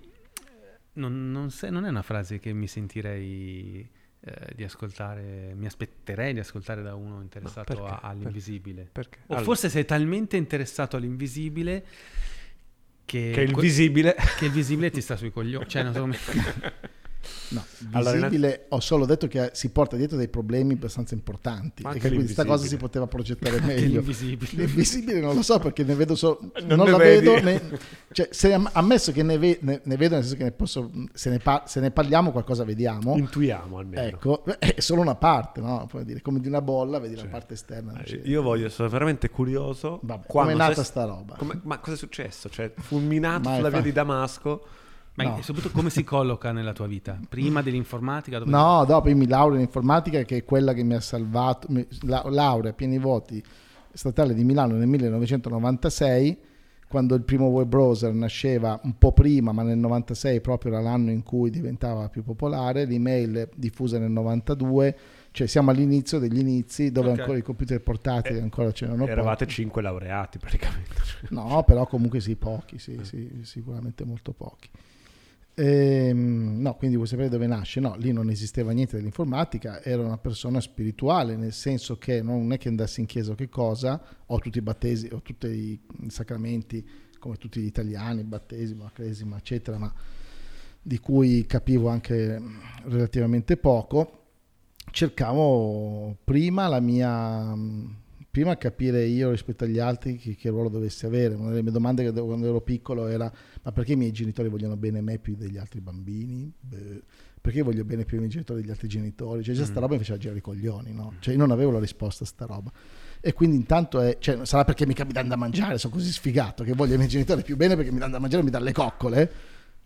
non, non se- non è una frase che mi sentirei eh, di ascoltare, mi aspetterei di ascoltare da uno interessato perché? a- all'invisibile. Perché? O Allora, forse sei talmente interessato all'invisibile che, che il que- visibile che il visibile ti sta sui coglioni. Cioè, non so come... No, Allora, visibile, ho solo detto che si porta dietro dei problemi abbastanza importanti e che questa cosa si poteva progettare meglio. l'invisibile. L'invisibile non lo so perché ne vedo solo. Non Non, la vedi. vedo. ne- cioè, se am- ammesso che ne, ve- ne- ne vedo, nel senso che ne posso, se, ne par- se ne parliamo, qualcosa vediamo. intuiamo almeno. Ecco, è solo una parte, no? Puoi dire, come di una bolla, vedi Sì. la parte esterna. Eh, Io voglio, sono veramente curioso. Vabbè, come è nata sei- sta roba? come- ma cosa è successo? Cioè, fulminato sulla via di Damasco, Ma No. soprattutto come si colloca nella tua vita? Prima dell'informatica? No, dopo io mi laureo in informatica che è quella che mi ha salvato, mi- la, laurea a pieni voti statale di Milano nel 1996, quando il primo web browser nasceva un po' prima, ma nel 96 proprio era l'anno in cui diventava più popolare, l'email diffusa nel 92, cioè siamo all'inizio degli inizi dove Ok. ancora i computer portatili Eh, ancora c'erano Eravate pochi. cinque laureati praticamente. No, però comunque sì, pochi, sì, sì, sicuramente molto pochi. Ehm, no, quindi vuoi sapere dove nasce? No, lì non esisteva niente dell'informatica, era una persona spirituale, nel senso che non è che andassi in chiesa o che cosa, ho tutti i battesimi, ho tutti i sacramenti, come tutti gli italiani, battesimo, la cresima, eccetera, ma di cui capivo anche relativamente poco. Cercavo prima la mia prima capire io rispetto agli altri che, che ruolo dovessi avere. Una delle mie domande che quando ero piccolo era: ma perché i miei genitori vogliono bene a me più degli altri bambini? Beh, perché voglio bene più i miei genitori degli altri genitori? Cioè, già sta Mm. roba mi faceva girare i coglioni, no? Cioè, io non avevo la risposta a sta roba. E quindi intanto è, cioè, sarà perché mi danno da mangiare, sono così sfigato che voglio i miei genitori più bene perché mi danno da mangiare e mi danno le coccole.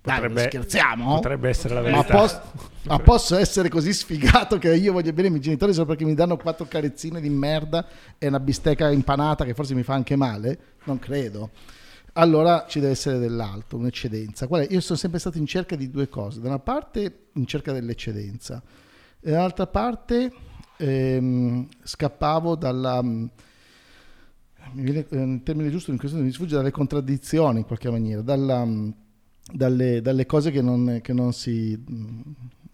Dai, Potrebbe- scherziamo? Potrebbe essere la Ma verità. posso, ma posso essere così sfigato che io voglio bene i miei genitori solo perché mi danno quattro carezzine di merda e una bistecca impanata che forse mi fa anche male? Non credo. Allora ci deve essere dell'altro, un'eccedenza. È? Io sono sempre stato in cerca di due cose. Da una parte in cerca dell'eccedenza e dall'altra parte ehm, scappavo dalla... mi viene eh, il termine giusto in questo mi sfugge dalle contraddizioni in qualche maniera, dalla, dalle, dalle cose che non, che non si...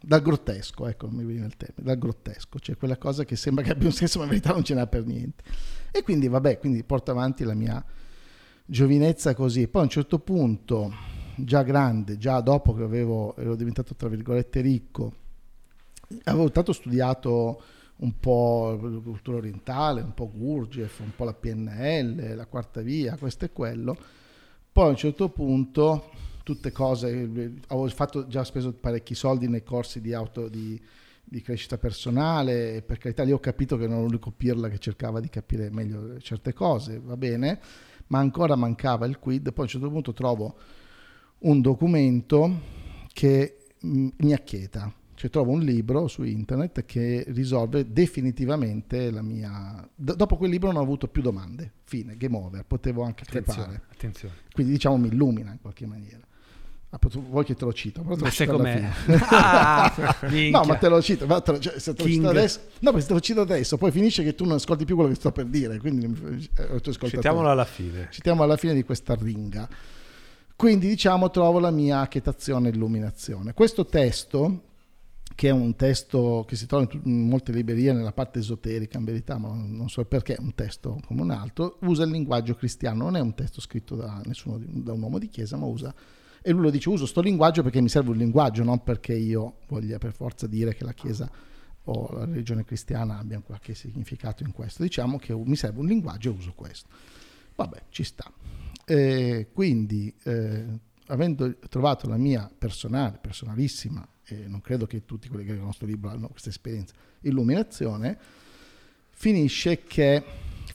dal grottesco, ecco, mi viene il termine, dal grottesco, cioè quella cosa che sembra che abbia un senso ma in verità non ce n'ha per niente. E quindi vabbè, quindi porto avanti la mia giovinezza così. Poi a un certo punto, già grande, già dopo che avevo, ero diventato tra virgolette ricco, avevo tanto studiato un po' cultura orientale, un po' Gurdjieff, un po' la PNL, la quarta via, questo e quello. Poi a un certo punto, tutte cose, avevo fatto, già speso parecchi soldi nei corsi di auto di, di crescita personale, e per carità lì ho capito che non ero l'unico pirla che cercava di capire meglio certe cose, va bene, ma ancora mancava il quid, poi a un certo punto trovo un documento che mh, mi acchieta, cioè trovo un libro su internet che risolve definitivamente la mia... D- dopo quel libro non ho avuto più domande, fine, game over, potevo anche Attenzione, crepare, attenzione. quindi diciamo mi illumina in qualche maniera. Ah, vuoi che te lo cito? Però te lo Ma cito com'è? Ah, No, ma te lo cito, ma te lo- cioè, se te lo King. cito adesso, no, perché se te lo cito adesso, poi finisce che tu non ascolti più quello che sto per dire, quindi eh. Citiamolo alla fine. Citiamo alla fine di questa ringa. Quindi diciamo trovo la mia acchetazione e illuminazione. Questo testo, che è un testo che si trova in, molte librerie nella parte esoterica, in verità, ma non, so perché, è un testo come un altro, usa il linguaggio cristiano, non è un testo scritto da nessuno, da un uomo di chiesa, ma usa... E lui lo dice, uso sto linguaggio perché mi serve un linguaggio, non perché io voglia per forza dire che la chiesa o la religione cristiana abbiano qualche significato in questo. Diciamo che mi serve un linguaggio e uso questo. Vabbè, ci sta. Eh, quindi, eh, avendo trovato la mia personale, personalissima, e non credo che tutti quelli che conoscono il libro hanno questa esperienza, illuminazione, finisce che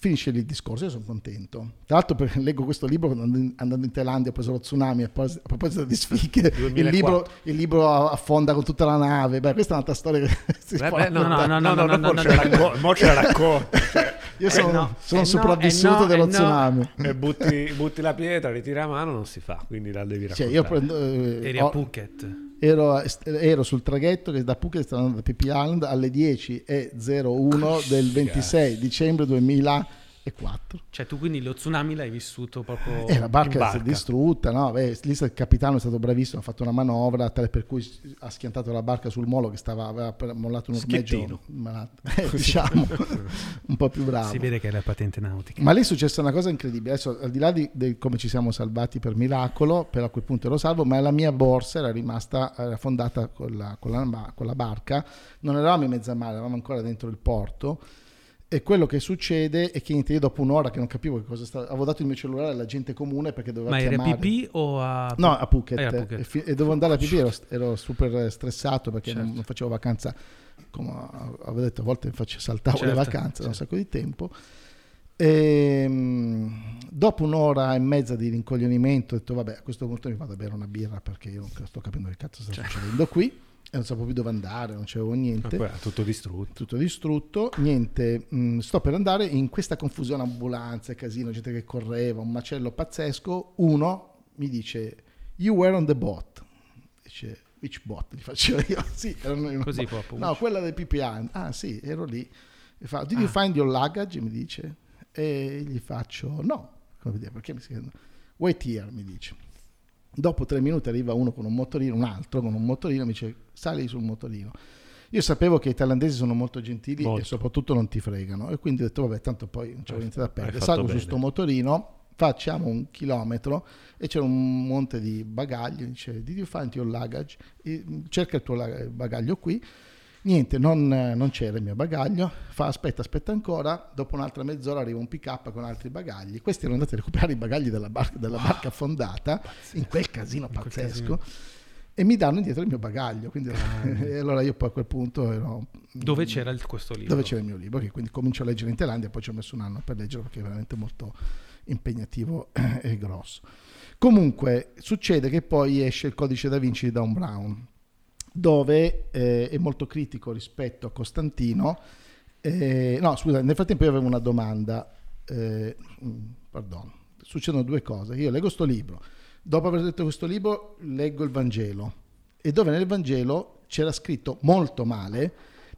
finisce lì il discorso, io sono contento. Tra l'altro perché leggo questo libro andando in, Thailandia, ho preso lo tsunami, a proposito di sfighe, il 2004. libro, il libro affonda con tutta la nave, beh questa è un'altra storia che si Beh, può beh, no, no, no, no, no, no, ce no, la no. ce la racconti. cioè, Io Eh sono, no, sono eh no, sopravvissuto eh no, dello eh no. tsunami. e butti, butti la pietra, ritira a mano, non si fa, quindi la devi Cioè, raccontare. io prendo, eh, Eri a Phuket. Ero, ero sul traghetto che da Phuket stavo andando a Pippi Island alle 10.01 del 26 dicembre 2004. Cioè tu quindi lo tsunami l'hai vissuto proprio... E la barca, in barca. si è distrutta, no? Beh, lì il capitano è stato bravissimo, ha fatto una manovra tale per cui ha schiantato la barca sul molo che stava, aveva mollato un ormeggio. Eh, diciamo, un po' più bravo. Si vede che è la patente nautica. Ma lì è successa una cosa incredibile. Adesso, al di là di, di come ci siamo salvati per miracolo, per a quel punto ero salvo, ma la mia borsa era rimasta era fondata con la, con la- con la barca. Non eravamo in mezzo al mare, eravamo ancora dentro il porto. E quello che succede è che io dopo un'ora che non capivo che cosa stava, avevo dato il mio cellulare alla gente comune perché doveva Ma eri a chiamare. PP o a... No, a Phuket. Era a Phuket. E, fi- e dovevo andare a pipì, ero, ero super stressato perché non, Certo. non facevo vacanza, come avevo detto, a volte faccio, saltavo le Certo, vacanze da un certo. sacco di tempo. Ehm, dopo un'ora e mezza di rincoglionimento ho detto vabbè a questo punto mi vado a bere una birra perché io non sto capendo che cazzo sta Cioè. succedendo qui e non sapevo più dove andare, non c'avevo niente. Era tutto distrutto. tutto distrutto, niente, mh, sto per andare in questa confusione ambulanze, casino, gente che correva, un macello pazzesco, uno mi dice you were on the boat, dice which boat, gli faccio io, sì, erano Così proprio. no, quella del PPA, ah sì, ero lì, e fa, did you Ah. find your luggage, mi dice, e gli faccio no, come dire, perché mi si chiede, wait here, mi dice. Dopo tre minuti arriva uno con un motorino, un altro con un motorino, mi dice sali sul motorino. Io sapevo che i thailandesi sono molto gentili Molto. e soprattutto non ti fregano e quindi ho detto vabbè tanto poi non c'è niente da perdere. Salgo su bene. sto motorino, facciamo un chilometro e c'è un monte di bagagli, dice did you find your luggage? E, mm, cerca il tuo lag- bagaglio qui. Niente, non, non c'era il mio bagaglio. Fa aspetta, aspetta ancora. Dopo un'altra mezz'ora arriva un pick up con altri bagagli. Questi erano andati a recuperare i bagagli della, bar- della barca affondata in quel casino In quel pazzesco casino. e mi danno indietro il mio bagaglio. Quindi, e allora io poi a quel punto ero, Dove c'era il- questo libro? dove c'era il mio libro, che quindi comincio a leggere in Thailandia, poi ci ho messo un anno per leggerlo perché è veramente molto impegnativo e grosso. Comunque succede che poi esce il codice da Vinci di Dan Brown, dove eh, è molto critico rispetto a Costantino. Eh, no, scusa, nel frattempo io avevo una domanda. Eh, mm, pardon, succedono due cose. Io leggo sto libro, dopo aver letto questo libro leggo il Vangelo e dove nel Vangelo c'era scritto molto male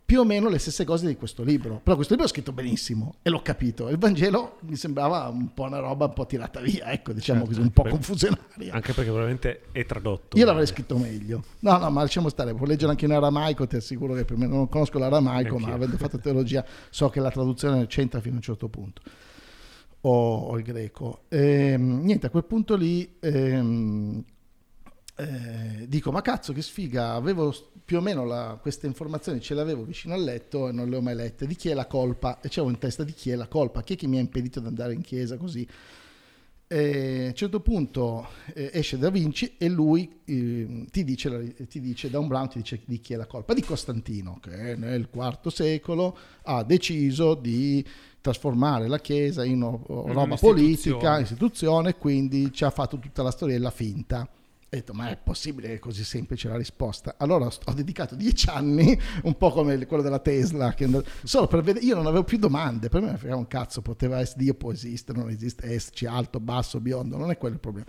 più o meno le stesse cose di questo libro. Però questo libro è scritto benissimo e l'ho capito. Il Vangelo mi sembrava un po' una roba un po' tirata via, ecco, diciamo Certo, così, un po' beh, confusionaria. Anche perché probabilmente è tradotto. Io l'avrei scritto meglio. No, no, ma lasciamo stare, può leggere anche in aramaico, ti assicuro che per me non conosco l'aramaico, ma Neanch'io. avendo fatto teologia so che la traduzione c'entra fino a un certo punto. O, o il greco. Ehm, niente, a quel punto lì ehm, eh, dico, ma cazzo che sfiga, avevo più o meno la- queste informazioni, ce le avevo vicino al letto e non le ho mai lette. Di chi è la colpa? E c'avevo in testa di chi è la colpa, chi è che mi ha impedito di andare in chiesa così. E a un certo punto eh, esce Da Vinci e lui eh, ti, dice, la- ti dice, Dan Brown ti dice di chi è la colpa, di Costantino, che nel IV secolo ha deciso di trasformare la Chiesa in o roba politica, istituzione, quindi ci ha fatto tutta la storiella finta. Ho detto, ma è possibile che è così semplice la risposta? Allora ho dedicato dieci anni, un po' come quello della Tesla, che and- solo per vedere, io non avevo più domande, per me fregava un cazzo, poteva essere Dio, può esistere, non esiste, esserci alto, basso, biondo, non è quello il problema.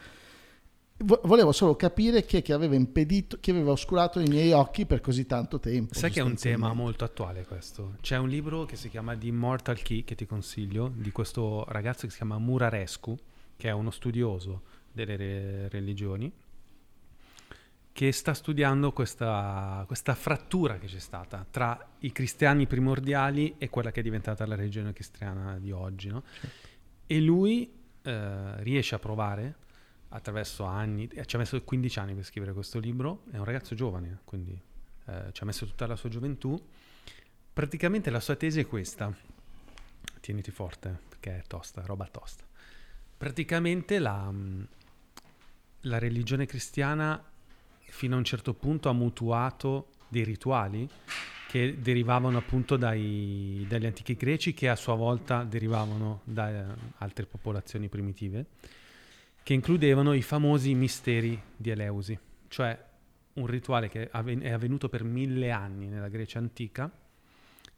Vo- volevo solo capire chi è che aveva impedito, chi aveva oscurato i miei occhi per così tanto tempo. Sai che è un tema molto attuale questo. C'è un libro che si chiama The Immortal Key, che ti consiglio, di questo ragazzo che si chiama Murarescu, che è uno studioso delle re- religioni, che sta studiando questa, questa frattura che c'è stata tra i cristiani primordiali e quella che è diventata la religione cristiana di oggi. no? E lui eh, riesce a provare attraverso anni, eh, ci ha messo 15 anni per scrivere questo libro, è un ragazzo giovane, quindi eh, ci ha messo tutta la sua gioventù. Praticamente la sua tesi è questa, tieniti forte perché è tosta, roba tosta. Praticamente la, mh, la religione cristiana fino a un certo punto ha mutuato dei rituali che derivavano appunto dai- dagli antichi greci che a sua volta derivavano da eh, altre popolazioni primitive che includevano i famosi misteri di Eleusi, cioè un rituale che è avvenuto per mille anni nella Grecia antica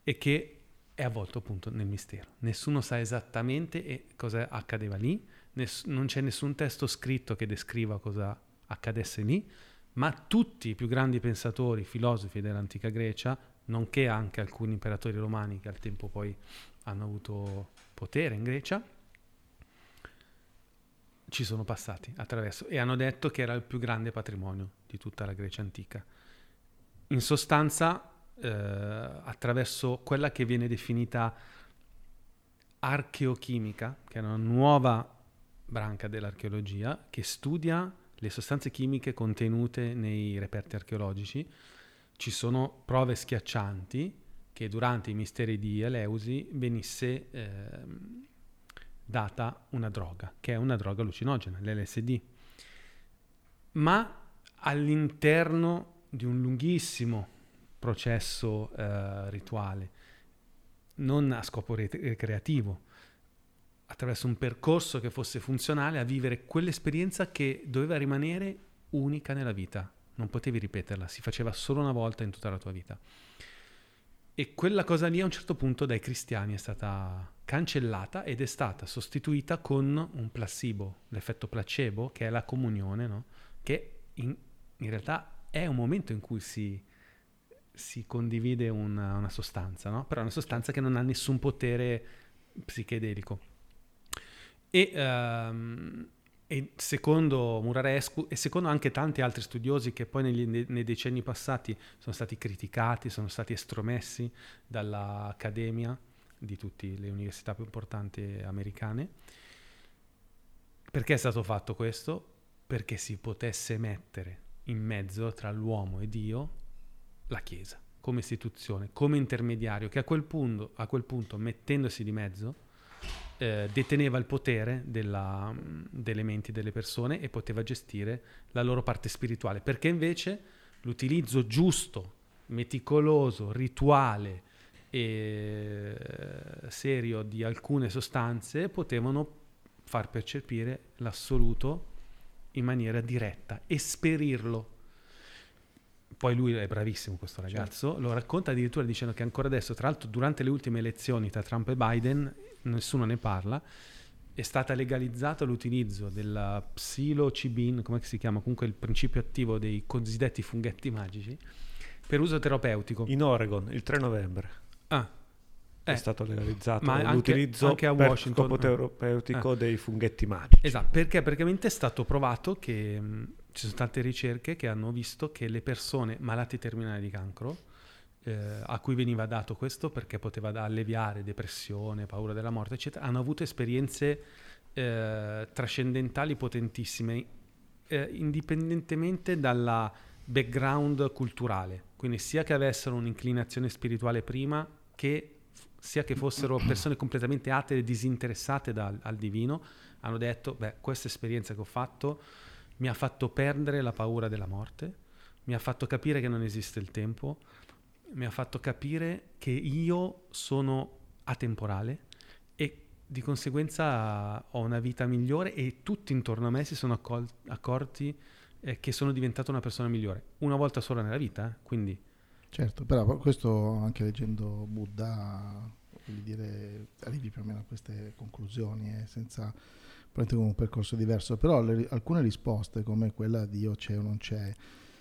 e che è avvolto appunto nel mistero. Nessuno sa esattamente e cosa accadeva lì, ness- non c'è nessun testo scritto che descriva cosa accadesse lì, ma tutti i più grandi pensatori, filosofi dell'antica Grecia, nonché anche alcuni imperatori romani che al tempo poi hanno avuto potere in Grecia, ci sono passati attraverso e hanno detto che era il più grande patrimonio di tutta la Grecia antica. In sostanza, eh, attraverso quella che viene definita archeochimica, che è una nuova branca dell'archeologia che studia le sostanze chimiche contenute nei reperti archeologici, ci sono prove schiaccianti che durante i misteri di Eleusi venisse ehm, data una droga, che è una droga allucinogena, l'LSD. Ma all'interno di un lunghissimo processo eh, rituale, non a scopo re- creativo, attraverso un percorso che fosse funzionale a vivere quell'esperienza che doveva rimanere unica nella vita. Non potevi ripeterla, si faceva solo una volta in tutta la tua vita. E quella cosa lì a un certo punto dai cristiani è stata cancellata ed è stata sostituita con un placebo, l'effetto placebo, che è la comunione, no? che in, in, realtà è un momento in cui si, si condivide una, una sostanza, no? però è una sostanza che non ha nessun potere psichedelico. E, um, e, secondo Murarescu e secondo anche tanti altri studiosi che poi negli, nei, nei, decenni passati sono stati criticati, sono stati estromessi dall'accademia di tutte le università più importanti americane, perché è stato fatto questo? Perché si potesse mettere in mezzo tra l'uomo e Dio la Chiesa come istituzione, come intermediario, che a quel punto, a quel punto mettendosi di mezzo, eh, deteneva il potere della, delle menti delle persone e poteva gestire la loro parte spirituale, perché invece l'utilizzo giusto, meticoloso, rituale e eh, serio di alcune sostanze potevano far percepire l'assoluto in maniera diretta, esperirlo. Poi lui è bravissimo questo ragazzo, certo. lo racconta addirittura dicendo che ancora adesso, tra l'altro durante le ultime elezioni tra Trump e Biden, nessuno ne parla, è stata legalizzato l'utilizzo della psilocibin, come si chiama, comunque il principio attivo dei cosiddetti funghetti magici, per uso terapeutico. In Oregon, il 3 novembre. Ah, è eh, stato legalizzato ma l'utilizzo anche, anche a Washington, per scopo terapeutico eh. dei funghetti magici. Esatto, perché praticamente è stato provato che mh, ci sono tante ricerche che hanno visto che le persone malate terminali di cancro eh, a cui veniva dato questo perché poteva alleviare depressione, paura della morte, eccetera, hanno avuto esperienze eh, trascendentali potentissime, eh, indipendentemente dalla background culturale, quindi sia che avessero un'inclinazione spirituale prima, che sia che fossero persone completamente atee e disinteressate dal, al divino, hanno detto, beh, questa esperienza che ho fatto mi ha fatto perdere la paura della morte, mi ha fatto capire che non esiste il tempo, mi ha fatto capire che io sono atemporale e di conseguenza ho una vita migliore e tutti intorno a me si sono accol- accorti eh, che sono diventato una persona migliore. Una volta sola nella vita, eh? quindi... Certo, però questo anche leggendo Buddha, voglio dire, arrivi più o meno a queste conclusioni, eh, senza prendere un percorso diverso, però le, alcune risposte come quella di Dio c'è o non c'è,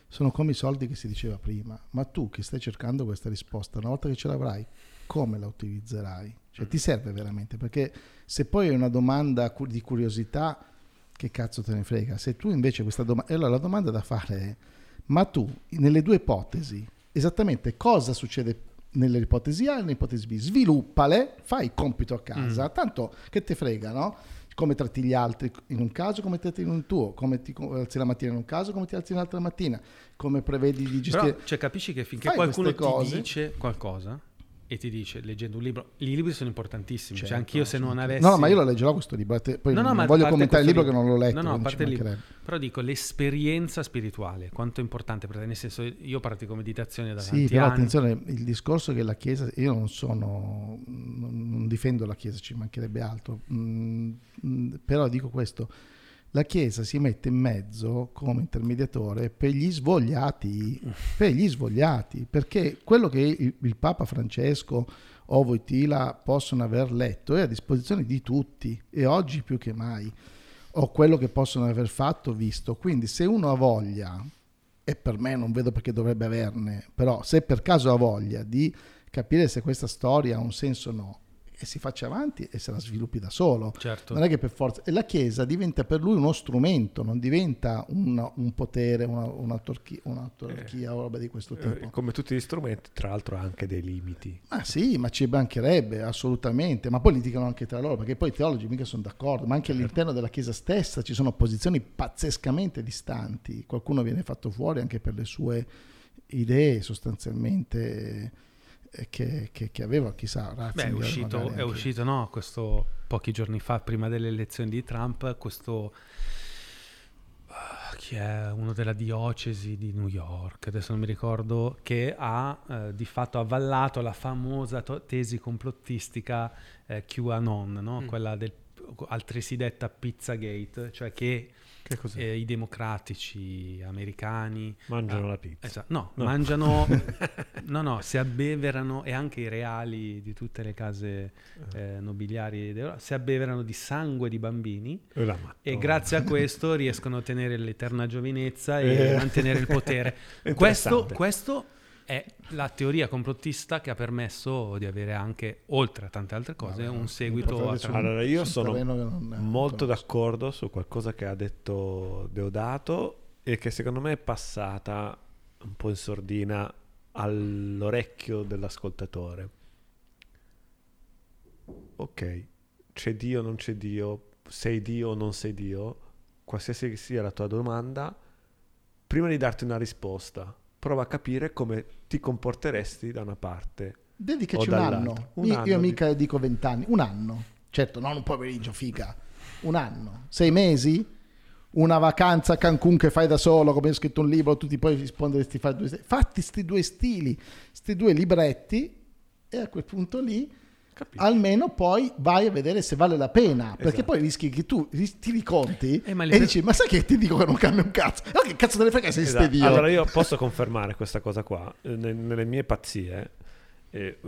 sono come i soldi che si diceva prima, ma tu che stai cercando questa risposta, una volta che ce l'avrai, come la utilizzerai? Cioè ti serve veramente? Perché se poi è una domanda di curiosità, che cazzo te ne frega? Se tu invece questa domanda... Allora la domanda da fare è, ma tu nelle due ipotesi, esattamente cosa succede nelle ipotesi A e nell'ipotesi B? Sviluppale, fai il compito a casa, mm. tanto che te frega, no? Come tratti gli altri in un caso, come tratti in un tuo, come ti alzi la mattina in un caso, come ti alzi un'altra mattina, come prevedi di gestire... Però, cioè, capisci che finché qualcuno ti dice qualcosa, e ti dice leggendo un libro i libri sono importantissimi cioè, certo, cioè anch'io se non avessi no, no ma io lo leggerò questo libro te, poi no, no, non voglio commentare il libro che non l'ho letto no no a parte il libro però dico l'esperienza spirituale quanto è importante per te nel senso io pratico meditazione da sì però anni. attenzione il discorso che la chiesa io non sono non difendo la chiesa ci mancherebbe altro. Mm, mm però dico questo la Chiesa si mette in mezzo come intermediatore per gli svogliati, per gli svogliati, perché quello che il, il Papa Francesco o Voitila possono aver letto è a disposizione di tutti e oggi più che mai, o quello che possono aver fatto, visto. Quindi se uno ha voglia, e per me non vedo perché dovrebbe averne, però se per caso ha voglia di capire se questa storia ha un senso o no, e si faccia avanti e se la sviluppi da solo. Certo. Non è che per forza... E la Chiesa diventa per lui uno strumento, non diventa un, un potere, una, un'autarchia, un'autarchia eh, o roba di questo eh, tipo. come tutti gli strumenti, tra l'altro ha anche dei limiti. Ma sì, ma ci mancherebbe, assolutamente. Ma poi litigano anche tra loro, perché poi i teologi mica sono d'accordo, ma anche certo. all'interno della Chiesa stessa ci sono posizioni pazzescamente distanti. Qualcuno viene fatto fuori anche per le sue idee sostanzialmente che, che, che aveva chissà Ratzinger, Beh, è uscito, è uscito no, questo pochi giorni fa prima delle elezioni di Trump questo uh, chi è uno della diocesi di New York adesso non mi ricordo che ha uh, di fatto avvallato la famosa to- tesi complottistica uh, QAnon no? mm. quella del altresì detta Pizzagate, cioè che? Eh, i democratici americani Mangiano ah, la pizza. Esatto. No, No. mangiano, no, no, si abbeverano e anche i reali di tutte le case eh, nobiliari d'Europa si abbeverano di sangue di bambini Eh, e grazie a questo riescono a ottenere l'eterna giovinezza e Eh. mantenere il potere. questo, questo è la teoria complottista che ha permesso di avere anche, oltre a tante altre cose, Vabbè, un seguito a tra- un- Allora, io sono molto d'accordo su qualcosa che ha detto Deodato e che secondo me è passata un po' in sordina all'orecchio dell'ascoltatore. Ok, c'è Dio o non c'è Dio, sei Dio o non sei Dio, qualsiasi sia la tua domanda, prima di darti una risposta, prova a capire come ti comporteresti da una parte. Dedicaci o un anno. Un io, anno io di- mica dico vent'anni, un anno. Certo, non un pomeriggio, figa. Un anno. Sei mesi? Una vacanza a Cancun che fai da solo, come hai scritto un libro, tu ti puoi rispondere sti fai due stili. Fatti sti due stili, sti due libretti e a quel punto lì Capisci? almeno poi vai a vedere se vale la pena. Perché Esatto. poi rischi che tu ti riconti Eh, e per- dici, ma sai che ti dico che non cambia un cazzo? Ma che cazzo te ne frega se esiste Esatto. Dio? Allora io posso confermare questa cosa qua. Eh, ne- Nelle mie pazzie, eh,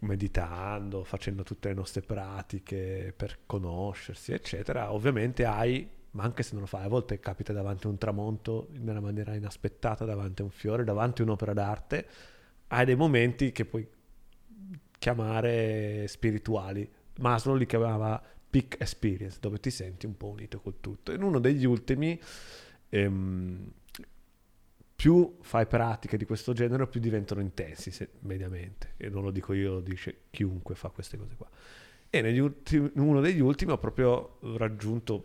meditando, facendo tutte le nostre pratiche per conoscersi, eccetera, ovviamente hai, ma anche se non lo fai, a volte capita davanti a un tramonto nella maniera inaspettata, davanti a un fiore, davanti a un'opera d'arte, hai dei momenti che puoi chiamare spirituali. Maslow li chiamava peak experience, dove ti senti un po' unito col tutto. In uno degli ultimi, ehm, più fai pratiche di questo genere, più diventano intensi se- mediamente. E non lo dico io, lo dice chiunque fa queste cose qua. E negli ultimi, in uno degli ultimi ho proprio raggiunto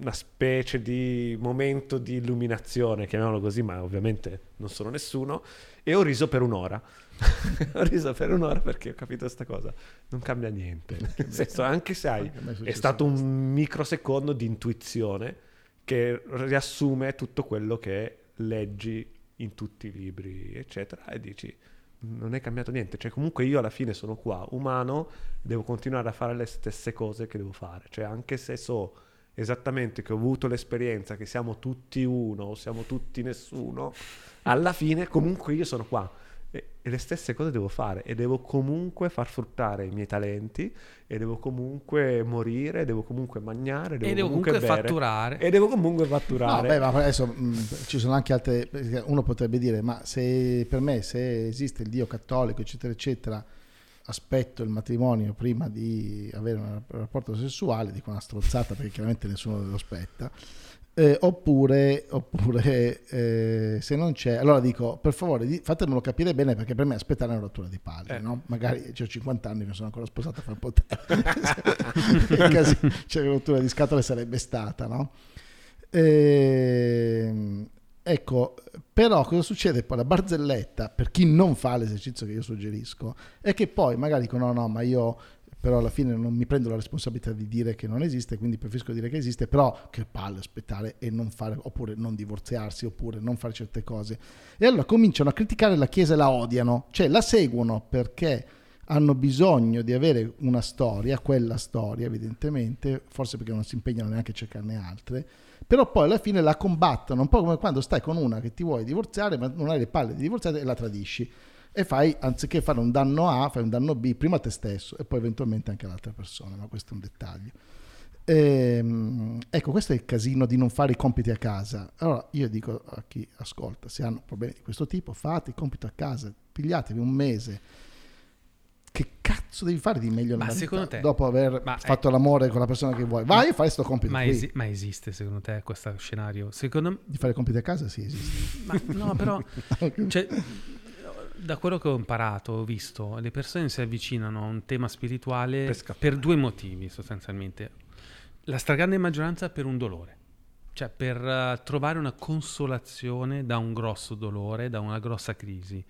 una specie di momento di illuminazione, chiamiamolo così, ma ovviamente non sono nessuno, e ho riso per un'ora. ho riso per un'ora perché ho capito questa cosa. Non cambia niente. Nel senso, anche se hai è stato un microsecondo di intuizione che riassume tutto quello che leggi in tutti i libri, eccetera, e dici non è cambiato niente, cioè comunque io alla fine sono qua, umano, devo continuare a fare le stesse cose che devo fare, cioè anche se so esattamente che ho avuto l'esperienza che siamo tutti uno o siamo tutti nessuno, alla fine comunque io sono qua e, le stesse cose devo fare e devo comunque far fruttare i miei talenti e devo comunque morire, devo comunque mangiare, devo e devo comunque, comunque bere, fatturare. e devo comunque No, fatturare. beh, ma adesso mh, ci sono anche altre. Uno potrebbe dire: Ma se per me, se esiste il Dio cattolico, eccetera, eccetera, aspetto il matrimonio prima di avere un rapporto sessuale, dico una strozzata perché chiaramente nessuno lo aspetta. Eh, oppure, oppure eh, se non c'è, allora dico per favore di- fatemelo capire bene perché per me aspettare è una rottura di palle. Eh. no? Magari ho 50 anni, mi sono ancora sposato, fa un po' tempo. In caso c'è rottura di scatole sarebbe stata, no? Ehm, ecco, però cosa succede poi? La barzelletta, per chi non fa l'esercizio che io suggerisco, è che poi magari dicono no, no, ma io però alla fine non mi prendo la responsabilità di dire che non esiste, quindi preferisco dire che esiste, però che palle aspettare e non fare, oppure non divorziarsi, oppure non fare certe cose. E allora cominciano a criticare la Chiesa e la odiano, cioè la seguono perché hanno bisogno di avere una storia, quella storia evidentemente, forse perché non si impegnano neanche a cercarne altre, però poi alla fine la combattono, un po' come quando stai con una che ti vuoi divorziare, ma non hai le palle di divorziare e la tradisci. E fai, anziché fare un danno A, fai un danno B, prima a te stesso e poi eventualmente anche all'altra persona, ma questo è un dettaglio. Ehm, ecco, questo è il casino di non fare i compiti a casa. Allora io dico a chi ascolta, se hanno problemi di questo tipo, fate il compito a casa, pigliatevi un mese. Che cazzo devi fare di meglio Ma secondo vita te- dopo aver ma fatto l'amore con la persona che vuoi? Vai a fare questo compito Ma, esi- ma esiste secondo te questo scenario? Secondo. Di fare i compiti a casa? Sì, esiste. Ma no, però... cioè, da quello che ho imparato, ho visto, le persone si avvicinano a un tema spirituale Per per, due motivi sostanzialmente. La stragrande maggioranza per un dolore, cioè per eh, trovare una consolazione da un grosso dolore, da una grossa crisi,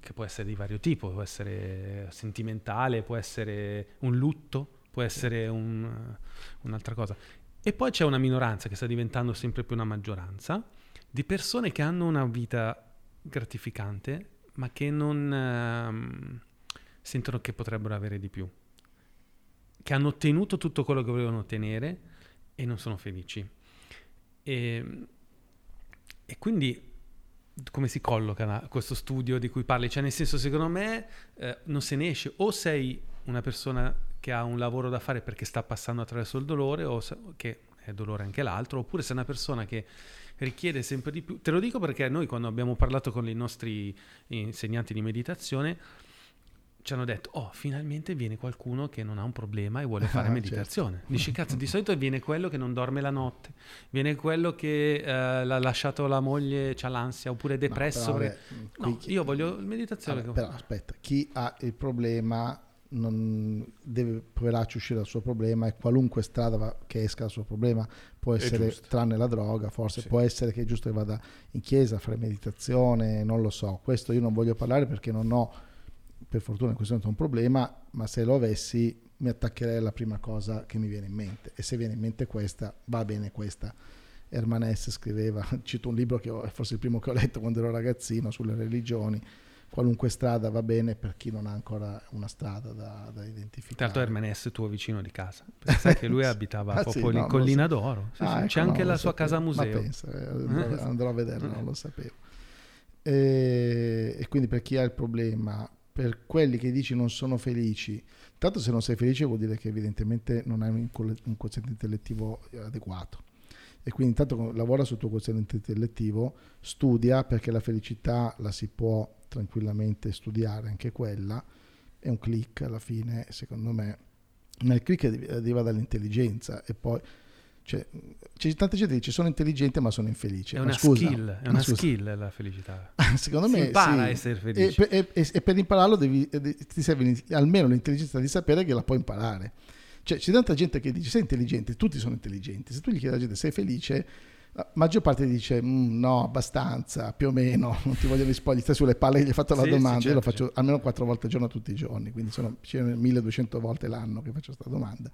che può essere di vario tipo, può essere sentimentale, può essere un lutto, può essere un- un'altra cosa. E poi c'è una minoranza che sta diventando sempre più una maggioranza di persone che hanno una vita gratificante, ma che non ehm, sentono che potrebbero avere di più. che hanno ottenuto tutto quello che volevano ottenere e non sono felici. E, e quindi come si colloca questo studio di cui parli? Cioè, nel senso, secondo me eh, non se ne esce. O sei una persona che ha un lavoro da fare perché sta passando attraverso il dolore, o se, che è dolore anche l'altro, oppure sei una persona che richiede sempre di più. Te lo dico perché noi quando abbiamo parlato con i nostri insegnanti di meditazione ci hanno detto, oh, finalmente viene qualcuno che non ha un problema e vuole fare ah, meditazione. Certo. Dici, cazzo, di solito viene quello che non dorme la notte, viene quello che eh, l'ha lasciato la moglie, ha l'ansia, oppure è depresso. No, però, perché... no chi... io voglio meditazione. Vabbè, però aspetta, chi ha il problema non deve poveraccio uscire dal suo problema e qualunque strada che esca dal suo problema può essere tranne la droga forse sì. può essere che è giusto che vada in chiesa a fare meditazione non lo so questo io non voglio parlare perché non ho per fortuna in questo momento un problema ma se lo avessi mi attaccherei alla prima cosa che mi viene in mente e se viene in mente questa va bene questa Herman S. scriveva cito un libro che ho, è forse il primo che ho letto quando ero ragazzino sulle religioni qualunque strada va bene per chi non ha ancora una strada da, da identificare. L'altro Hermenes è tuo vicino di casa, sai che lui abitava ah, proprio sì, in no, Collina so. d'Oro, sì, ah, sì. Ecco, c'è anche la sua casa museo. Ma pensa, eh, andrò, andrò, a vederlo, non lo sapevo. E, e, quindi per chi ha il problema, per quelli che dici non sono felici, tanto se non sei felice vuol dire che evidentemente non hai un, un quoziente intellettivo adeguato e quindi intanto lavora sul tuo quoziente intellettivo, studia perché la felicità la si può tranquillamente studiare anche quella, è un click alla fine, secondo me, ma il click arriva dall'intelligenza e poi cioè, c'è tanta gente che dice sono intelligente ma sono infelice. È una scusa, skill, è una skill la felicità. Secondo si me impara sì. a essere felice. E, e, e per impararlo devi, ti serve almeno l'intelligenza di sapere che la puoi imparare. Cioè, c'è tanta gente che dice sei intelligente, tutti sono intelligenti. Se tu gli chiedi alla gente sei felice, la maggior parte dice mm, no, abbastanza, più o meno, non ti voglio rispondere, stai sulle palle che gli hai fatto la sì, domanda, sì, certo, io lo certo, faccio certo. almeno quattro volte al giorno tutti i giorni, quindi sono 1200 volte l'anno che faccio questa domanda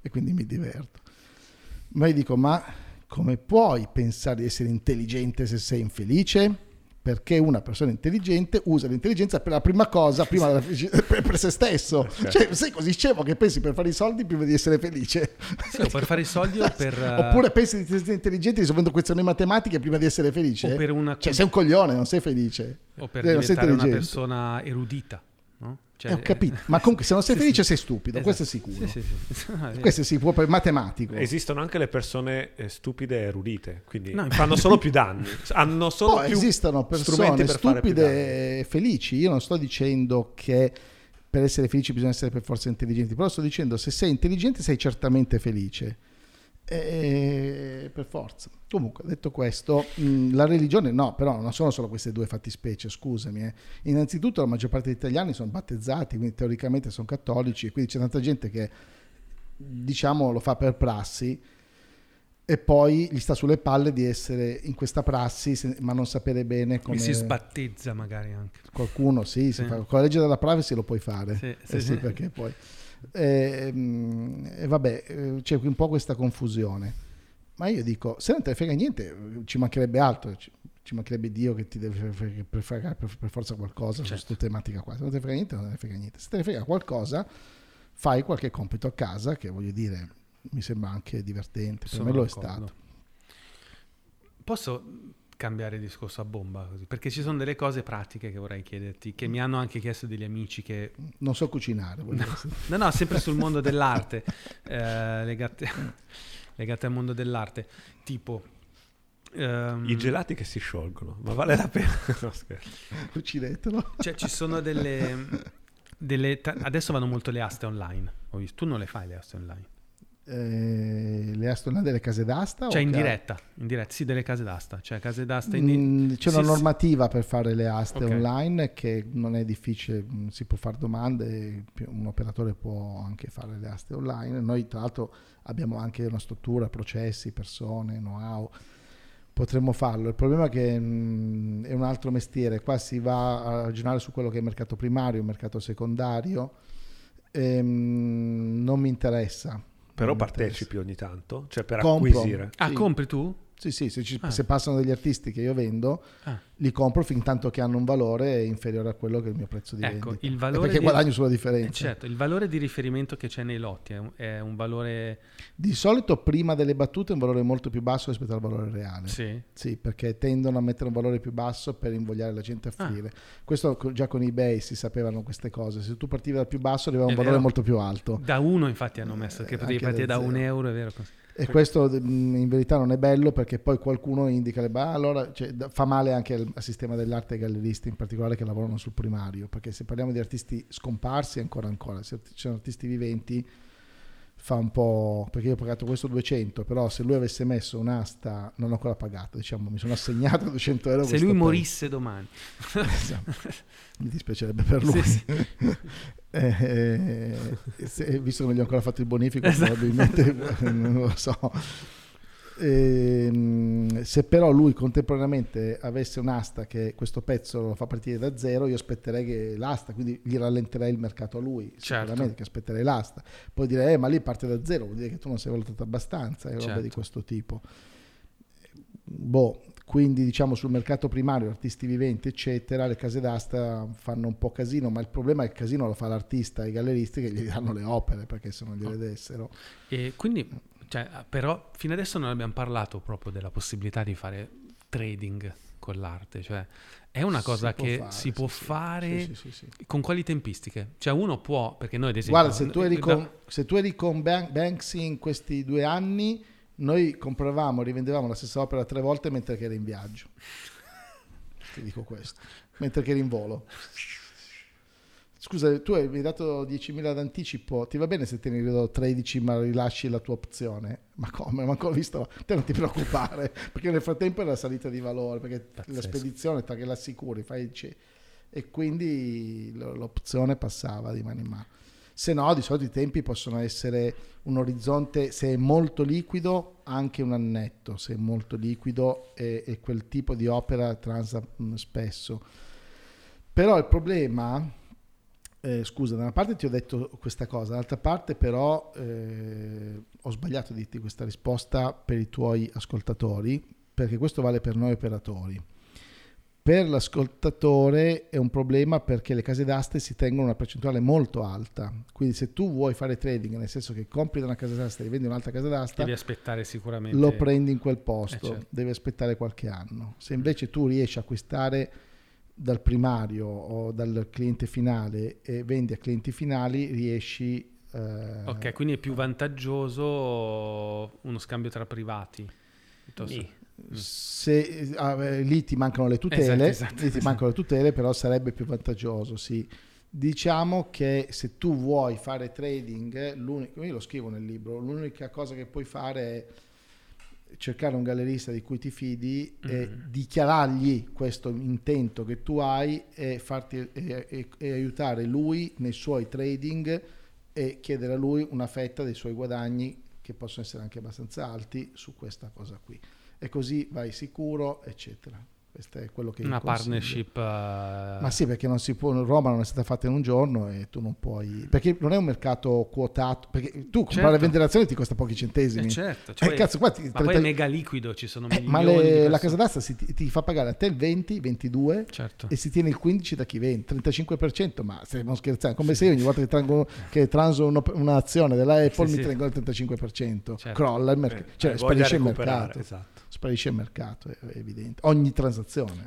e quindi mi diverto. Ma io dico, ma come puoi pensare di essere intelligente se sei infelice? Perché una persona intelligente usa l'intelligenza per la prima cosa, prima per, per se stesso. Okay. Cioè, sei così scemo che pensi per fare i soldi prima di essere felice. Sì, o per fare i soldi o per... Oppure pensi di essere intelligente risolvendo questioni matematiche prima di essere felice. O per una... Cioè, sei un coglione, non sei felice. O per eh, diventare una persona erudita. Cioè, eh, ho capito, ma comunque se non sei sì, felice sì. sei stupido, esatto. questo è sicuro. Sì, questo è sicuro, poi matematico. Esistono anche le persone eh, stupide e erudite, quindi no, fanno solo più danni. Hanno solo poi più esistono persone stupide e felici. Io non sto dicendo che per essere felici bisogna essere per forza intelligenti, però sto dicendo se sei intelligente sei certamente felice eh, per forza. Comunque, detto questo, mh, la religione no, però non sono solo queste due fattispecie, scusami. Eh. Innanzitutto la maggior parte degli italiani sono battezzati, quindi teoricamente sono cattolici, quindi c'è tanta gente che diciamo lo fa per prassi e poi gli sta sulle palle di essere in questa prassi ma non sapere bene come... Si sbattezza magari anche. Qualcuno sì, sì. Fa, con la legge della privacy lo puoi fare. Sì, sì, eh sì, perché poi... E, ehm, e vabbè, eh, c'è un po' questa confusione. Ma io dico, se non te ne frega niente, ci mancherebbe altro, ci, ci mancherebbe Dio che ti deve fregare per, per, forza qualcosa certo. su questa tematica qua. Se non te ne frega niente, non te ne frega niente. Se te ne frega qualcosa, fai qualche compito a casa, che voglio dire, mi sembra anche divertente. Per Sono me lo è stato. Posso cambiare discorso a bomba così, perché ci sono delle cose pratiche che vorrei chiederti, che mi hanno anche chiesto degli amici che... Non so cucinare. No, no, no, sempre sul mondo dell'arte, eh, legate, legate, al mondo dell'arte, tipo... Um, I gelati che si sciolgono, ma vale la pena? no, Uccidetelo. Cioè ci sono delle... delle adesso vanno molto le aste online, tu non le fai le aste online eh, le Aston delle case d'asta? Cioè in diretta, in diretta, sì, delle case d'asta. Cioè case d'asta in mm, c'è una normativa per fare le aste okay. online che non è difficile, mm, si può fare domande, un operatore può anche fare le aste online. Noi tra l'altro abbiamo anche una struttura, processi, persone, know-how. Potremmo farlo. Il problema è che mh, mm, è un altro mestiere. Qua si va a ragionare su quello che è il mercato primario, il mercato secondario. E, mh, non mi interessa però partecipi ogni tanto, cioè per Compro. acquisire. Ah, sì. compri tu? Sì, sì, se, ci, ah. se, passano degli artisti che io vendo, ah. Li compro fin tanto che hanno un valore inferiore a quello che è il mio prezzo di Ecco, vendita. il valore perché di- guadagno sulla Eh, differenza. certo, il valore di riferimento che c'è nei lotti è un, è un valore... Di solito prima delle battute è un valore molto più basso rispetto al valore reale. Sì. Sì, perché tendono a mettere un valore più basso per invogliare la gente a Ah. offrire. Questo co- già con eBay si sapevano queste cose. Se tu partivi dal più basso arrivava un valore vero. molto più alto. Da uno infatti hanno messo che Eh, potevi partire da da un euro, è vero? E questo mh, in verità non è bello perché poi qualcuno indica le bah, allora cioè, fa male anche al, al sistema dell'arte ai galleristi in particolare che lavorano sul primario, perché se parliamo di artisti scomparsi ancora ancora, se ci sono artisti viventi fa un po' perché io ho pagato questo 200, però se lui avesse messo un'asta non ho ancora pagato, diciamo, mi sono assegnato 200 euro Se lui morisse domani. Esatto. Mi dispiacerebbe per lui. Sì, sì. Eh, se- visto che non gli ho ancora fatto il bonifico, Esatto. probabilmente non lo so. Ehm, se però lui contemporaneamente avesse un'asta che questo pezzo lo fa partire da zero, io aspetterei che l'asta, quindi gli rallenterei il mercato a lui, Certo. sicuramente che aspetterei l'asta. Poi direi, eh, ma lì parte da zero, vuol dire che tu non sei valutato abbastanza, e roba Certo. di questo tipo. Boh, quindi diciamo sul mercato primario, artisti viventi, eccetera, le case d'asta fanno un po' casino, ma il problema è che il casino lo fa l'artista e i galleristi che gli danno le opere, perché se non gliele dessero... E quindi, cioè, però, fino adesso non abbiamo parlato proprio della possibilità di fare trading con l'arte, cioè è una cosa Si che fare, si può sì, fare Sì, sì, con quali tempistiche? Cioè uno può, perché noi ad esempio... Guarda, se tu, eri da- con, se tu eri con Ban- Banksy in questi due anni, noi compravamo e rivendevamo la stessa opera tre volte mentre che era in viaggio. Ti dico questo. Mentre che eri in volo. Scusa, tu mi hai dato 10.000 d'anticipo, ti va bene se te ne rido 13 ma rilasci la tua opzione? Ma come? Ma ancora visto? Te non ti preoccupare, perché nel frattempo è la salita di valore, perché la Pazzesco. spedizione, tra che l'assicuri, fai il C- e quindi l'opzione passava di mano in mano. Se no, di solito i tempi possono essere un orizzonte, se è molto liquido, anche un annetto, se è molto liquido e, quel tipo di opera transa spesso. Però il problema, eh, scusa, da una parte ti ho detto questa cosa, dall'altra parte però eh, ho sbagliato a dirti questa risposta per i tuoi ascoltatori, perché questo vale per noi operatori. Per l'ascoltatore è un problema perché le case d'aste si tengono una percentuale molto alta. Quindi se tu vuoi fare trading, nel senso che compri da una casa d'asta e rivendi un'altra casa d'asta, Devi aspettare sicuramente... lo prendi in quel posto, Eh, certo. devi aspettare qualche anno. Se invece tu riesci a acquistare dal primario o dal cliente finale e vendi a clienti finali, riesci... eh, Ok, quindi è più vantaggioso uno scambio tra privati. Sì. se ah, eh, lì ti mancano le tutele, Esatto, esatto, lì ti mancano le tutele, però sarebbe più vantaggioso, sì. Diciamo che se tu vuoi fare trading, l'unico, io lo scrivo nel libro, l'unica cosa che puoi fare è cercare un gallerista di cui ti fidi e Mhm. dichiarargli questo intento che tu hai e, farti, e- e- e aiutare lui nei suoi trading e chiedere a lui una fetta dei suoi guadagni che possono essere anche abbastanza alti su questa cosa qui e così vai sicuro eccetera questo è quello che Una partnership... eh, ma sì perché non si può Roma non è stata fatta in un giorno e tu non puoi perché non è un mercato quotato perché tu comprare Certo. e vendere azioni ti costa pochi centesimi eh, certo, Eh, cioè, cazzo, qua ti- ma poi 30 è mega liquido, ci sono eh, ma le- la casa d'asta si- ti, fa pagare a te il 20, 22 Certo. e si tiene il 15 da chi vende, 35%, ma stiamo scherzando, come se io ogni volta che, trango- che transo un'azione della Apple Sì, mi sì. tengo il 35%, Certo. crolla il mercato, cioè sparisce il mercato, Esatto. sparisce il mercato, è, è evidente, ogni transazione.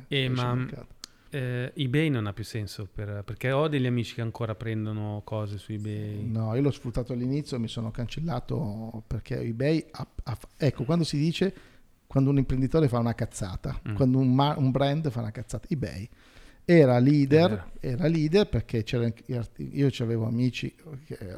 E sparisce ma- mercato. Eh, eBay non ha più senso per- perché ho degli amici che ancora prendono cose su eBay. No, io l'ho sfruttato all'inizio e mi sono cancellato perché eBay, ha- ha- ecco, quando si dice, quando un imprenditore fa una cazzata, Mm. quando un, ma- un brand fa una cazzata, eBay era leader, era leader perché io avevo amici, che, eh,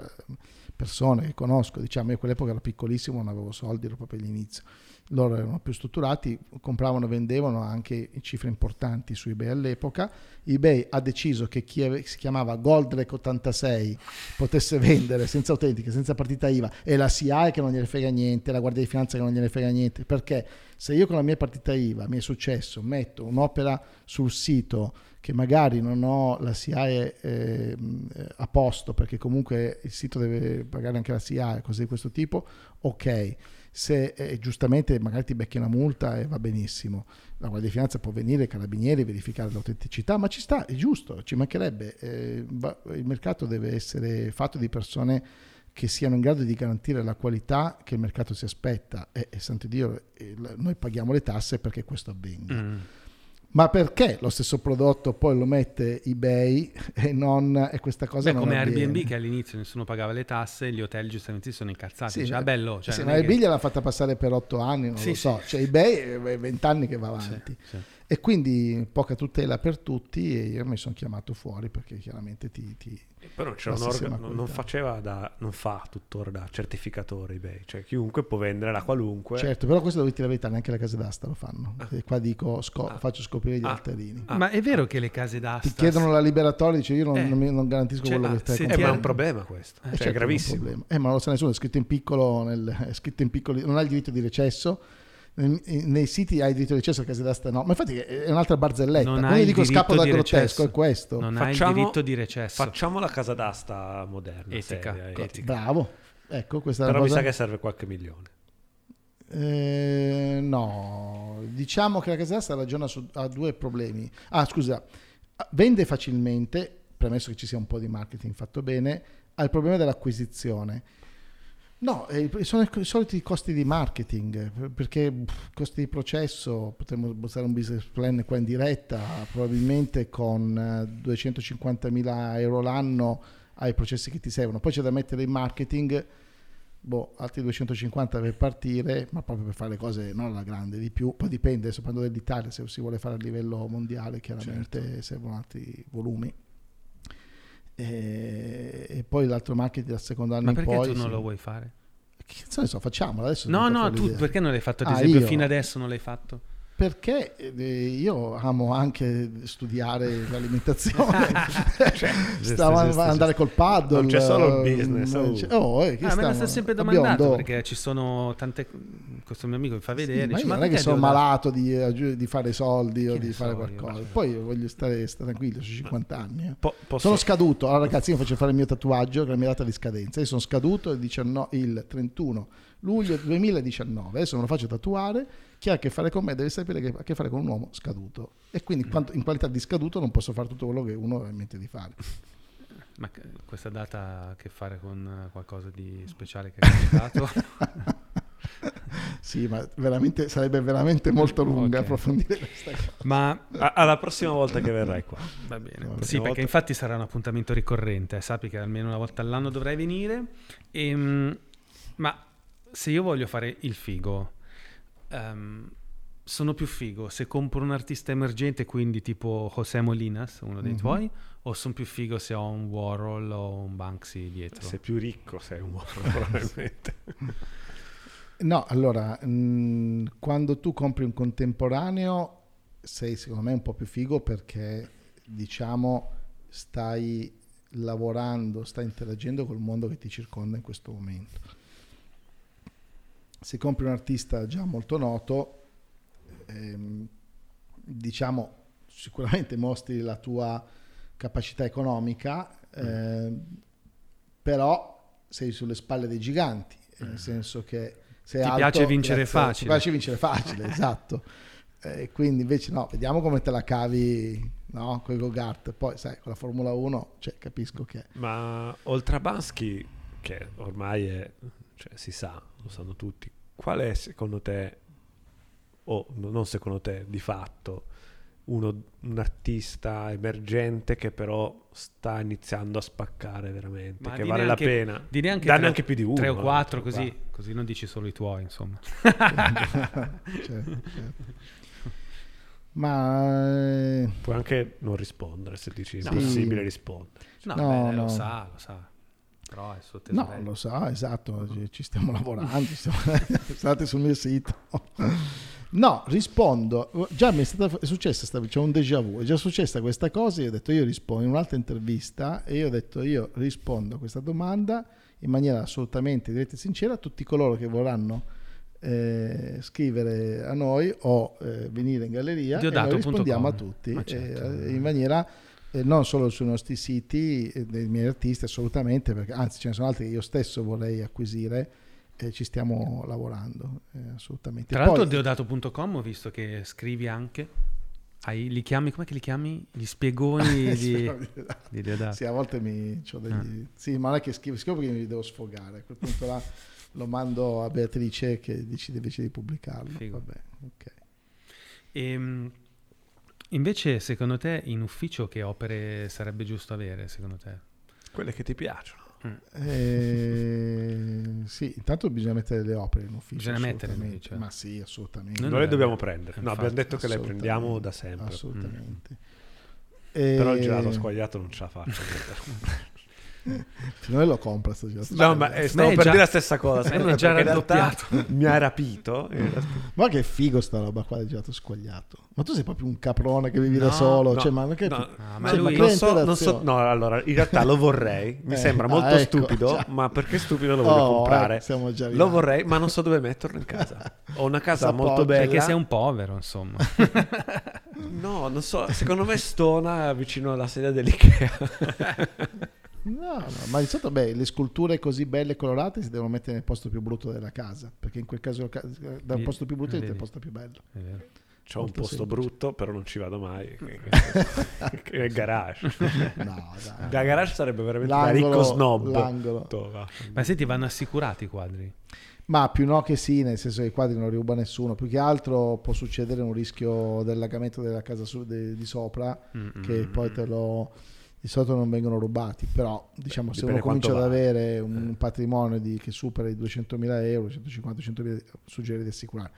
persone che conosco, diciamo, io a quell'epoca ero piccolissimo, non avevo soldi, ero proprio all'inizio. Loro erano più strutturati, compravano e vendevano anche cifre importanti su eBay all'epoca. eBay ha deciso che chi si chiamava Goldrake 86 potesse vendere senza autentiche, senza partita IVA e la SIAE che non gliene frega niente, la Guardia di Finanza che non gliene frega niente, perché se io con la mia partita IVA mi è successo, metto un'opera sul sito che magari non ho la SIAE eh, eh, a posto perché comunque il sito deve pagare anche la SIAE, cose di questo tipo, ok. Se eh, giustamente magari ti becchi una multa e va benissimo. La Guardia di Finanza può venire, i carabinieri, verificare l'autenticità, ma ci sta, è giusto, ci mancherebbe. Eh, va- il mercato deve essere fatto di persone che siano in grado di garantire la qualità che il mercato si aspetta e, e santo Dio, eh, noi paghiamo le tasse perché questo avvenga. Mm. Ma perché lo stesso prodotto poi lo mette eBay e non e questa cosa Beh, non come avviene? Airbnb che all'inizio nessuno pagava le tasse, gli hotel giustamente si sono incazzati. Sì, Dice, ah, bello, cioè, sì, ma eBay che- gliel'ha fatta passare per otto anni, non Sì, lo so. sì. Cioè eBay è vent'anni che va avanti. Sì. E quindi poca tutela per tutti e io mi sono chiamato fuori perché chiaramente ti... ti- Però c'è un orga- stessa non faceva da, non fa tuttora da certificatore eBay, cioè chiunque può vendere la qualunque. Certo, però questo dire la verità, neanche le case d'asta lo fanno. E qua dico, scop- Ah. faccio scoprire gli Ah. altarini. Ah. Ma è vero che le case d'asta... Ti chiedono la liberatoria, dice io non, Eh. non mi- non garantisco Cioè, quello ah, che stai se Eh, ma è un problema questo, Eh, cioè certo è gravissimo. problema. Eh, ma non lo sa nessuno, è scritto in piccolo, nel, è scritto in piccoli, non hai il diritto di recesso. Nei, siti hai il diritto di recesso, a case d'asta no. Ma infatti è un'altra barzelletta. Non Quando hai dico diritto scappo dal di grottesco, recesso. è questo. Non hai il Facciamo- diritto di recesso. Facciamo la casa d'asta moderna, Etica, seria, etica. etica. Bravo. Ecco, questa è Però una mi cosa... sa che serve qualche milione. Eh, no, diciamo che la casa d'asta ragiona su, ha due problemi. Ah, scusa, vende facilmente, premesso che ci sia un po' di marketing fatto bene, ha il problema dell'acquisizione. No, eh, sono i soliti costi di marketing, eh, perché costi di processo, potremmo bozzare un business plan qua in diretta, probabilmente con eh, 250.000 euro l'anno hai processi che ti servono. Poi c'è da mettere in marketing, boh, altri 250 per partire, ma proprio per fare le cose non alla grande, di più. Poi dipende, adesso parlando dell'Italia, se si vuole fare a livello mondiale, chiaramente servono altri volumi. E, e poi l'altro marketing dal secondo anno Ma in perché poi. tu non sì. lo vuoi fare? Che cazzo ne so, facciamolo adesso. No, no, tu l'idea. perché non l'hai fatto ad Ah, esempio io? fino adesso non l'hai fatto? Perché eh, io amo anche studiare l'alimentazione, Cioè, stavo giusto, a andare col paddle. Non c'è solo il eh, business, non oh. c'è- oh, eh, Ah, me l'ha stiamo- sempre a domandato biondo. perché ci sono tante questo mio amico mi fa Sì, vedere ma dice, io ma non è che sono devo dare-" malato di, di fare soldi o Che di ne fare so io, qualcosa. ma- Poi voglio stare, stare tranquillo, sono 50 anni. eh. Po- posso- Sono scaduto. Allora, ragazzi, io faccio fare il mio tatuaggio, che è la mia data di scadenza. Io sono scaduto il, 19 il 31 luglio 2019. Adesso me lo faccio tatuare. Chi ha a che fare con me deve sapere che ha a che fare con un uomo scaduto. E quindi, quanto- in qualità di scaduto, non posso fare tutto quello che uno ha in mente di fare. ma questa data ha a che fare con eh, qualcosa di speciale che hai capitato Sì, ma veramente, sarebbe veramente molto lunga Ok. approfondire questa cosa. ma A- alla prossima volta che verrai qua. Va bene. Va Sì, bene. perché Volta- infatti sarà un appuntamento ricorrente. eh, Sappi che almeno una volta all'anno dovrai venire. Ehm, ma se io voglio fare il figo, ehm, sono più figo se compro un artista emergente, quindi tipo José Molinas, uno dei Mhm. tuoi, o sono più figo se ho un Warhol o un Banksy dietro? Sei più ricco, sei un uomo probabilmente. No, allora, mh, quando tu compri un contemporaneo sei secondo me un po' più figo perché diciamo stai lavorando, stai interagendo col mondo che ti circonda in questo momento. Se compri un artista già molto noto, ehm, diciamo sicuramente mostri la tua capacità economica, ehm, però sei sulle spalle dei giganti, nel senso che sei Ti alto, piace vincere grazie- facile. Ti piace vincere facile, esatto. Eh, quindi invece no, vediamo come te la cavi no, con i Gogart. Poi sai, con la Formula 1, cioè, capisco che... Ma oltre a Bansky, che ormai è, cioè, si sa, lo sanno tutti, qual è secondo te, o no- non secondo te, di fatto, uno, un artista emergente che però sta iniziando a spaccare veramente, Ma che vale la neanche- pena? Di neanche Danne tre, anche più di uno. tre o eh, quattro, tre o così, così non dici solo i tuoi, insomma. Certo, certo. Ma eh, Puoi anche non rispondere se dici Sì. è impossibile rispondere. No, No, beh, no. lo sa, lo sa. Però è suo no, lo so, esatto, ci, stiamo lavorando, stiamo- state sul mio sito. No, rispondo. Già mi è, stata, è successa, c'è un déjà vu, è già successa questa cosa, io ho detto io rispondo in un'altra intervista e io ho detto io rispondo a questa domanda in maniera assolutamente diretta e sincera a tutti coloro che vorranno eh, scrivere a noi o eh, venire in galleria e noi Diodato.com. rispondiamo a tutti certo. eh, in maniera eh, non solo sui nostri siti eh, dei miei artisti assolutamente perché anzi ce ne sono altri che io stesso vorrei acquisire e ci stiamo lavorando, eh, assolutamente. Tra l'altro deodato.com ho visto che scrivi anche, hai, li chiami, come che li chiami? Gli spiegoni di, di Deodato. Sì, a volte mi degli... Sì, ma non è che scrivo, scrivo perché mi devo sfogare. A quel punto là lo mando a Beatrice che decide invece di pubblicarlo. Figo. Vabbè, ok. Ehm, invece, secondo te, in ufficio che opere sarebbe giusto avere, secondo te? Quelle che ti piacciono. Eh, sì, intanto bisogna mettere le opere in ufficio. Bisogna mettere in ufficio. Ma sì, assolutamente. Non Non le dobbiamo prendere. No, abbiamo detto che le prendiamo da sempre. Assolutamente. Però il Eh, gelato squagliato non ce la faccio. Secondo me lo compra sto gelato. no, ma eh, stavo è per già- dire la stessa cosa. è già raddoppiato. mi ha rapito. realtà- Ma che figo sta roba qua del gelato squagliato. Ma tu sei proprio un caprone che vivi da No, solo. no, cioè, ma non che no, Ah, ma cioè, lui- non so, non so- no, allora, in realtà lo vorrei, mi Eh, sembra ah, molto ecco, stupido, già. ma perché stupido lo voglio Oh, comprare. siamo già lo vorrei, ma non so dove metterlo in casa. Ho una casa S'appoggia. molto bella. Perché sei un povero, insomma. No, non so, secondo me stona vicino alla sedia dell'Ikea. No, no, ma di solito beh, le sculture così belle e colorate si devono mettere nel posto più brutto della casa, perché in quel caso ca- dal posto più brutto diventa il posto più bello. È vero. C'ho un Molto posto semplice. brutto, però non ci vado mai. è garage. No, dai. Da garage sarebbe veramente da L'angolo- ricco snob. l'angolo. Ma senti, vanno assicurati i quadri? Ma più no che sì, nel senso che i quadri non li ruba nessuno, più che altro può succedere un rischio dell'agamento della casa su- de- di sopra Mm, che mm, poi mm. te lo di solito non vengono rubati, però diciamo se dipende uno comincia ad avere un patrimonio di- che supera i 200.000 euro, 150-100.000, suggerire di assicurare.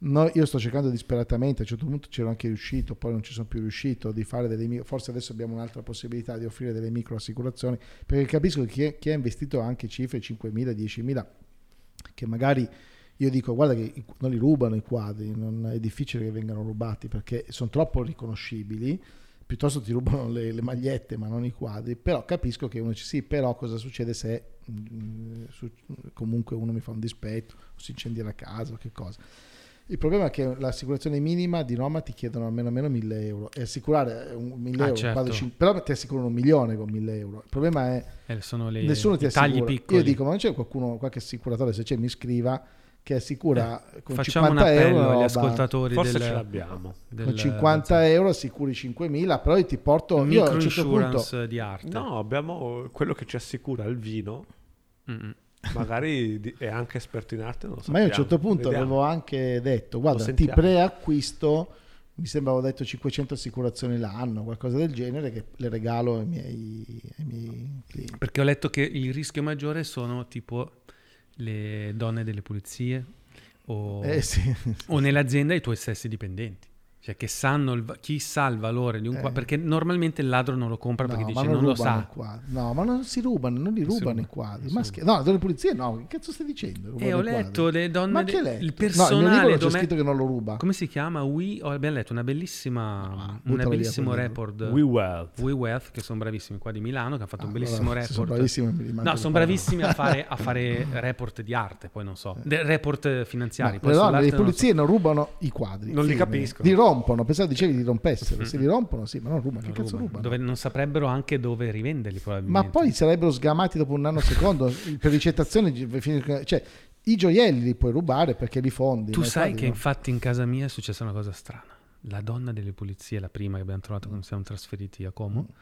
No, io sto cercando disperatamente, a un certo punto c'ero anche riuscito, poi non ci sono più riuscito, di fare delle micro, forse adesso abbiamo un'altra possibilità di offrire delle micro assicurazioni, perché capisco che chi, ha investito anche cifre 5.000, 10.000, che magari io dico guarda che non li rubano i quadri, non è difficile che vengano rubati perché sono troppo riconoscibili, piuttosto ti rubano le, le magliette ma non i quadri, però capisco che uno dice sì, però cosa succede se mm, su- comunque uno mi fa un dispetto o si incendia la casa o che cosa. Il problema è che l'assicurazione minima di Roma ti chiedono almeno meno 1000 euro e assicurare un 1000 Ah, euro, certo. quasi cin- però ti assicurano un milione con 1000 euro. Il problema è Eh, sono le, nessuno ti assicura. piccoli. Io dico, ma non c'è qualcuno, qualche assicuratore, se c'è mi scriva che assicura con Eh, Facciamo 50 un appello euro agli ascoltatori Forse del, ce l'abbiamo. del- con 50 euro assicuri 5.000, però io ti porto io a un certo punto di arte. No, abbiamo quello che ci assicura il vino. Mm-mm. Magari è anche esperto in arte. Non lo Ma io a un sappiamo. certo punto Vediamo. avevo anche detto, guarda, ti preacquisto, mi sembra avevo detto 500 assicurazioni l'anno, qualcosa del genere, che le regalo ai miei, ai miei clienti. Perché ho letto che il rischio maggiore sono tipo le donne delle pulizie o, Eh sì, o nell'azienda i tuoi stessi dipendenti. Cioè che sanno il chi sa il valore di un Eh. quadro. Perché normalmente il ladro non lo compra perché No, dice non, non, lo sa. No, ma non si rubano, non li Non rubano i quadri. Ma scher- no, delle pulizie no, che cazzo stai dicendo? Rubano E ho i quadri. letto le donne, Ma che letto? il No, personale mio libro c'è scritto che non lo ruba. Come si chiama? We, oh, abbiamo letto una bellissima, No, un bellissimo report. We Wealth. We Wealth, che sono bravissimi qua di Milano, che ha fatto Ah, un bellissimo allora, report. Sono bravissimi, No, di sono bravissimi a fare, a fare report di arte, poi non so, De- report finanziari. No, le donne, le pulizie non, rubano i quadri. Non li capiscono. Li rompono. Pensavo dicevi li rompessero. Se li rompono, sì, ma non rubano. Che cazzo Rubano. Dove non saprebbero anche dove rivenderli probabilmente. Ma poi sarebbero sgamati dopo un anno secondo. Per ricettazione, cioè i gioielli li puoi rubare perché li fondi. Tu sai che no. infatti in casa mia è successa una cosa strana. La donna delle pulizie, la prima che abbiamo trovato quando siamo trasferiti a Como, Mm.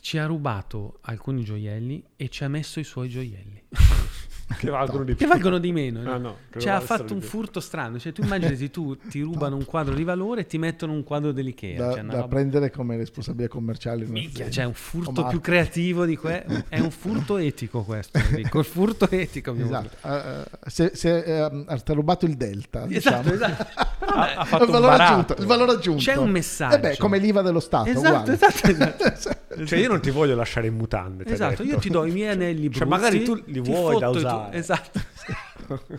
ci ha rubato alcuni gioielli e ci ha messo i suoi gioielli. Che valgono di che più. valgono di meno. Ah, no, che Cioè, ha fatto un furto strano. Cioè, tu immaginati, tu ti rubano un quadro di valore e ti mettono un quadro dell'Ikea. da, cioè, da roba- prendere come responsabilità commerciale. Minchia, cioè un furto più creativo di que- è un furto etico questo, Enrico, il furto etico mio Esatto. Eh, se, se eh, ti ha rubato il delta, Esatto, diciamo. esatto. Ha, ha il fatto un valore, baratto. aggiunto, il valore aggiunto. C'è un messaggio. Eh beh, come l'IVA dello Stato. Esatto, esatto, esatto. Cioè io non ti voglio lasciare in mutande. Esatto, io ti do i miei anelli brutti. Cioè, magari tu li vuoi da fotto usare. Esatto.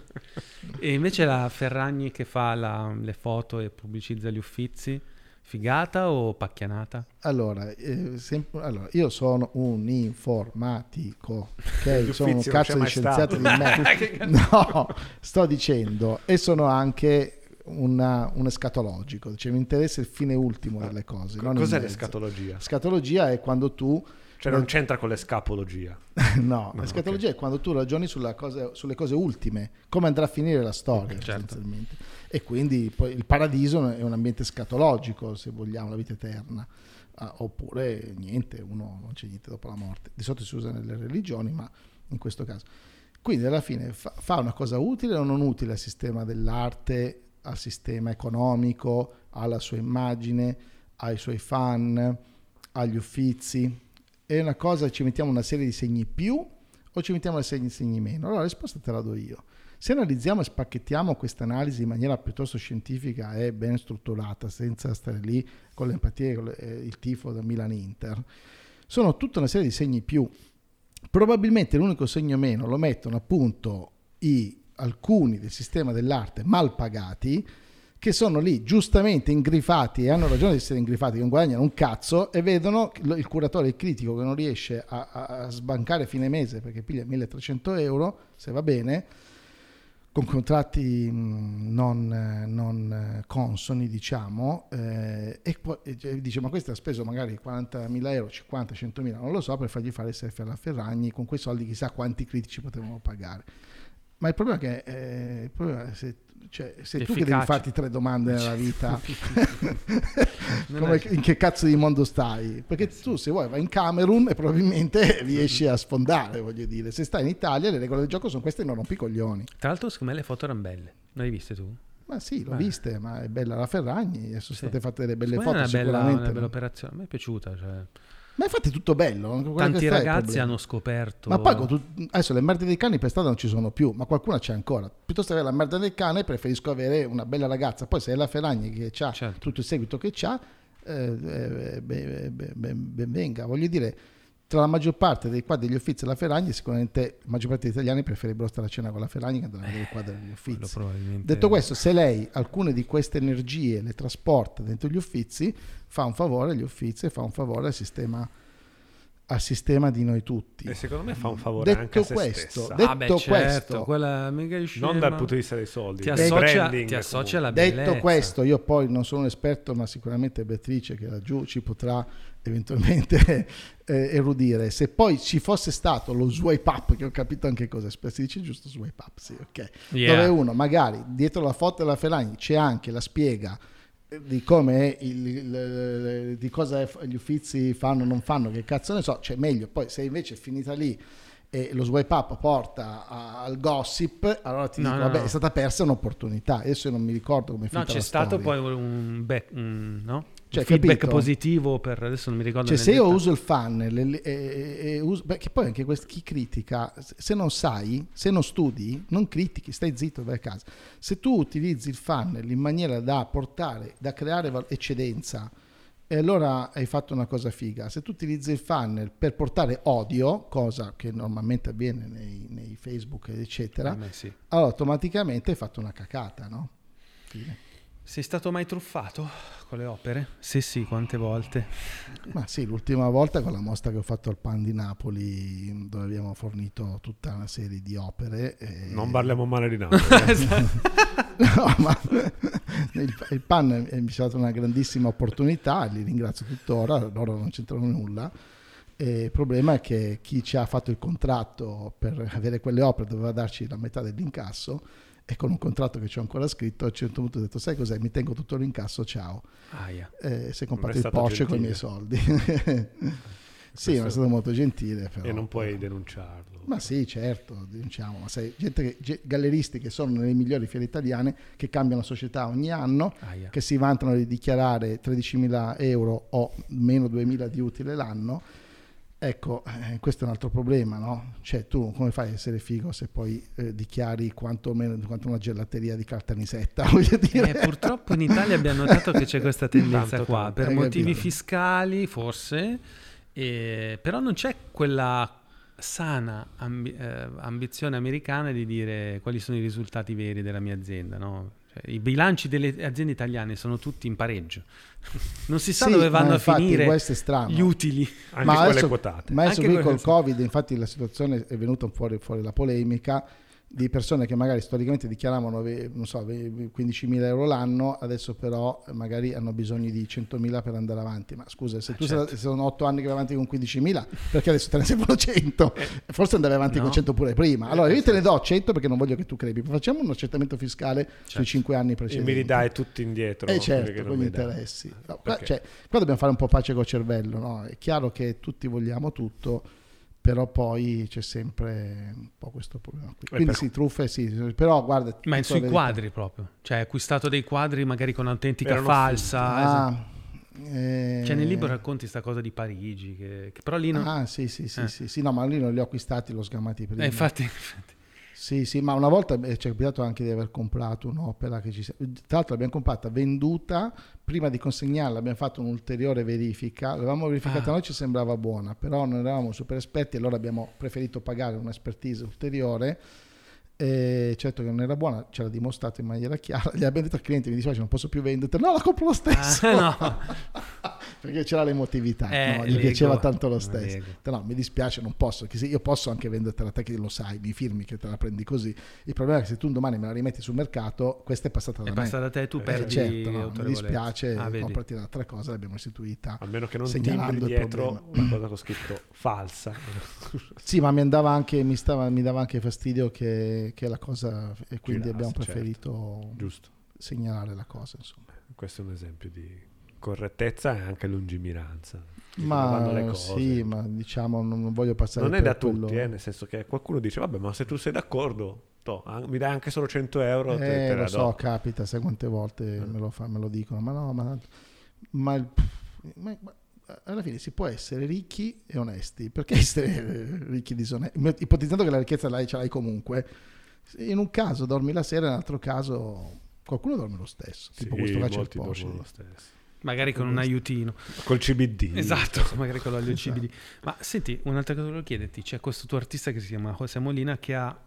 e invece la Ferragni che fa la- le foto e pubblicizza gli uffizi, figata o pacchianata? Allora, eh, sem- allora, io sono un informatico, ok? Sono un cazzo di scienziato stato. di me. No, sto dicendo, e sono anche una- un escatologico, cioè mi interessa il fine ultimo delle cose. Cos'è l'escatologia? Scatologia è quando tu Cioè non c'entra con l'escapologia. no, l'escatologia è quando tu ragioni cosa- sulle cose ultime, come andrà a finire la storia Certo. E quindi poi il paradiso è un ambiente scatologico, se vogliamo, la vita eterna. Ah, oppure niente, uno non c'è niente dopo la morte. Di solito si usa nelle religioni, ma in questo caso. Quindi alla fine fa, fa una cosa utile o non utile al sistema dell'arte, al sistema economico, alla sua immagine, ai suoi fan, agli uffizi? È una cosa, ci mettiamo una serie di segni più o ci mettiamo una serie di segni meno? Allora la risposta te la do io. Se analizziamo e spacchettiamo questa analisi in maniera piuttosto scientifica e ben strutturata, senza stare lì con l'empatia con eh, il tifo da Milan-Inter, sono tutta una serie di segni più. Probabilmente l'unico segno meno lo mettono appunto i, alcuni del sistema dell'arte mal pagati che sono lì giustamente ingrifati e hanno ragione di essere ingrifati, non guadagnano un cazzo e vedono il curatore, il critico che non riesce a, a- sbancare fine mese perché piglia 1300 euro, se va bene, con contratti mh, non, non, consoni, diciamo, eh, e e dice: Ma questo ha speso magari 40.000 euro, 50, 100.000, non lo so, per fargli fare il alla Ferragni. Con quei soldi, chissà quanti critici potevano pagare. Ma il problema è che eh, il problema è se, cioè, sei tu che devi farti tre domande nella vita. Non Come- in che cazzo di mondo stai? Perché tu se vuoi vai in Camerun e probabilmente riesci a sfondare, voglio dire. Se stai in Italia le regole del gioco sono queste e non rompi coglioni. Tra l'altro, secondo me le foto erano belle. Le hai viste tu? Ma sì, l'ho Beh. viste, ma è bella la Ferragni, sono Sì. state fatte delle belle Secondo foto è una bella, sicuramente. una bella operazione. A me è piaciuta. Cioè. Ma infatti è tutto bello. Tanti ragazzi hanno scoperto. Ma poi tut- adesso le merde dei cani per strada non ci sono più, ma qualcuna c'è ancora. Piuttosto che avere la merda del cane, preferisco avere una bella ragazza. Poi se è la Ferragni che ha Certo. tutto il seguito che ha, eh, eh, ben- ben venga. Voglio dire, tra la maggior parte dei quadri degli Uffizi e la Ferragni, sicuramente la maggior parte degli italiani preferirebbero stare a cena con la Ferragni che andare a vedere i quadri degli Quello Uffizi. Detto questo, se lei alcune di queste energie le trasporta dentro gli Uffizi, fa un favore agli Uffizi e fa un favore al sistema, al sistema di noi tutti. E secondo me fa un favore anche Detto a se questo, stessa. detto Ah, beh, certo, questo- quella scema. non dal punto di vista dei soldi, Ti associa, branding ti associa alla bellezza. Detto questo, io poi non sono un esperto, ma sicuramente Beatrice che laggiù ci potrà eventualmente eh, erudire. Se poi ci fosse stato lo swipe up, che ho capito anche cosa, si dice giusto swipe up, sì, ok. Yeah. Dove uno magari dietro la foto della Ferragni c'è anche la spiega di come il, il- di cosa gli uffizi fanno o non fanno, che cazzo ne so, cioè meglio. Poi se invece è finita lì e lo swipe up porta a- al gossip, allora ti No, dico, no, vabbè, no. è stata persa un'opportunità. Adesso non mi ricordo come è No, finita c'è la stato storia. poi un, back, un- no? Cioè, feedback capito? positivo per adesso non mi ricordo Cioè, se io uso il funnel, e, e- e uso- beh, che poi anche quest- chi critica, se- non sai, se non studi, non critichi, stai zitto, vai a casa. Se tu utilizzi il funnel in maniera da portare, da creare eccedenza, e allora hai fatto una cosa figa. Se tu utilizzi il funnel per portare odio, cosa che normalmente avviene nei, nei Facebook, eccetera, Eh, sì. allora automaticamente hai fatto una cacata, no? Fine. Sei stato mai truffato con le opere? Sì, sì, quante volte? Ma sì, l'ultima volta con la mostra che ho fatto al Pan di Napoli, dove abbiamo fornito tutta una serie di opere. e- Non parliamo male di Napoli. eh. No, ma il, il Pan mi è stata una grandissima opportunità, li ringrazio tuttora, loro non c'entrano nulla. E il problema è che chi ci ha fatto il contratto per avere quelle opere doveva darci la metà dell'incasso e con un contratto che ci ho ancora scritto a un certo punto ho detto sai cos'è mi tengo tutto l'incasso ciao Aia. eh, si è comprato il Porsche con i miei soldi sì ma è stato molto gentile però, e non puoi denunciarlo. ma sì, certo, diciamo, ma sai, gente che, galleristi che sono nelle migliori fiere italiane, che cambiano società ogni anno, Aia. che si vantano di dichiarare 13.000 euro o meno 2.000 di utile l'anno. Ecco, eh, questo è un altro problema, no? Cioè, tu come fai a essere figo se poi eh, dichiari quanto, meno, quanto una gelateria di caltanissetta, voglio dire? Eh, purtroppo in Italia abbiamo notato che c'è questa tendenza Tanto, qua, per Hai motivi capito? fiscali forse, eh, però non c'è quella sana ambi- eh, ambizione americana di dire quali sono i risultati veri della mia azienda. no? Cioè, I bilanci delle aziende italiane sono tutti in pareggio, non si sa Sì, dove vanno a finire questo è strano. gli utili. Anche Ma quelle adesso- quotate. Ma adesso Anche qui col. Covid, infatti la situazione è venuta fuori, fuori la polemica, di persone che magari storicamente dichiaravano so, ve- 15.000 euro l'anno, adesso però eh, magari hanno bisogno di 100.000 per andare avanti. Ma scusa, se Eh, tu certo. sei- sono 8 anni che vai avanti con 15.000, perché adesso te ne servono 100? Forse andavi avanti Eh. no. con 100 pure prima. Allora io te ne do 100 perché non voglio che tu crepi. Facciamo un accertamento fiscale sui Certo. 5 anni E precedenti. mi ridai tutti indietro. Eh certo, con gli interessi. No, qua, cioè, qua dobbiamo fare un po' pace col cervello, no? È chiaro che tutti vogliamo tutto, però poi c'è sempre un po' questo problema qui. Quindi per- sì, truffe sì, però guarda... Ma dico sui verità. quadri proprio. Cioè, hai acquistato dei quadri magari con autentica falsa. esatto. Ah, eh, Cioè, nel libro racconti sta cosa di Parigi, che, che però lì non... Ah, sì, sì, sì, Eh. sì, sì, no, ma lì non li ho acquistati, li ho sgamati prima. Eh, infatti, infatti. Sì, sì, ma una volta eh, ci è capitato anche di aver comprato un'opera che ci Tra l'altro l'abbiamo comprata venduta, prima di consegnarla abbiamo fatto un'ulteriore verifica, l'avevamo verificata Ah. noi, ci sembrava buona, però non eravamo super esperti, allora abbiamo preferito pagare un'expertise ulteriore. E certo che non era buona, ce l'ha dimostrato in maniera chiara. Gli abbiamo detto al cliente: Mi dispiace, non posso più venderti. No, la compro lo stesso. Ah, no. Perché c'era l'emotività, Eh, no? gli Lego. piaceva tanto lo Ma stesso. No, mi dispiace, non posso. Che se io posso anche vendertela a te, che lo sai, mi firmi che te la prendi così. Il problema è che se tu domani me la rimetti sul mercato, questa è passata da È me. passata da te tu Eh, perdi certo, no, mi dispiace, Ah, comprati l'altra cosa, l'abbiamo istituita. A meno che non Segnalando dietro problema. una cosa con scritto falsa. Sì, ma mi andava anche, mi, stava, mi dava anche fastidio che, che la cosa, e quindi abbiamo certo. preferito Giusto. segnalare la cosa. Insomma. Questo è un esempio di correttezza e anche lungimiranza. Ma sì, ma diciamo, non, non voglio passare non è da tutti, quello- eh, nel senso che qualcuno dice, vabbè, ma se tu sei d'accordo, toh, an- mi dai anche solo 100 euro, te, Eh, te lo la so, capita, sai quante volte Eh. me, lo fa- me lo dicono, ma no, ma, ma ma- ma alla fine si può essere ricchi e onesti, perché essere ricchi e disonesti? Ipotizzando che la ricchezza l'hai, ce l'hai comunque, in un caso dormi la sera, in un altro caso qualcuno dorme lo stesso, Sì, tipo questo qua c'è il stesso. Magari con un aiutino. Col CBD. Esatto, magari con l'olio CBD. Ma senti, un'altra cosa volevo chiederti, c'è questo tuo artista che si chiama José Molina che ha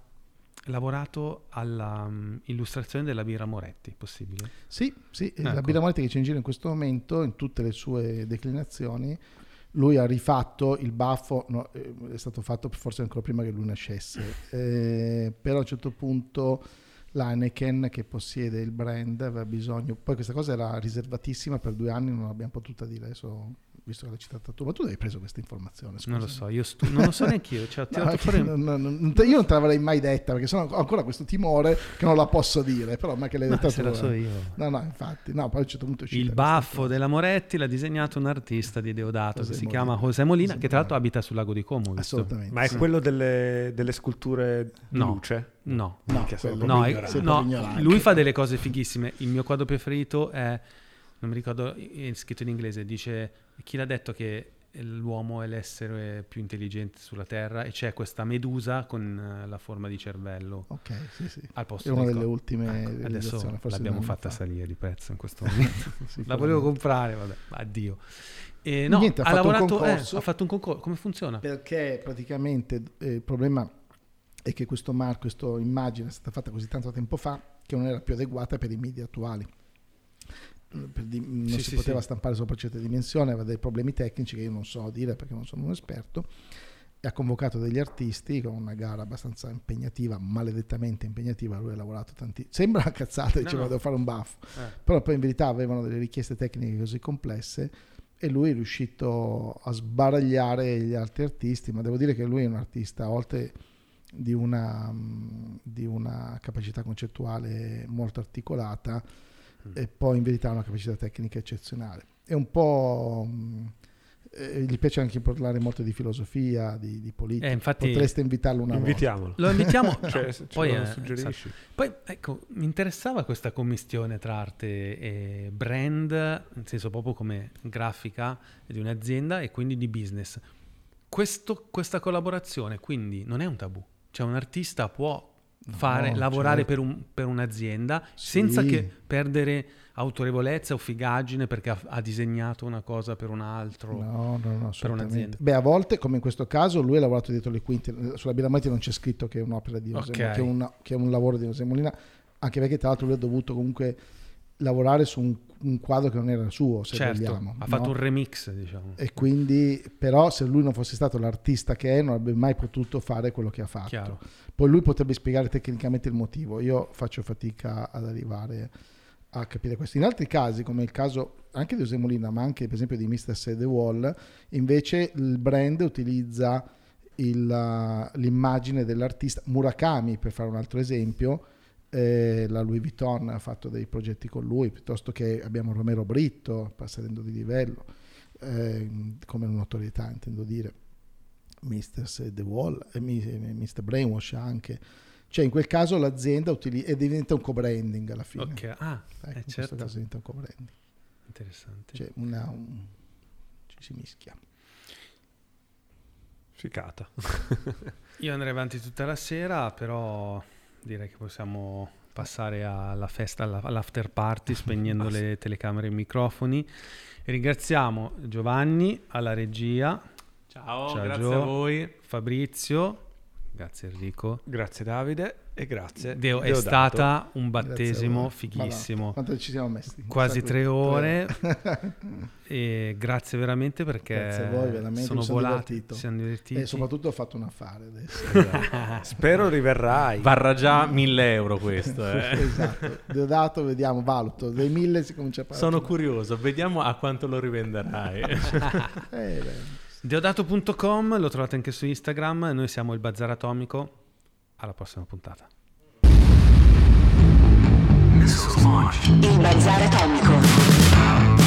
lavorato all'illustrazione della birra Moretti, possibile? Sì, sì, la Ecco. birra Moretti che c'è in giro in questo momento, in tutte le sue declinazioni, lui ha rifatto il baffo, no, eh, è stato fatto forse ancora prima che lui nascesse, eh, però a un certo punto l'Heineken che possiede il brand aveva bisogno, poi questa cosa era riservatissima per due anni, non l'abbiamo potuta dire adesso, visto che l'hai citata tu, ma tu hai preso questa informazione? Non lo scusa? so, io stu- non lo so neanche io, cioè, No, fuori... non- non- non te- io non te l'avrei mai detta perché sono ho ancora questo timore che non la posso dire, però ma che l'hai Ma detta se tu, lo so eh. io. No, no, infatti, no, poi a un certo punto Il baffo della Moretti l'ha disegnato un artista di Deodato José che si Molina. chiama José Molina, José che tra l'altro Molina. abita sul lago di Como. visto. Assolutamente. Ma è sì. quello delle, delle sculture di No. luce? No, No, no, è- no, lui fa delle cose fighissime. Il mio quadro preferito è, non mi ricordo, è scritto in inglese, dice chi l'ha detto che l'uomo è l'essere più intelligente sulla Terra e c'è questa medusa con eh, la forma di cervello Ok, sì, sì. al posto È una del delle co- ultime Ecco, adesso l'abbiamo fatta fa. salire di prezzo in questo momento. la volevo comprare, vabbè, addio. E no, Niente, ha ha, fatto un lavorato, eh, concorso. ha fatto un concorso. Come funziona? Perché praticamente eh, il problema è che questo marco, questa immagine è stata fatta così tanto tempo fa che non era più adeguata per i media attuali. Di- non Sì, si sì, poteva sì. stampare sopra certe dimensioni, aveva dei problemi tecnici che io non so dire perché non sono un esperto. E ha convocato degli artisti con una gara abbastanza impegnativa, maledettamente impegnativa. Lui ha lavorato tanti. Sembra una cazzata, diceva no. devo fare un baffo. Eh. però poi in verità avevano delle richieste tecniche così complesse e lui è riuscito a sbaragliare gli altri artisti, ma devo dire che lui è un artista, oltre di una, di una capacità concettuale molto articolata, Mm. e poi in verità ha una capacità tecnica eccezionale. È un po'... mh, eh, gli piace anche parlare molto di filosofia, di, di politica. Eh, infatti Potreste invitarlo una volta. Invitiamolo. lo invitiamo. Cioè, no, poi, lo eh, suggerisci. Poi ecco, mi interessava questa commistione tra arte e brand, nel senso proprio come grafica di un'azienda e quindi di business. Questo- questa collaborazione quindi non è un tabù, cioè un artista può fare, No, lavorare certo. per, un- per un'azienda Sì. senza che perdere autorevolezza o figaggine perché ha, ha disegnato una cosa per un altro. No, no, no, per un'azienda. Beh, a volte, come in questo caso, lui ha lavorato dietro le quinte. Sulla Biramati non c'è scritto che è un'opera di José Ok. Molina, che, che è un lavoro di José Molina, anche perché tra l'altro lui ha dovuto comunque lavorare su un, un quadro che non era suo, se certo, vogliamo. ha no? fatto un remix, diciamo. E quindi, però, se lui non fosse stato l'artista che è, non avrebbe mai potuto fare quello che ha fatto. Chiaro. Poi lui potrebbe spiegare tecnicamente il motivo. Io faccio fatica ad arrivare a capire questo. In altri casi, come il caso anche di José Molina, ma anche per esempio di Mr. Say the Wall, invece il brand utilizza il, l'immagine dell'artista Murakami, per fare un altro esempio. Eh, la Louis Vuitton ha fatto dei progetti con lui, piuttosto che abbiamo Romero Britto, passerendo di livello, eh, come notorietà intendo dire. Mr. The Wall e mi- Mr. Brainwash anche. Cioè in quel caso l'azienda utilizza e diventa un co-branding alla fine. Ok, ah, Ecco, eh, in questo certo. caso diventa un co-branding. interessante. Cioè una, un- ci si mischia. Ficata. Io andrei avanti tutta la sera, però direi che possiamo passare alla festa, alla- all'after party, spegnendo le telecamere e i microfoni. Ringraziamo Giovanni alla regia, Ciao, Ciao, grazie Gio. a voi. Fabrizio, grazie Enrico. Grazie Davide e grazie. Deo, è stata un battesimo fighissimo. Quanto ci siamo messi? Quasi tre ore e grazie veramente perché Grazie a voi, veramente, sono sono volati, divertito. siamo divertiti. E soprattutto ho fatto un affare adesso. Spero riverrai. Varrà già 1000 euro questo. eh. esatto. Deodato, vediamo, valuto. Dai mille si comincia a parlare. Sono curioso, vediamo a quanto lo rivenderai. Eh. Deodato.com lo trovate anche su Instagram. Noi siamo il Bazar Atomico alla prossima puntata. Il Bazar Atomico.